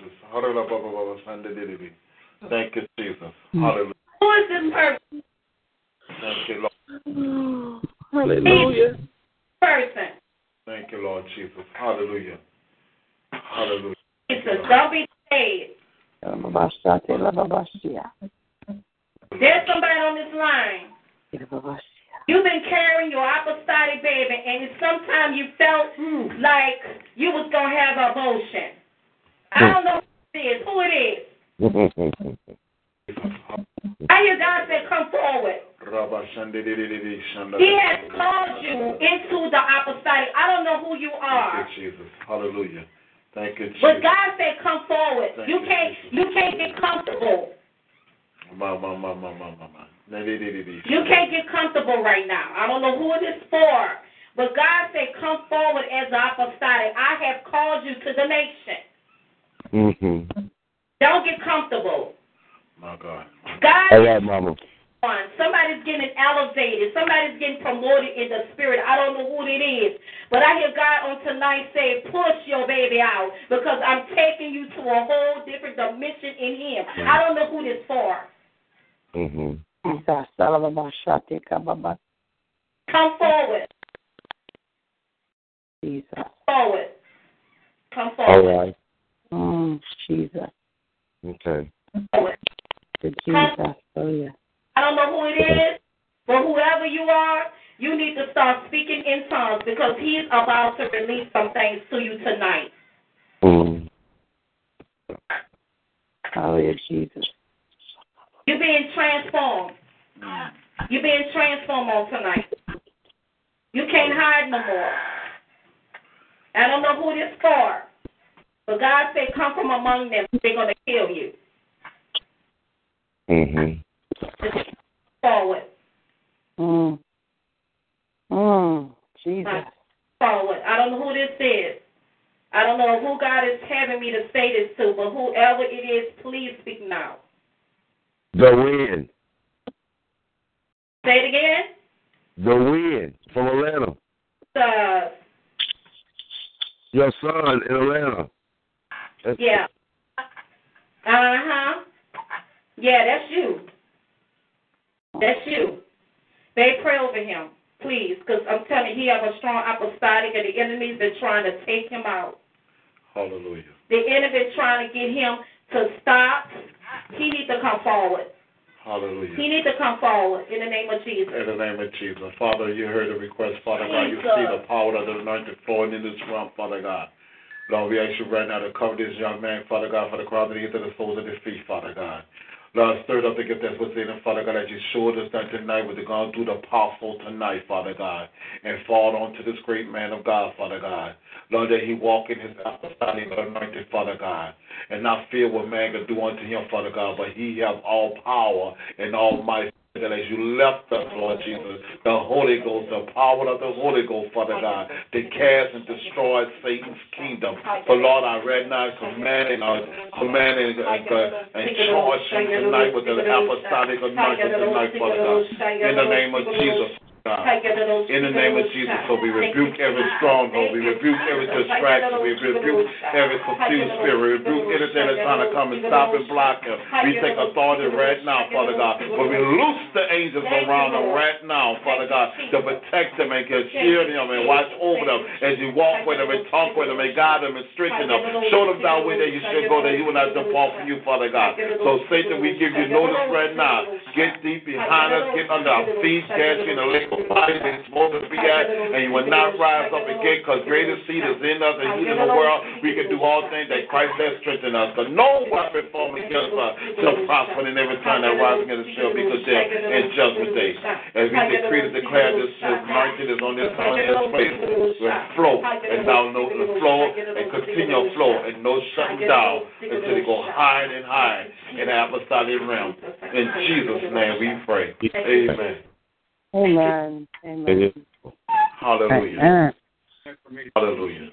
C: Thank you, Jesus. Hallelujah.
D: Who is this person?
C: Thank you, Lord.
J: Hallelujah.
D: Person.
C: Thank you, Lord Jesus. Hallelujah. Hallelujah.
D: Jesus, don't be scared. There's somebody on this line. You've been carrying your apostolic baby, and sometimes you felt like you was gonna have abortion. I hmm. don't know who it is. Who it is? I hear God say, "Come forward." He has called you into the apostolic. I don't know who you are,
C: Jesus. Hallelujah. Thank you,
D: but God said, "Come forward."
C: Thank
D: You
C: you,
D: can't.
C: Jesus.
D: You can't get comfortable.
C: Ma, ma, ma, ma, ma, ma, ma. Na, di, di, di, di,
D: You can't get comfortable right now. I don't know who it is for, but God said, "Come forward as the apostolic. I have called you to the nation.
K: Mm-hmm.
D: Don't get comfortable."
C: My God.
D: God
K: All
D: is
K: right, Mama.
D: On. Somebody's getting elevated. Somebody's getting promoted in the spirit. I don't know who it is. But I hear God on tonight say, push your baby out because I'm taking you to a whole different dimension in Him. I don't know who this for.
K: Mm-hmm.
D: Come forward.
I: Jesus.
D: Forward. Come forward.
K: right.
I: Mm, Jesus.
K: Okay.
D: Forward.
I: Jesus. Hallelujah.
D: I don't know who it is, but whoever you are, you need to start speaking in tongues because He's about to release some things to you tonight.
K: Mm.
I: Hallelujah, Jesus.
D: You're being transformed. You're being transformed on tonight. You can't hide no more. I don't know who this for, but God said, "Come from among them. They're gonna kill you."
K: Mm-hmm.
D: Just forward,
I: Mm. Mm. Jesus.
D: forward. I don't know who this is. I don't know who God is having me to say this to, but whoever it is, please speak now.
K: The wind.
D: Say it again.
K: The wind from Atlanta.
D: Uh,
K: Your son in Atlanta. That's-
D: yeah. Uh huh. Yeah, that's you. That's you. They pray over him, please, because I'm telling you, he have a strong apostolic, and the enemy's been trying to take him out.
C: Hallelujah.
D: The enemy trying to get him to stop. He needs to come forward.
C: Hallelujah.
D: He needs to come forward in the name of Jesus.
C: In the name of Jesus. Father, you heard the request, Father God. You see the power of the anointed flowing in this realm, Father God. Lord, we ask you right now to cover this young man, Father God, for the crown of the head to the soles of his feet, Father God. Lord, stir up the gift that's within him, Father God, as you showed us that tonight with the God through the apostle tonight, Father God, and fall onto this great man of God, Father God. Lord, that he walk in his apostolic anointed, Father God, and not fear what man can do unto him, Father God, but he have all power and all might. That as you left us, Lord Jesus, the Holy Ghost, the power of the Holy Ghost, Father God, to cast and destroy Satan's kingdom. For Lord, I read now commanding, uh, commanding uh, and charging tonight with the apostolic anointing tonight, Father God. In the name of Jesus. Uh, God. In the name of Jesus, so we rebuke every stronghold, we rebuke every distraction, we rebuke every confused spirit, we rebuke anything that's trying to come and stop and block him. We take authority right now, Father God, but we loose the angels around him right now, Father God, to protect him and to shield him and watch over them as you walk with them and talk with them and guide them and strengthen them. Show them that way that you should go, that you will not depart from you, Father God. So Satan, we give you notice right now. Get deep behind us, get under our feet, catch you in the lake that you're supposed to be at, and you will not rise up again, because greater seed is in us and he's in the world. We can do all things that Christ has strengthened us. Because no weapon formed against us shall prosper, and every time that rises against us shall be condemned in judgment day. As we decree and declare this, anointing is on this, on this place, will flow, and now know the flow, and continue flow, and no shutting down until they go higher and higher in the apostolic realm. In Jesus' name we pray. Amen.
I: Amen. Amen.
C: Hallelujah. Hallelujah.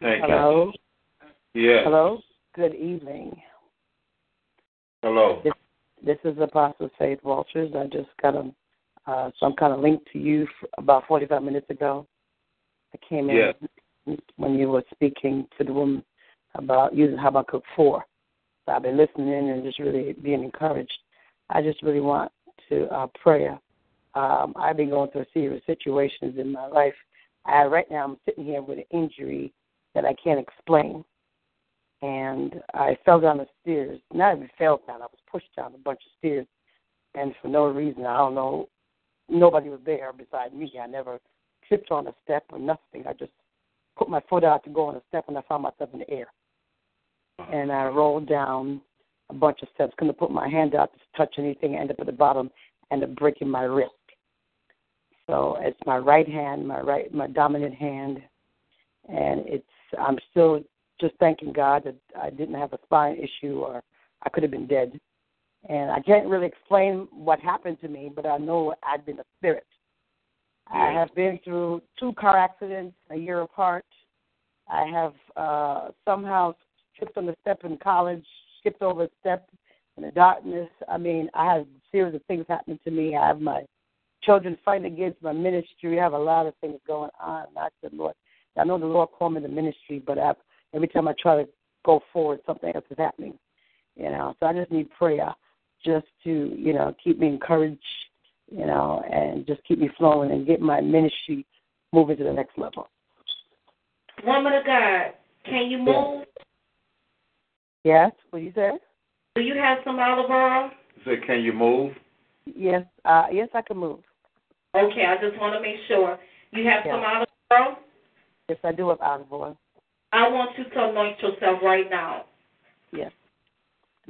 C: Thank
I: Hello.
C: you. Yes.
I: Hello. Good evening.
C: Hello.
I: This, this is Apostle Faith Walters. I just got a uh, some kind of link to you about 45 minutes ago. I came in
C: Yes.
I: when you were speaking to the woman about using Habakkuk 4. So I've been listening and just really being encouraged. I just really want to uh, pray. Um, I've been going through a series of situations in my life. I, right now, I'm sitting here with an injury that I can't explain. And I fell down the stairs. Not even fell down, I was pushed down a bunch of stairs. And for no reason, I don't know, nobody was there beside me. I never tripped on a step or nothing. I just put my foot out to go on a step and I found myself in the air. And I rolled down a bunch of steps, couldn't put my hand out to touch anything, I ended up at the bottom and up breaking my wrist. So it's my right hand, my right my dominant hand and it's I'm still just thanking God that I didn't have a spine issue or I could have been dead. And I can't really explain what happened to me, but I know I've been a spirit. I have been through two car accidents a year apart. I have uh somehow tripped on the step in college, skipped over a step in the darkness. I mean, I have a series of things happening to me. I have my children fighting against my ministry. I have a lot of things going on. I said, Lord. I know the Lord called me to ministry, but I've, every time I try to go forward, something else is happening. You know, so I just need prayer, just to you know keep me encouraged, you know, and just keep me flowing and get my ministry moving to the next level.
D: Woman of God, can you move?
I: Yes, what you said?
D: Do you have some olive oil?
C: Say, can you move?
I: Yes, uh, yes, I can move.
D: Okay, I just want to make sure. You have
I: Yeah.
D: some olive oil?
I: Yes, I do have olive oil.
D: I want you to anoint yourself right now.
I: Yes.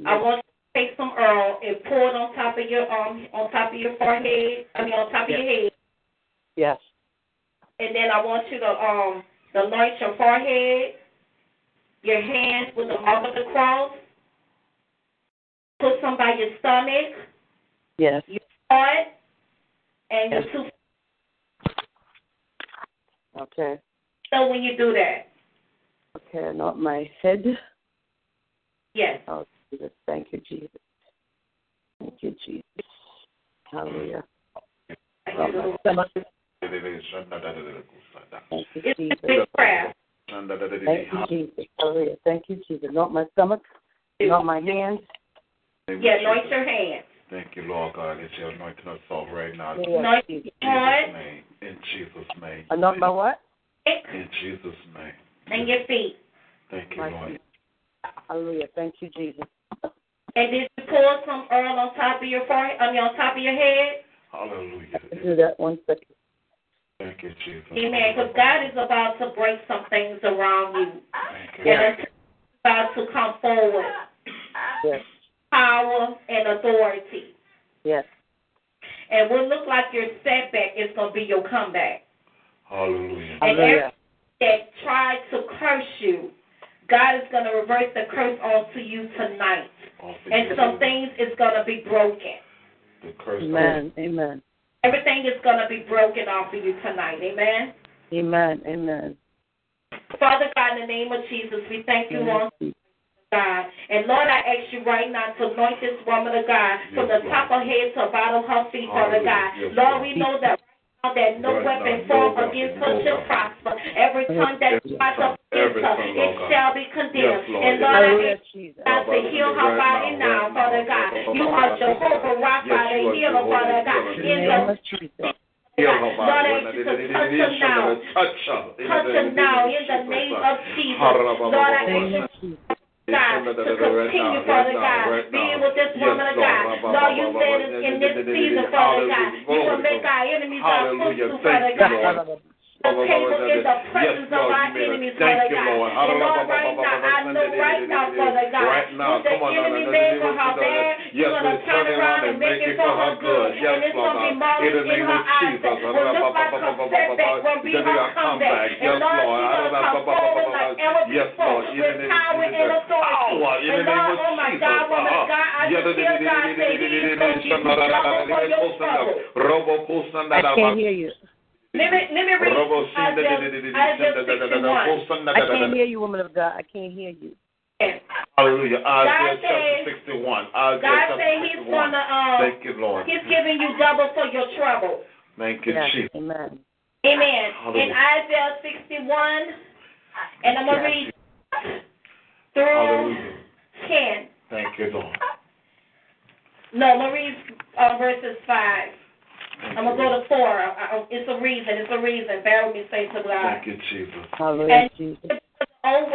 D: I want you to take some oil and pour it on top of your um on top of your forehead. I mean on top of your head.
I: Yes.
D: And then I want you to um to anoint your forehead, your hands with the mark of the cross. Put some by your stomach,
I: Yes.
D: your heart, and your
I: Yes.
D: two.
I: Okay.
D: So when you do that,
I: Okay, anoint my head.
D: yes.
I: Oh, Jesus. Thank you, Jesus. Thank you, Jesus. Hallelujah. Thank you, Jesus.
D: a big prayer.
I: Thank you, Jesus. Hallelujah. Thank you, Jesus. Anoint my stomach. Anoint my hands.
D: Yeah, anoint your hands.
C: Thank you, Lord God, that you're anointing us all right now. In
I: Yes,
D: Anoint
I: Jesus.
D: your heart
C: name. In Jesus' name.
I: Anoint my what?
C: In Jesus' name.
D: and your feet.
C: Thank you,
I: My
C: Lord.
I: feet. Hallelujah. Thank you, Jesus.
D: And did you pour some oil on top of your forehead, I mean on top of your head?
C: Hallelujah.
I: Do that one second.
C: Thank you, Jesus.
D: Amen. Because God is about to break some things around you. And it's about to come forward.
I: Yes.
D: Power and authority.
I: Yes.
D: And what look like your setback is going to be your comeback.
C: Hallelujah.
D: And everything that tried to curse you, God is going to reverse the curse onto you tonight. And some things is going to be broken.
C: The curse.
I: Amen. Amen.
D: Everything is going to be broken off of you tonight. Amen.
I: Amen. Amen.
D: Father God, in the name of Jesus, we thank you, Lord. God. And Lord, I ask you right now to anoint this woman of God from the top of her head to the bottom of her feet, Father God.
C: Yes,
D: Lord, we know that right now that no
C: Right
D: weapon
C: now,
D: formed
C: no
D: against
C: weapon,
D: her shall prosper. Every tongue that
C: Yes,
D: rises up against her, it
C: God.
D: shall be condemned.
C: Yes, Lord.
D: And Lord, I ask
I: Jesus.
D: God to heal her body now, Father God. You are Jehovah Rapha,
C: Yes,
D: the healer, Father God.
I: In
D: In
I: the
D: the
I: name of Jesus.
D: Lord. I ask you to touch her now.
C: Touch her.
D: Now in the name of Jesus. Lord, I
I: In
D: ask you
I: of Jesus.
D: God, to continue, Father God, being with this woman of God. Lord, you said in this season, Father God, you will make our enemies our footstool, Father God. The table in the presence of our enemies, Father God. And Lord, right now, I know right now, Father God,
C: Right now,
D: what the
C: come on,
D: enemy
C: now,
D: made
C: now,
D: for
C: now,
D: her
C: now,
D: bad,
C: yes,
D: you're going to
C: Lord,
D: turn around and make it for her good.
C: Yes,
D: And it's going to be
C: Lord,
D: marvelous
C: in the
D: in
C: name
D: her
C: of
D: eyes.
C: Jesus.
D: What look like her setback will be her comeback.
C: Yes,
D: And Lord,
C: Lord.
D: she's going to come forward like ever
C: Yes,
D: before
C: Lord, in the
D: with
C: name of
D: power
C: Jesus.
D: and authority.
C: Power in the
D: And Lord,
C: of
D: oh my
C: Jesus.
D: God, woman of
C: Uh-huh.
D: God, I just feel God say he's going to give you double for your trouble.
I: I can't hear you.
D: Let me, let me read Isaiah, Isaiah 61.
I: I can't hear you, woman of God. I can't hear you.
C: Hallelujah. Isaiah
D: God
C: chapter 61. Isaiah
D: God
C: chapter
D: say he's going to, um,
C: Thank you, Lord.
D: he's giving you double for your trouble.
C: Thank you,
I: Yes.
C: Jesus.
I: Amen.
D: Amen. In Isaiah 61, and I'm going to read through
C: Hallelujah.
D: 10.
C: Thank you, Lord.
D: No, I'm going to read uh, verses 5. I'm going to go to 4. I, I, it's a reason. It's a reason. Bear with me, say to God.
C: Thank you, Jesus.
I: Hallelujah,
D: And
I: Jesus.
D: oh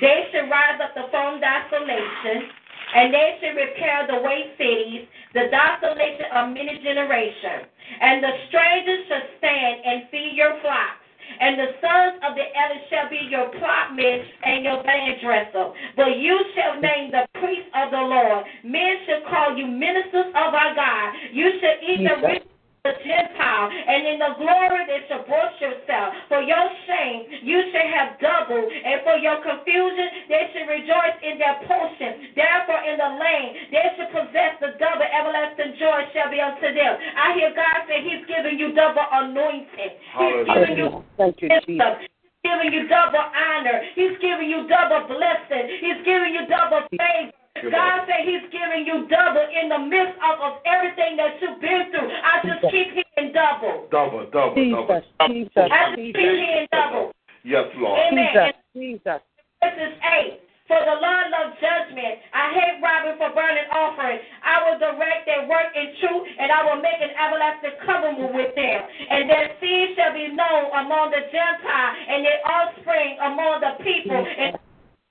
D: they should rise up the from desolation, and they should repair the waste cities, the desolation of many generations. And the strangers shall stand and feed your flocks. And the sons of the elders shall be your plotmen and your band dresser. But you shall name the priests of the Lord. Men shall call you ministers of our God. You shall eat the rich the Gentile, and in the glory that shall boast yourself. For your shame you shall have double, and for your confusion they shall rejoice in their portion. Therefore in the land they shall possess the double everlasting joy shall be unto them. I hear God say He's giving you double anointing. He's giving you
I: Hallelujah. Thank you, Jesus.
D: He's giving you double honor. He's giving you double blessing. He's giving you double favor. God said He's giving you double in the midst of, of everything that you've been through. I just
I: Jesus.
D: keep hearing double.
C: Double, double, double.
I: Jesus, Jesus,
D: I just keep hearing double.
C: Yes, Lord.
D: Amen.
I: Jesus, Jesus.
D: Verses 8. For the Lord loves judgment. I hate robbing for burning offering. I will direct their work in truth, and I will make an everlasting covenant with them. And their seed shall be known among the Gentiles, and their offspring among the people. And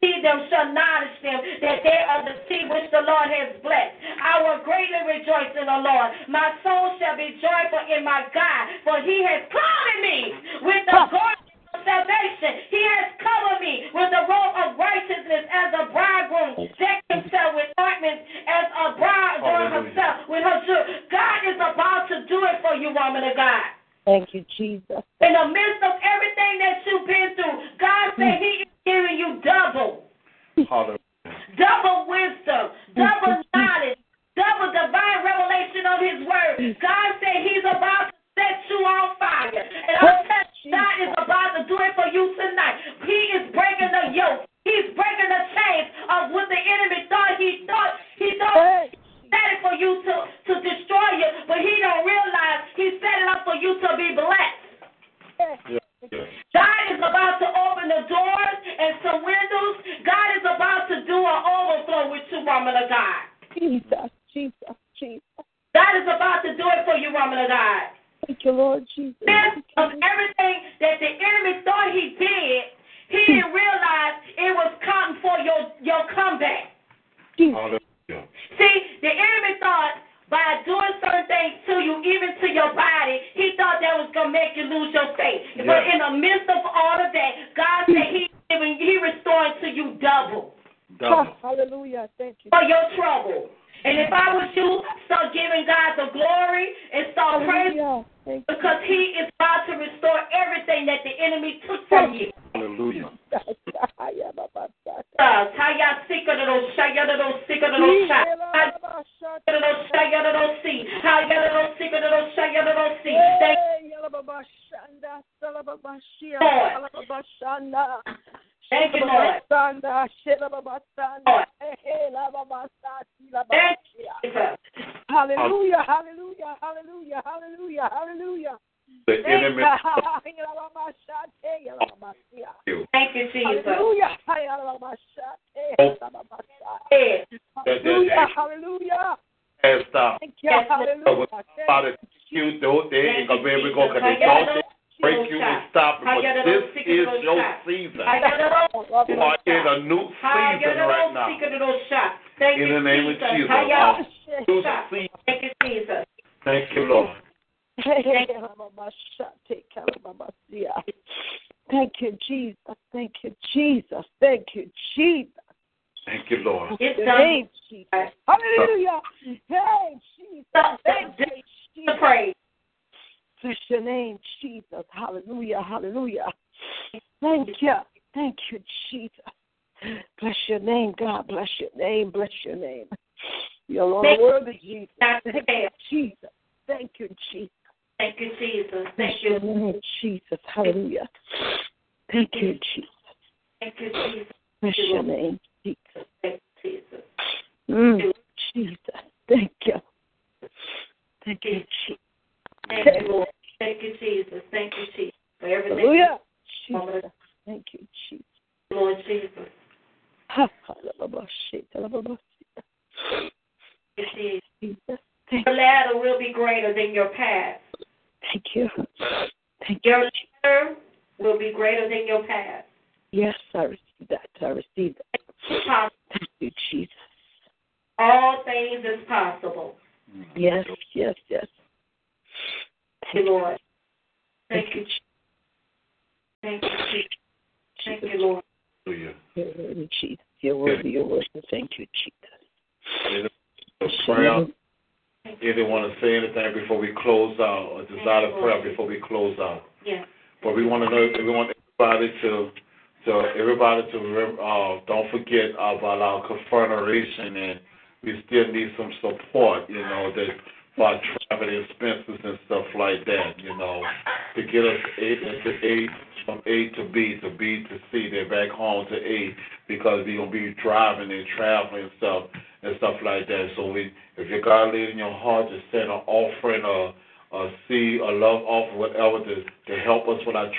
D: see them shall acknowledge them that they are the seed which the Lord has blessed. I will greatly rejoice in the Lord. My soul shall be joyful in my God, for he has covered me with the garment of salvation. He has covered me with the robe of righteousness as a bridegroom decked himself with ornaments as a bride adorned
C: Hallelujah.
D: herself with her jewelry. God is about to do it for you, woman of God.
I: Thank you, Jesus.
D: In the midst of everything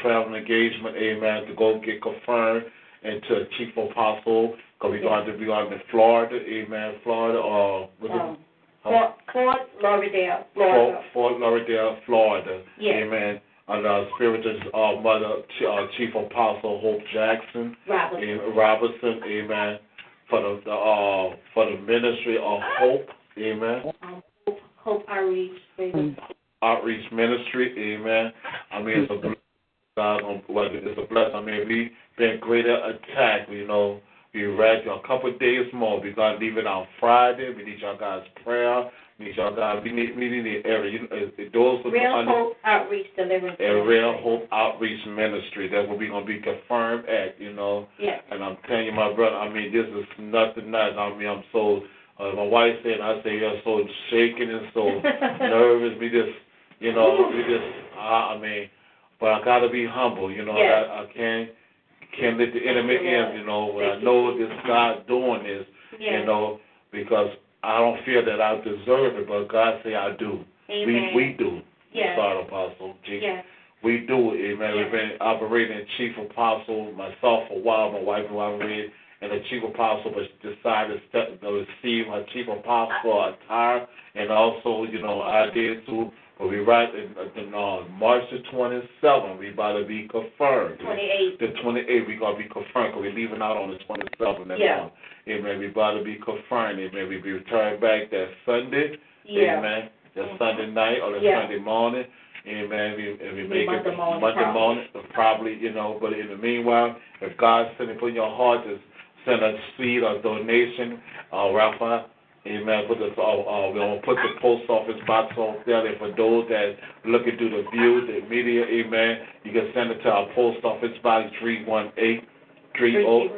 C: help us with our traveling engagement, amen, to go get confirmed and to Chief Apostle, because we're going to be going to Florida, amen, Florida, or what is
D: Um, Fort, Fort Lauderdale, Florida.
C: Fort, Fort Lauderdale, Florida.
D: Yes.
C: Amen. Under our spiritual uh, mother, uh, Chief Apostle Hope Jackson
D: Robinson.
C: and Robertson. Amen. For the, the uh, for the ministry of hope. Amen.
D: Um, Hope, Hope Outreach.
C: Outreach ministry. Amen. I mean, it's a. God, well, it's a blessing. I mean, we been greater attack. You know, we read a couple of days more. We gonna leave it on Friday. We need y'all guys' prayer. We need y'all guys. We need we need every. You know, those are
D: Real
C: under-
D: Hope Outreach Deliverance.
C: a real hope outreach ministry. That's what we're gonna be confirmed at, you know.
D: Yes.
C: And I'm telling you, my brother, I mean, this is nothing nice. I mean, I'm so. Uh, my wife said, I say, you're so shaking and so nervous. We just, you know, we just. Uh, I mean, but I gotta be humble, you know.
D: Yes.
C: I, I can't can't let the enemy in, you know. When I know this God doing this,
D: Yes.
C: you know, because I don't feel that I deserve it, but God say I do.
D: Amen.
C: We we do.
D: Yes.
C: Sorry, Apostle. G.
D: Yes.
C: We do it, amen.
D: Yes.
C: We've been operating chief apostle myself for a while, my wife and I read, and the chief apostle was decided to step, to receive her chief apostle attire, and also, you know, I did too. But we right in, in uh, March the 27th, we about to be confirmed.
D: 28.
C: The 28th, we gonna be confirmed, cause we leaving out on the 27th that
D: Yeah.
C: month. Amen. We about to be confirmed. Amen. We be returning back that Sunday.
D: Yeah.
C: Amen. That Sunday night or the
D: Yeah.
C: Sunday morning. Amen. You, if
D: Be
C: make
D: Monday
C: it
D: morning,
C: Monday
D: probably.
C: morning, probably, you know. But in the meanwhile, if God's sending put in your heart to send a seed or donation, uh, Rafa, Amen. Put the, uh, uh, we're gonna put the post office box on there. And for those that looking through the view, the media, Amen. You can send it to our post office box three one eight three oh.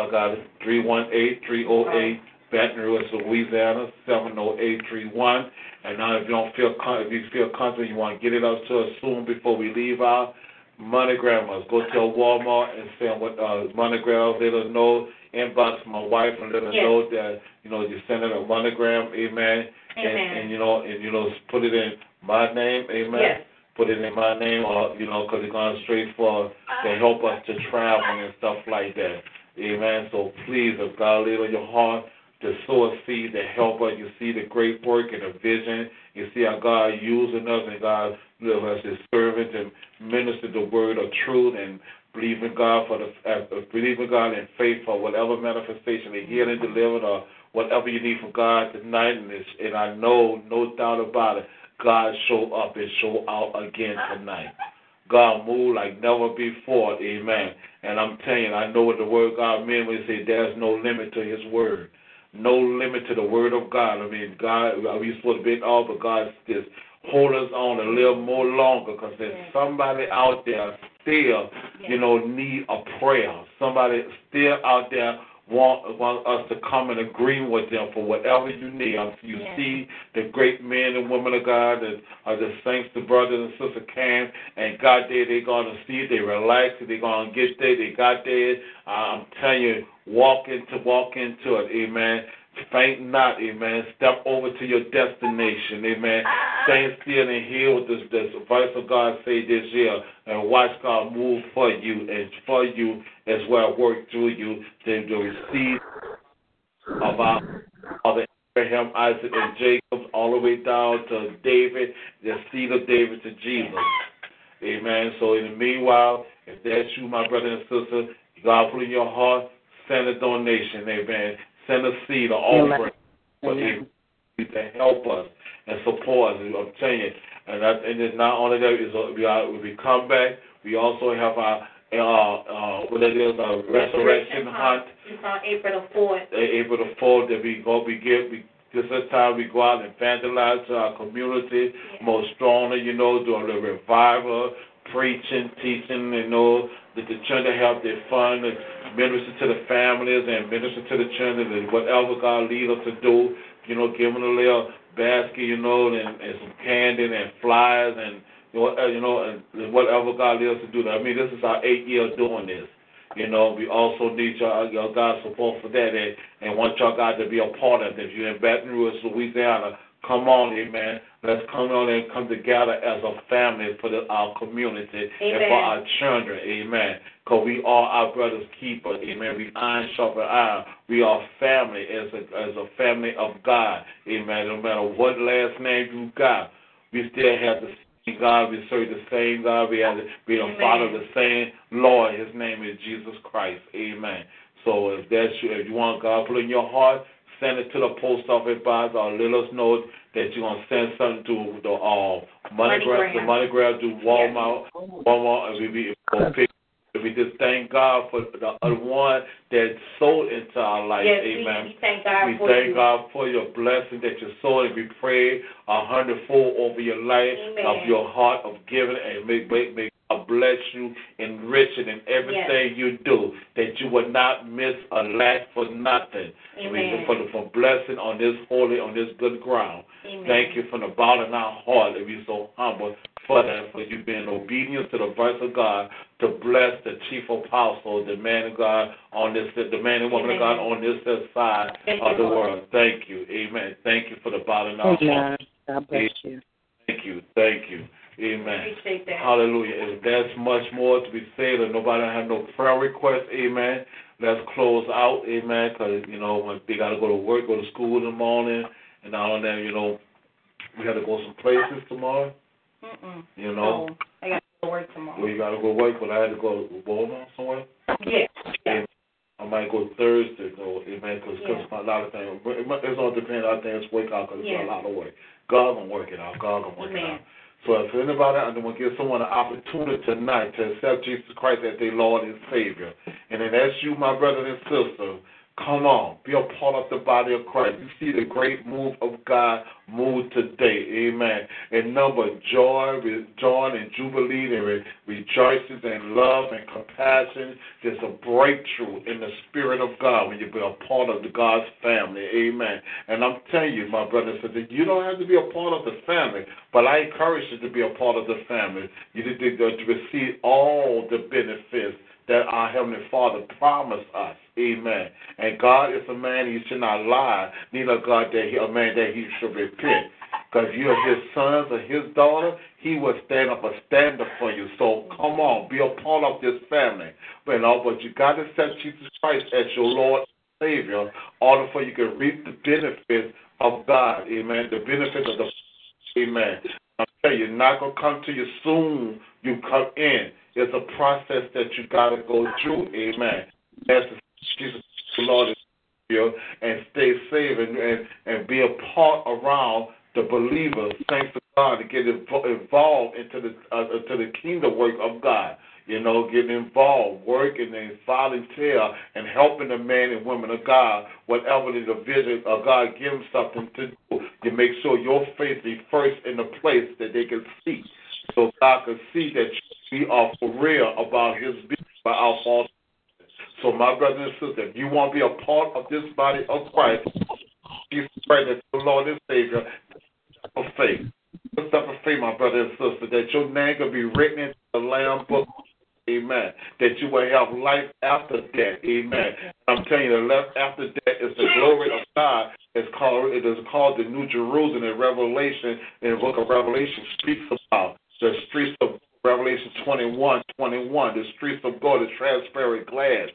C: I got it. Three one eight three oh eight. Baton Rouge, Louisiana, 70831. And now, if you don't feel if you feel comfortable, you want to get it up to us soon before we leave out. MoneyGram us. Go to Walmart and send what uh. Let us know. Inbox my wife and let her
D: Yes.
C: know that you know you send it a MoneyGram. Amen. And,
D: Amen.
C: and you know and you know put it in my name. Amen.
D: Yes.
C: Put it in my name, or you know, because it's going straight for to uh. help us to travel and stuff like that. Amen. So please, if God laid on your heart to sow a seed to help us, you see the great work and the vision. You see how God using us and God live as His servant and minister the word of truth and believe in God for the uh, believe in God and faith for whatever manifestation, the healing, delivered, or whatever you need from God tonight. And, it's, and I know, no doubt about it, God show up and show out again tonight. God move like never before, amen. And I'm telling you, I know what the word God meant when he said there's no limit to his word. No limit to the word of God. I mean, God, we supposed to be all, but God just hold us on a little more longer because there's somebody out there still, you know, need a prayer. Somebody still out there want want us to come and agree with them for whatever you need. You see the great men and women of God that are the saints, the brothers and sisters came and got there. They're gonna see it. They relax. They're gonna get there. They got there. Uh, I'm telling you, walk into walk into it. Amen. Faint not, amen. Step over to your destination, amen. Stand still and hear what this, this voice of God say this year and watch God move for you and for you as well work through you to, to receive of our Father Abraham, Isaac, and Jacob, all the way down to David, the seed of David to Jesus. Amen. So in the meanwhile, if that's you, my brother and sister, God put in your heart, send a donation, amen. Send a seed or offering for
I: Amen.
C: it to help us and support us. I'm telling you. And that, and it's not only that, is we are we come back, we also have our uh, uh, what it is, a resurrection hunt.
D: It's on April the fourth.
C: uh, April the fourth that we go we get we this is time we go out and evangelize to our community more strongly, you know, doing the revival, preaching, teaching, you know, that the children have their fund and minister to the families and minister to the children and whatever God lead us to do, you know, give them a little basket, you know, and, and some candy and flyers and you know, uh, and whatever God leads us to do. I mean, this is our eighth year doing this. You know, we also need y'all, y'all God's support for that and, and want y'all God to be a part of it. If you're in Baton Rouge, Louisiana, come on, amen. Let's come on and come together as a family for the, our community and for our children, amen. Because we are our brother's keeper, amen. We iron sharpen iron. We are family as a, as a family of God, amen. No matter what last name you got, we still have the same God. We serve the same God. We have the, we are
D: Amen.
C: follow the same Lord. His name is Jesus Christ, amen. So if that's you, if you want God put in your heart, send it to the post office box or let us know that you're gonna send something to the uh, MoneyGram, the MoneyGram to Walmart, Walmart, and we be pick. We just thank God for the other one that sold into our life,
D: Yes,
C: amen.
D: we thank God
C: We
D: for
C: thank
D: you.
C: God for your blessing that you sowed, and we pray a hundredfold over your life
D: Amen.
C: of your heart of giving, and make make, may God bless you, enrich it in everything you do, that you will not miss a lack for nothing. And we
D: Amen.
C: for for blessing on this holy, on this good ground.
D: Amen.
C: Thank you from the bottom of our heart that we so humble for that, for you being obedient to the voice of God to bless the chief apostle, the man of God on this, the man and woman of God on this side
I: Thank
C: of the
I: Lord.
C: world. Thank you. Amen. Thank you for the bottom of our
I: Amen.
C: heart.
I: God bless you.
C: Thank you. Thank you. Amen.
D: Appreciate that.
C: Hallelujah. If there's much more to be said or nobody have no prayer requests, amen, let's close out, amen, because, you know, when they got to go to work, go to school in the morning, and all of that, you know, we got to go some places tomorrow,
D: Mm-mm.
C: you know.
D: No, I got to go to work tomorrow.
C: Well, you got to go work, but I had to go to Walmart somewhere.
D: Yeah.
C: And I might go Thursday, though, amen, because
D: Yeah.
C: a lot of things, it it's all depends, I think it's work out because it's
D: Yeah.
C: a lot of work. God gonna work it out. God gonna work it
D: Amen.
C: out. So if anybody I want to give someone an opportunity tonight to accept Jesus Christ as their Lord and Savior. And then as you, my brother and sister, come on, be a part of the body of Christ. You see the great move of God move today. Amen. And number joy, joy and jubilee and re- rejoices and love and compassion. There's a breakthrough in the spirit of God when you be a part of the God's family. Amen. And I'm telling you, my brother and sister, you don't have to be a part of the family, but I encourage you to be a part of the family. You need to receive all the benefits that our Heavenly Father promised us. Amen. And God is a man he should not lie, neither God that he a man that he should repent. Because you're his sons or his daughter, he will stand up a standard for you. So come on, be a part of this family. But, no, but you got to accept Jesus Christ as your Lord and Savior order for you can reap the benefits of God. Amen. The benefits of the Amen. I'm telling you, not gonna come to you soon. You come in. It's a process that you gotta go through. Amen. As Jesus the Lord is here and stay safe and, and and be a part around the believers. Thanks to God to get involved into the uh, the kingdom work of God. You know, getting involved, working and volunteer and helping the men and women of God, whatever the vision of God gives them something to do. You make sure your faith is first in the place that they can see. So God can see that we are for real about his business false. So my brothers and sisters, if you want to be a part of this body of Christ, Jesus Christ the Lord and Savior, of faith. Step of faith, my brother and sister, that your name can be written in the Lamb book. Amen. That you will have life after death. Amen. I'm telling you, the life after death is the glory of God. It's called it is called the New Jerusalem in Revelation, in the book of Revelation speaks about the streets of Revelation 21, 21, the streets of gold, is transparent glass.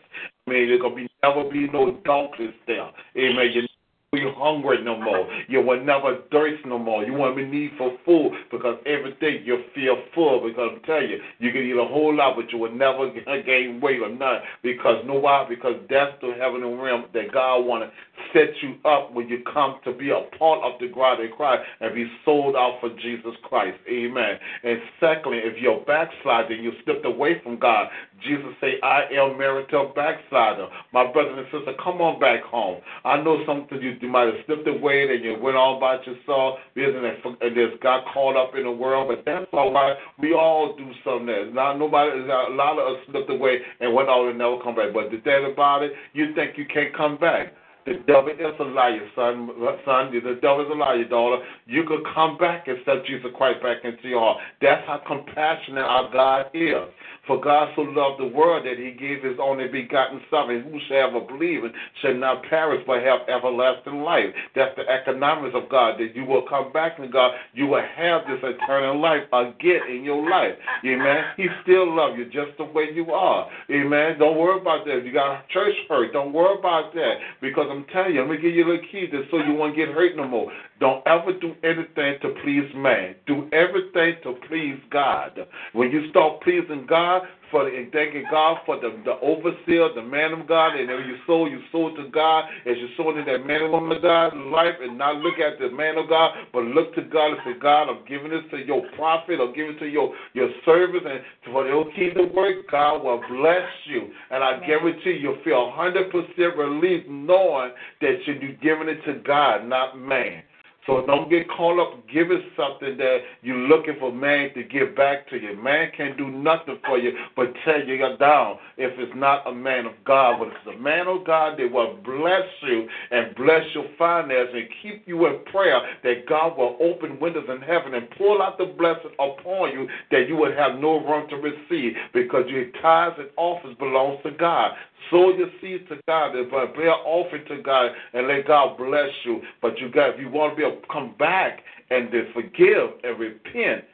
C: I mean, there gonna be never be no darkness there. Amen. You be hungry no more. You will never thirst no more. You won't be need for food because every day you feel full. Because I'm telling you, you can eat a whole lot, but you will never gain weight or none. Because know why? Because that's the heavenly realm that God want to set you up when you come to be a part of the God in Christ and be sold out for Jesus Christ. Amen. And secondly, if you're backsliding, you slipped away from God. Jesus say, I am marital backslider. My brothers and sisters, come on back home. I know something you, you might have slipped away and you went all by yourself and just got caught up in the world, but that's all right. We all do something that not nobody a lot of us slipped away and went on and never come back. But the thing about it, you think you can't come back. The devil is a liar, son. Son, the devil is a liar, daughter. You could come back and accept Jesus Christ back into your heart. That's how compassionate our God is. For God so loved the world that he gave his only begotten Son, and whosoever believeth shall not perish but have everlasting life. That's the economics of God, that you will come back to God, you will have this eternal life again in your life. Amen. He still loves you just the way you are. Amen. Don't worry about that. You got church hurt, don't worry about that. Because I'm telling you, let me give you a little key to so you won't get hurt no more. Don't ever do anything to please man. Do everything to please God. When you start pleasing God, for the, and thanking God for the, the overseer, the man of God, and when you sow, you sow to God as you sow in that man and woman of God's life, and not look at the man of God, but look to God and say, God, I'm giving this to your prophet, I'm giving it to your your service, and for your kingdom work, God will bless you, and I guarantee you, you'll feel 100% relief knowing that you're giving it to God, not man. So don't get caught up giving something that you're looking for man to give back to you. Man can't do nothing for you but tear you down if it's not a man of God. But it's a man of God that will bless you and bless your finances and keep you in prayer that God will open windows in heaven and pull out the blessing upon you that you would have no room to receive because your tithes and offers belongs to God. Sow your seed to God, but bear offering to God and let God bless you. But you got if you want to be able to come back and to forgive and repent,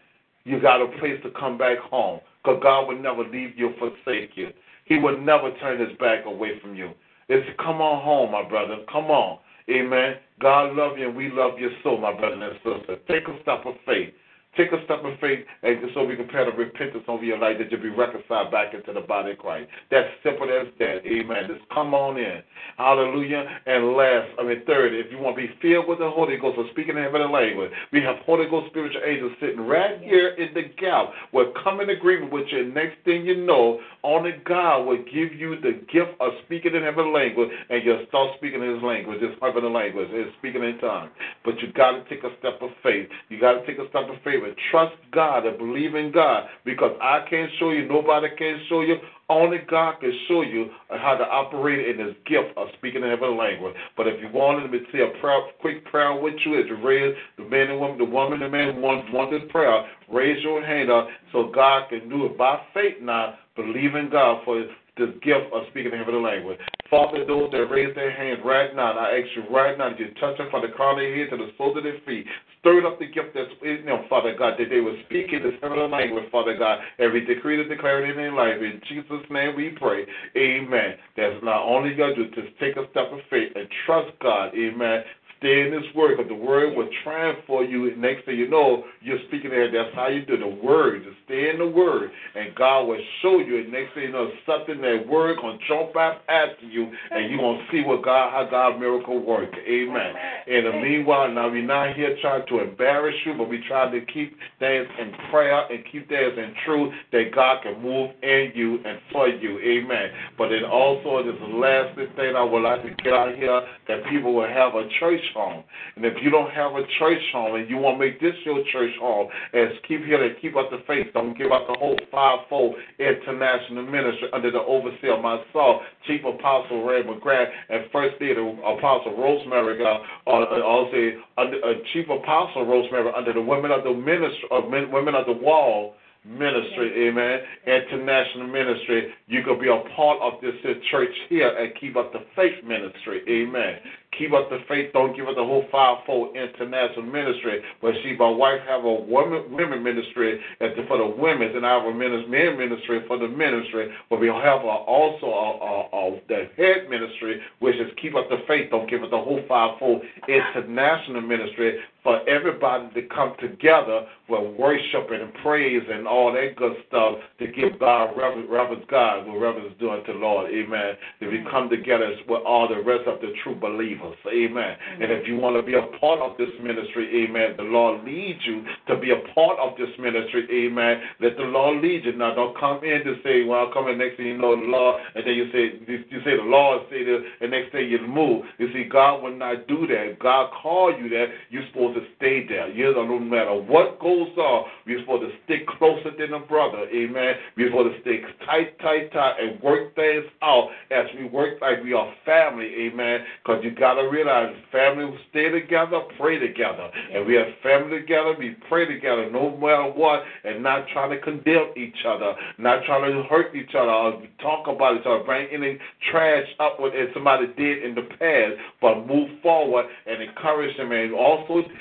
C: you got a place to come back home. Because God will never leave you or forsake you. He will never turn his back away from you. It's come on home, my brother. Come on. Amen. God love you and we love you so, my brother and sister. Take a step of faith. Take a step of faith and so we can pray the repentance over your life that you'll be reconciled back into the body of Christ. That's simple as that. Amen. Just come on in. Hallelujah. And last, I mean, third, if you want to be filled with the Holy Ghost or speaking in heavenly language, we have Holy Ghost spiritual angels sitting right here in the gap. We'll come in agreement with you. Next thing you know, only God will give you the gift of speaking in heavenly language, and you'll start speaking in His language, His heavenly language, and speaking in tongues. But you got to take a step of faith. You got to take a step of faith trust God and believe in God because I can't show you, nobody can show you. Only God can show you how to operate in His gift of speaking in heavenly language. But if you wanted me to say a prayer, quick prayer with you, as you raise the man and woman, the woman and man who wants, wants this prayer, raise your hand up so God can do it by faith now. Believe in God for this gift of speaking in heavenly language. Father, those that raise their hands right now, I ask you right now that you touch them from the crown of their head to the soles of their feet. Stir up the gift that's in them, Father God, that they will speak in this heavenly language, Father God. Every decree to declare it in their life. In Jesus' name we pray. Amen. That's not only to just take a step of faith and trust God. Amen. Stay in this word, because the word will transform you. And Next thing you know, you're speaking there. That's how you do the word. Just stay in the word, and God will show you. And next thing you know, something that word gonna jump out after you, and you're gonna see what God, how God miracle work. Amen. In the meanwhile, now we're not here trying to embarrass you, but we try to keep things in prayer and keep things in truth that God can move in you and for you. Amen. But then also, this is the last thing I would like to get out here that people will have a church home. And if you don't have a church home and you want to make this your church home, as keep here and keep up the faith, don't give up the whole fivefold international ministry under the overseer of myself, Chief Apostle Ray McGrath, and First Lady Apostle Rosemary, uh, also under, uh, Chief Apostle Rosemary under the Women of the Ministry, of men, Women of the Wall ministry, amen, international ministry. You can be a part of this church here and keep up the faith ministry, amen. Keep up the faith. Don't give up the whole fivefold international ministry. But see, my wife have a women women ministry for the women, and I have a men ministry for the ministry. But we have a, also a, a, the head ministry, which is keep up the faith. Don't give up the whole fivefold international ministry for everybody to come together with worship and praise and all that good stuff to give God reverence, reverence God, what reverence is doing to the Lord. Amen. If we come together with all the rest of the true believers. Amen. And if you want to be a part of this ministry, amen, the Lord leads you to be a part of this ministry, amen. Let the Lord lead you. Now, don't come in to say, well, I'll come in next thing you know the Lord, and then you say, you say the Lord say this, and next thing you move. You see, God will not do that. God called you there, you're supposed to stay there. You know, no matter what goes on, we're supposed to stick closer than a brother, amen. We're supposed to stick tight, tight, tight, and work things out as we work like we are family, amen. Because you got to realize family will stay together, pray together. And we have family together, we pray together no matter what, and not trying to condemn each other, not trying to hurt each other, or talk about each other, bring any trash up what somebody did in the past, but move forward and encourage them and also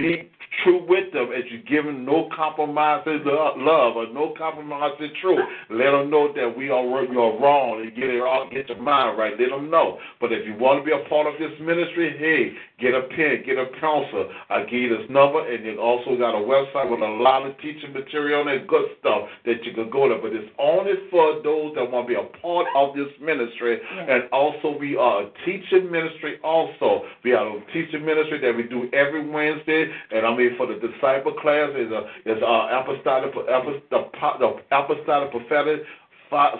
C: be true with them as you give them no compromises of love or no compromise in truth. Let them know that we are you're wrong and get it all, get your mind right. Let them know. But if you want to be a part of this ministry, hey, get a pen, get a pencil. I give you this number, and you also got a website with a lot of teaching material and good stuff that you can go to. But it's only for those that want to be a part of this ministry, and also we are a teaching ministry. Also, we are a teaching ministry that we do every Wednesday, and I mean for the disciple class is a is our apostolic the apostolic prophetic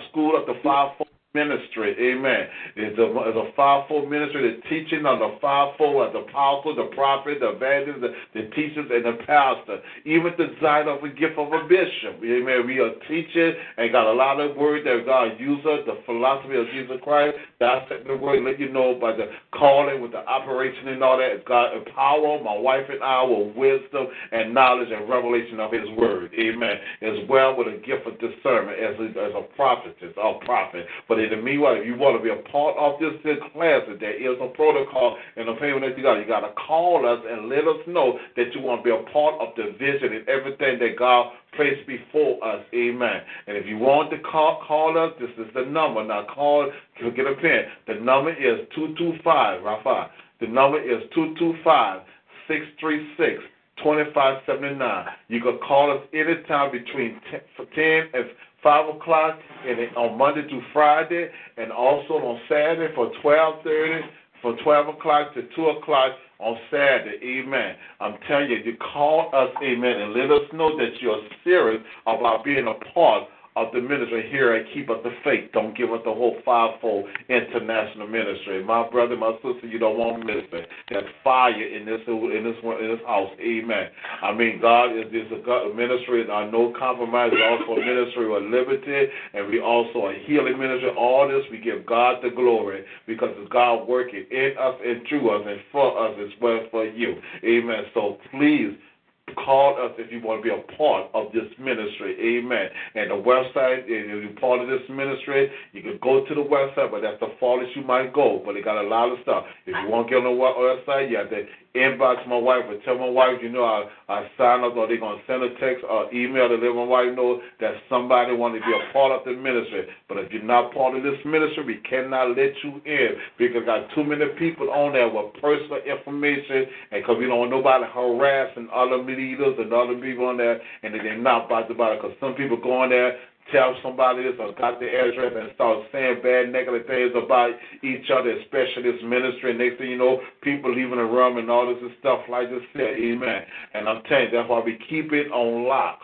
C: school of the fivefold ministry. Amen. It's a, it's a fivefold ministry, the teaching of the fivefold of the apostle, the prophet, the evangelist, the, the teachers, and the pastor. Even the design of a gift of a bishop. Amen. We are teaching and got a lot of words that God uses, the philosophy of Jesus Christ. That's the word, let you know by the calling with the operation and all that. God empower my wife and I with wisdom and knowledge and revelation of His word. Amen. As well with a gift of discernment as a, as a prophetess or prophet. But in the meanwhile, if you want to be a part of this class, if there is a protocol and a payment that you got. You got to call us and let us know that you want to be a part of the vision and everything that God placed before us. Amen. And if you want to call, call us, this is the number. Now call, get a pen. The number is 225, Rafa. The number is 225 636 2579. You can call us anytime between 10, 10 and 5 o'clock and on Monday through Friday, and also on Saturday for 1230, for 12 o'clock to 2 o'clock on Saturday. Amen. I'm telling you, you call us, amen, and let us know that you're serious about being a part of the ministry here and keep up the faith. Don't give up the whole fivefold international ministry. My brother, my sister, you don't want to miss it. There's fire in this in this one in this house. Amen. I mean, God is this a ministry and no compromise. It's also a ministry of liberty, and we also a healing ministry. All this we give God the glory because it's God working in us and through us and for us as well for you. Amen. So please call us if you want to be a part of this ministry. Amen. And the website, if you're part of this ministry, you can go to the website, but that's the farthest you might go. But it got a lot of stuff. If you want to get on the website, you have to inbox my wife or tell my wife, you know, I, I signed up, or they're going to send a text or email to let my wife know that somebody want to be a part of the ministry. But if you're not part of this ministry, we cannot let you in because got too many people on there with personal information, and because we don't want nobody harassing other leaders and other people on there, and they're not about to buy it. Because some people go on there tell somebody this or got the address and start saying bad negative things about each other, especially this ministry. Next thing you know, people leaving the room and all this stuff like this. Said, Amen. And I'm telling you, that's why we keep it on lock.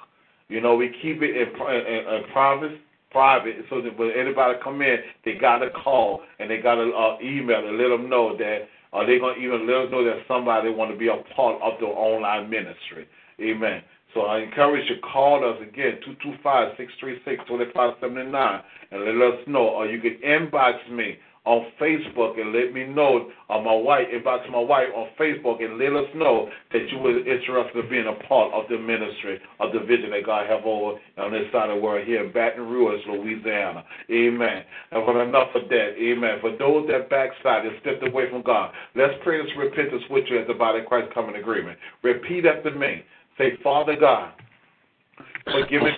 C: You know, we keep it in, in, in private private so that when anybody come in, they got to call and they got to uh, email to let them know that, or they going to even let us know that somebody want to be a part of the online ministry. Amen. So I encourage you to call us again, 225-636-2579, and let us know. Or you can inbox me on Facebook and let me know, or my wife, inbox my wife on Facebook and let us know that you were interested in being a part of the ministry of the vision that God have over on this side of the world here in Baton Rouge, Louisiana. Amen. And for enough of that, amen. For those that backslide and stepped away from God, let's pray this repentance with you as the body of Christ come in agreement. Repeat after me. Say, Father God, forgive me.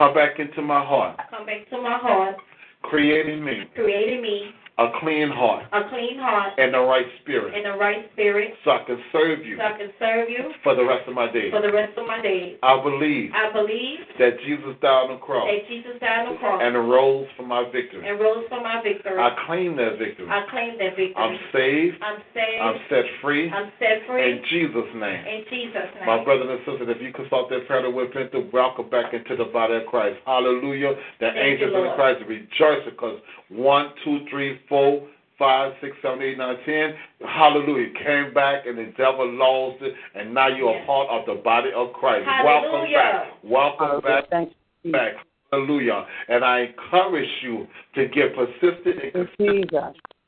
C: Come back into my heart,
D: Come back to my heart,
C: creating me
D: creating me
C: a clean heart
D: a clean heart
C: and the right spirit,
D: and the right spirit
C: so I can serve you
D: so I can serve you
C: for the rest of my days.
D: for the rest of my days.
C: I believe
D: I believe
C: that Jesus died on the cross
D: that Jesus died on the cross
C: and arose for my victory.
D: and rose for my victory.
C: I claim that victory.
D: I claim that victory.
C: I'm saved.
D: I'm saved.
C: I'm set free.
D: I'm set free.
C: In Jesus' name.
D: In Jesus' name.
C: My brothers and sisters, if you consult that prayer to repent, to welcome back into the body of Christ. Hallelujah. The
D: Thank
C: angels in. Christ rejoice because one, two, three, four, five, six, seven, eight, nine, ten. Hallelujah. Came back and the devil lost it, and now you're a part of the body of Christ. Welcome back. Welcome back. Thank you. Back. Hallelujah. And I encourage you to get persistent and consistent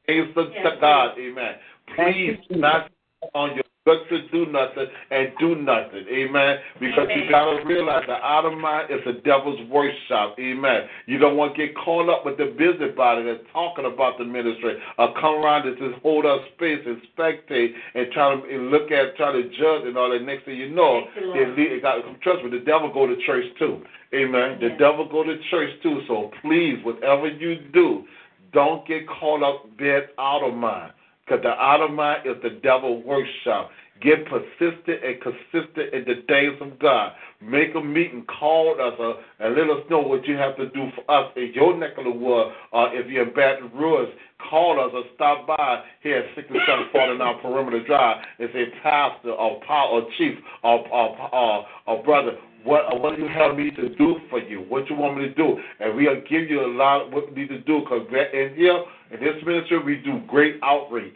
C: things to to God. Amen. Please not on your good to do nothing and do nothing. Amen. Because you gotta realize the outer mind is the devil's workshop. Amen. You don't want to get caught up with the busybody that's talking about the ministry or come around and just hold up space and spectate and try to and look at try to judge and all that. Next thing you know, it, it got trust me, the devil go to church too. Amen. The devil go to church too. So please, whatever you do, don't get caught up being out of mind. Because the mind is the devil workshop. Get persistent and consistent in the days of God. Make a meeting, call us, uh, and let us know what you have to do for us in your neck of the woods. Or if you're in Baton Rouge, call us or stop by here at 6749 Perimeter Drive and say, Pastor or, or Chief or, or, or, or Brother, what what do you have me to do for you? What you want me to do? And we'll give you a lot of what we need to do because in here in this ministry we do great outreach.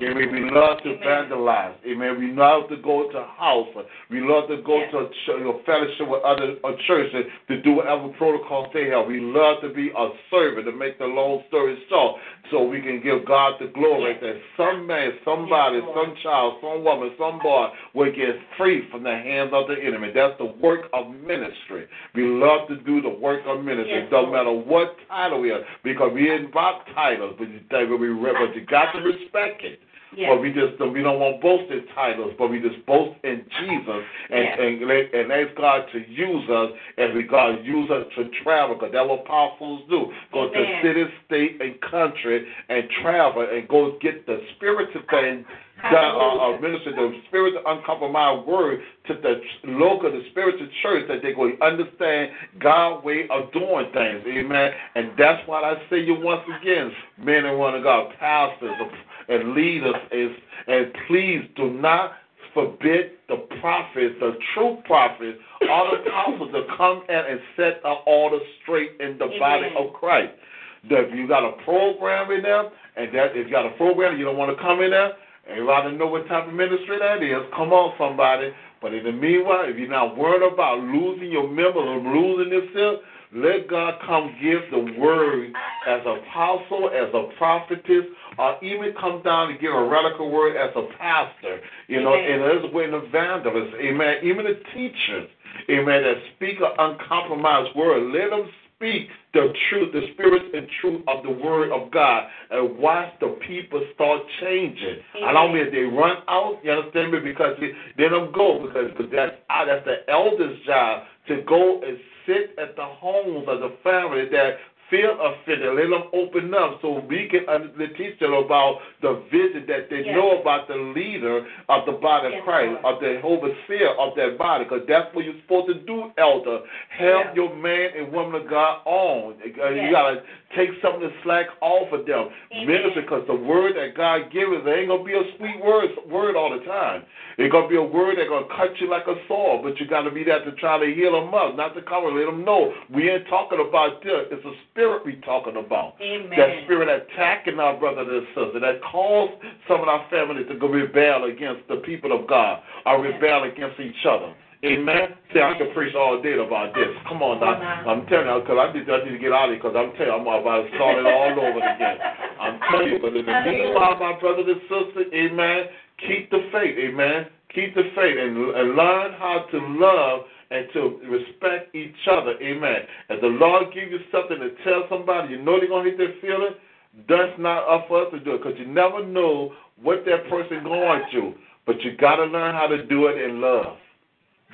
C: Amen. We love to evangelize. Amen. We love to go to house. We love to go to a ch- know, fellowship with other uh, churches to do whatever protocols they have. We love to be a servant to make the long story short so we can give God the glory that some man, somebody, some child, some woman, some boy will get free from the hands of the enemy. That's the work of ministry. We love to do the work of ministry.
D: Yes,
C: It don't matter what title we are because we ain't about titles, but you, but you got to respect it.
D: Yes.
C: But we just we don't want boasted titles, but we just boast in Jesus and
D: Yes.
C: and, let- and ask God to use us and we God use us to travel because that's what apostles do. Go to city, state, and country and travel and go get the spiritual thing the uh, uh, minister the spirit uncompromised word to the local, the spiritual church that they go understand God's way of doing things. Amen. And that's why I say you once again, men and women of God, pastors and leaders, is and please do not forbid the prophets, the true prophets, all the apostles to come in and set up order straight in the body of Christ. That if you got a program in there, and that if you got a program, you don't want to come in there, you know what type of ministry that is. Come on, somebody. But in the meanwhile, if you're not worried about losing your members or losing yourself, let God come give the word as apostle, as a prophetess, or even come down and give a radical word as a pastor. You know,
D: Amen.
C: and way an evangelist, amen. Even the teachers, amen, that speak an uncompromised word. Let them speak the truth, the spirit and truth of the word of God, and watch the people start changing. I don't mean they run out, you understand me? Because they, they don't go because that's that's the elder's job to go and sit at the homes of the family that feel offended. Let them open up so we can teach them about the vision that they
D: Yes.
C: know about the leader of the body of
D: Yes,
C: Christ, of the overseer of that body, because that's what you're supposed to do, elder. Help
D: Yeah.
C: your man and woman of God on. You gotta take some of the slack off of them.
D: Amen.
C: Minister, because the word that God gives us ain't gonna be a sweet word word all the time. It's gonna be a word that's gonna cut you like a saw, but you gotta be there to try to heal them up, not to come and let them know we ain't talking about this. It's a spirit we talking about.
D: Amen.
C: That spirit attacking our brother and sister that caused some of our families to go rebel against the people of God or rebel against each other. Amen. See, I can preach all day about this. Come on now. I'm telling you, because I need, I need to get out of here because I'm telling you, I'm about to start it all over again. I'm telling you, but in the meanwhile, my brothers and sisters, amen, keep the faith, amen. Keep the faith and, and learn how to love and to respect each other, amen. If the Lord give you something to tell somebody, you know they're going to hit their feeling, that's not up for us to do it because you never know what that person going through. But you got to learn how to do it in love.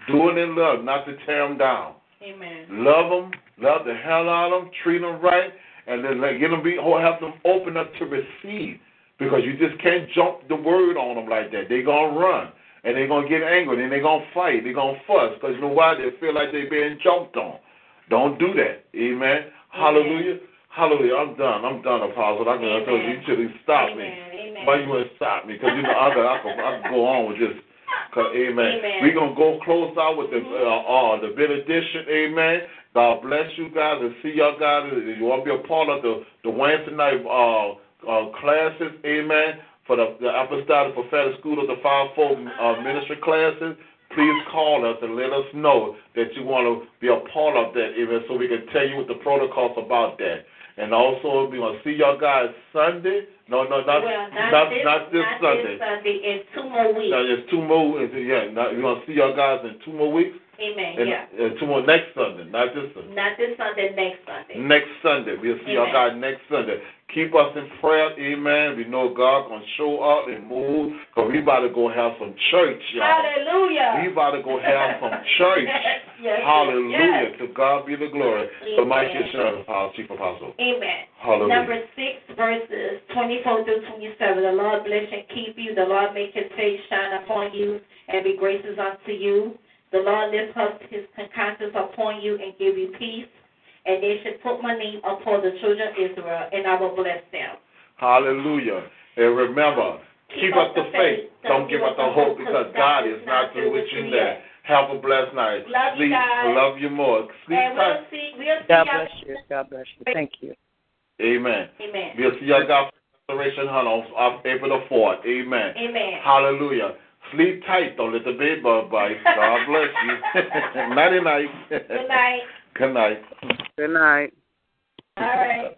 C: Do it in love, not to tear them down.
D: Amen.
C: Love them, love the hell out of them, treat them right, and then let, get them be, or have them open up to receive. Because you just can't jump the word on them like that. They're going to run, and they're going to get angry, and they're going to fight, they're going to fuss, because you know why? They feel like they're being jumped on. Don't do that. Amen. Hallelujah. Hallelujah. I'm done. I'm done, Apostle. I'm going to tell you, you should stop me.
D: Amen.
C: Why you want to stop me? Because you know I can, I can, I can go on with this. 'Cause, amen.
D: Amen.
C: We're gonna go close out with the uh, uh, the benediction. Amen. God bless you guys and see y'all guys. You want to be a part of the the Wednesday night uh, uh, classes, amen. For the, the Apostolic Prophetic School of the Fivefold uh, Ministry classes, please call us and let us know that you want to be a part of that, event So we can tell you what the protocols about that. And also, we're gonna see y'all guys Sunday. No, no, not
D: well, not,
C: not,
D: this,
C: not this
D: not
C: Sunday.
D: This Sunday in two more weeks.
C: No, there's two more. Weeks. Yeah, now, we're gonna see y'all guys in two more weeks.
D: Amen.
C: And,
D: yeah.
C: uh, two more next Sunday, not this Sunday.
D: Not this Sunday, next Sunday.
C: Next Sunday, we'll see y'all guys next Sunday. Keep us in prayer, amen. We know God gonna show up and move, cause we about to go have some church, y'all.
D: Hallelujah.
C: We about to go have some church.
D: yes,
C: Hallelujah.
D: yes.
C: To God be the glory.
D: Amen.
C: Sharon, our chief apostle.
D: Amen.
C: Hallelujah.
D: Number six, verses 24 through 27. The Lord bless and keep you. The Lord make his face shine upon you and be gracious unto you. The Lord lift up his countenance upon you and give you peace. And they should put my name upon the children of Israel, and I will bless them.
C: Hallelujah. And remember, keep, up the faith. Don't give up the hope because God is not through with you yet. Have a blessed night.
D: Love you guys.
C: Love you more. Sleep
D: And we'll
C: tight.
D: see, we'll see
I: God
D: y'all-
I: bless you. God bless you. Thank you.
C: Amen.
D: Amen.
C: We'll see y'all guys for Restoration Hunt on on April the 4th. Amen.
D: Amen.
C: Hallelujah. Sleep tight. Don't let the bed bug bite. God bless you. Nighty night.
D: Good night.
C: Good night.
J: Good night.
D: All right.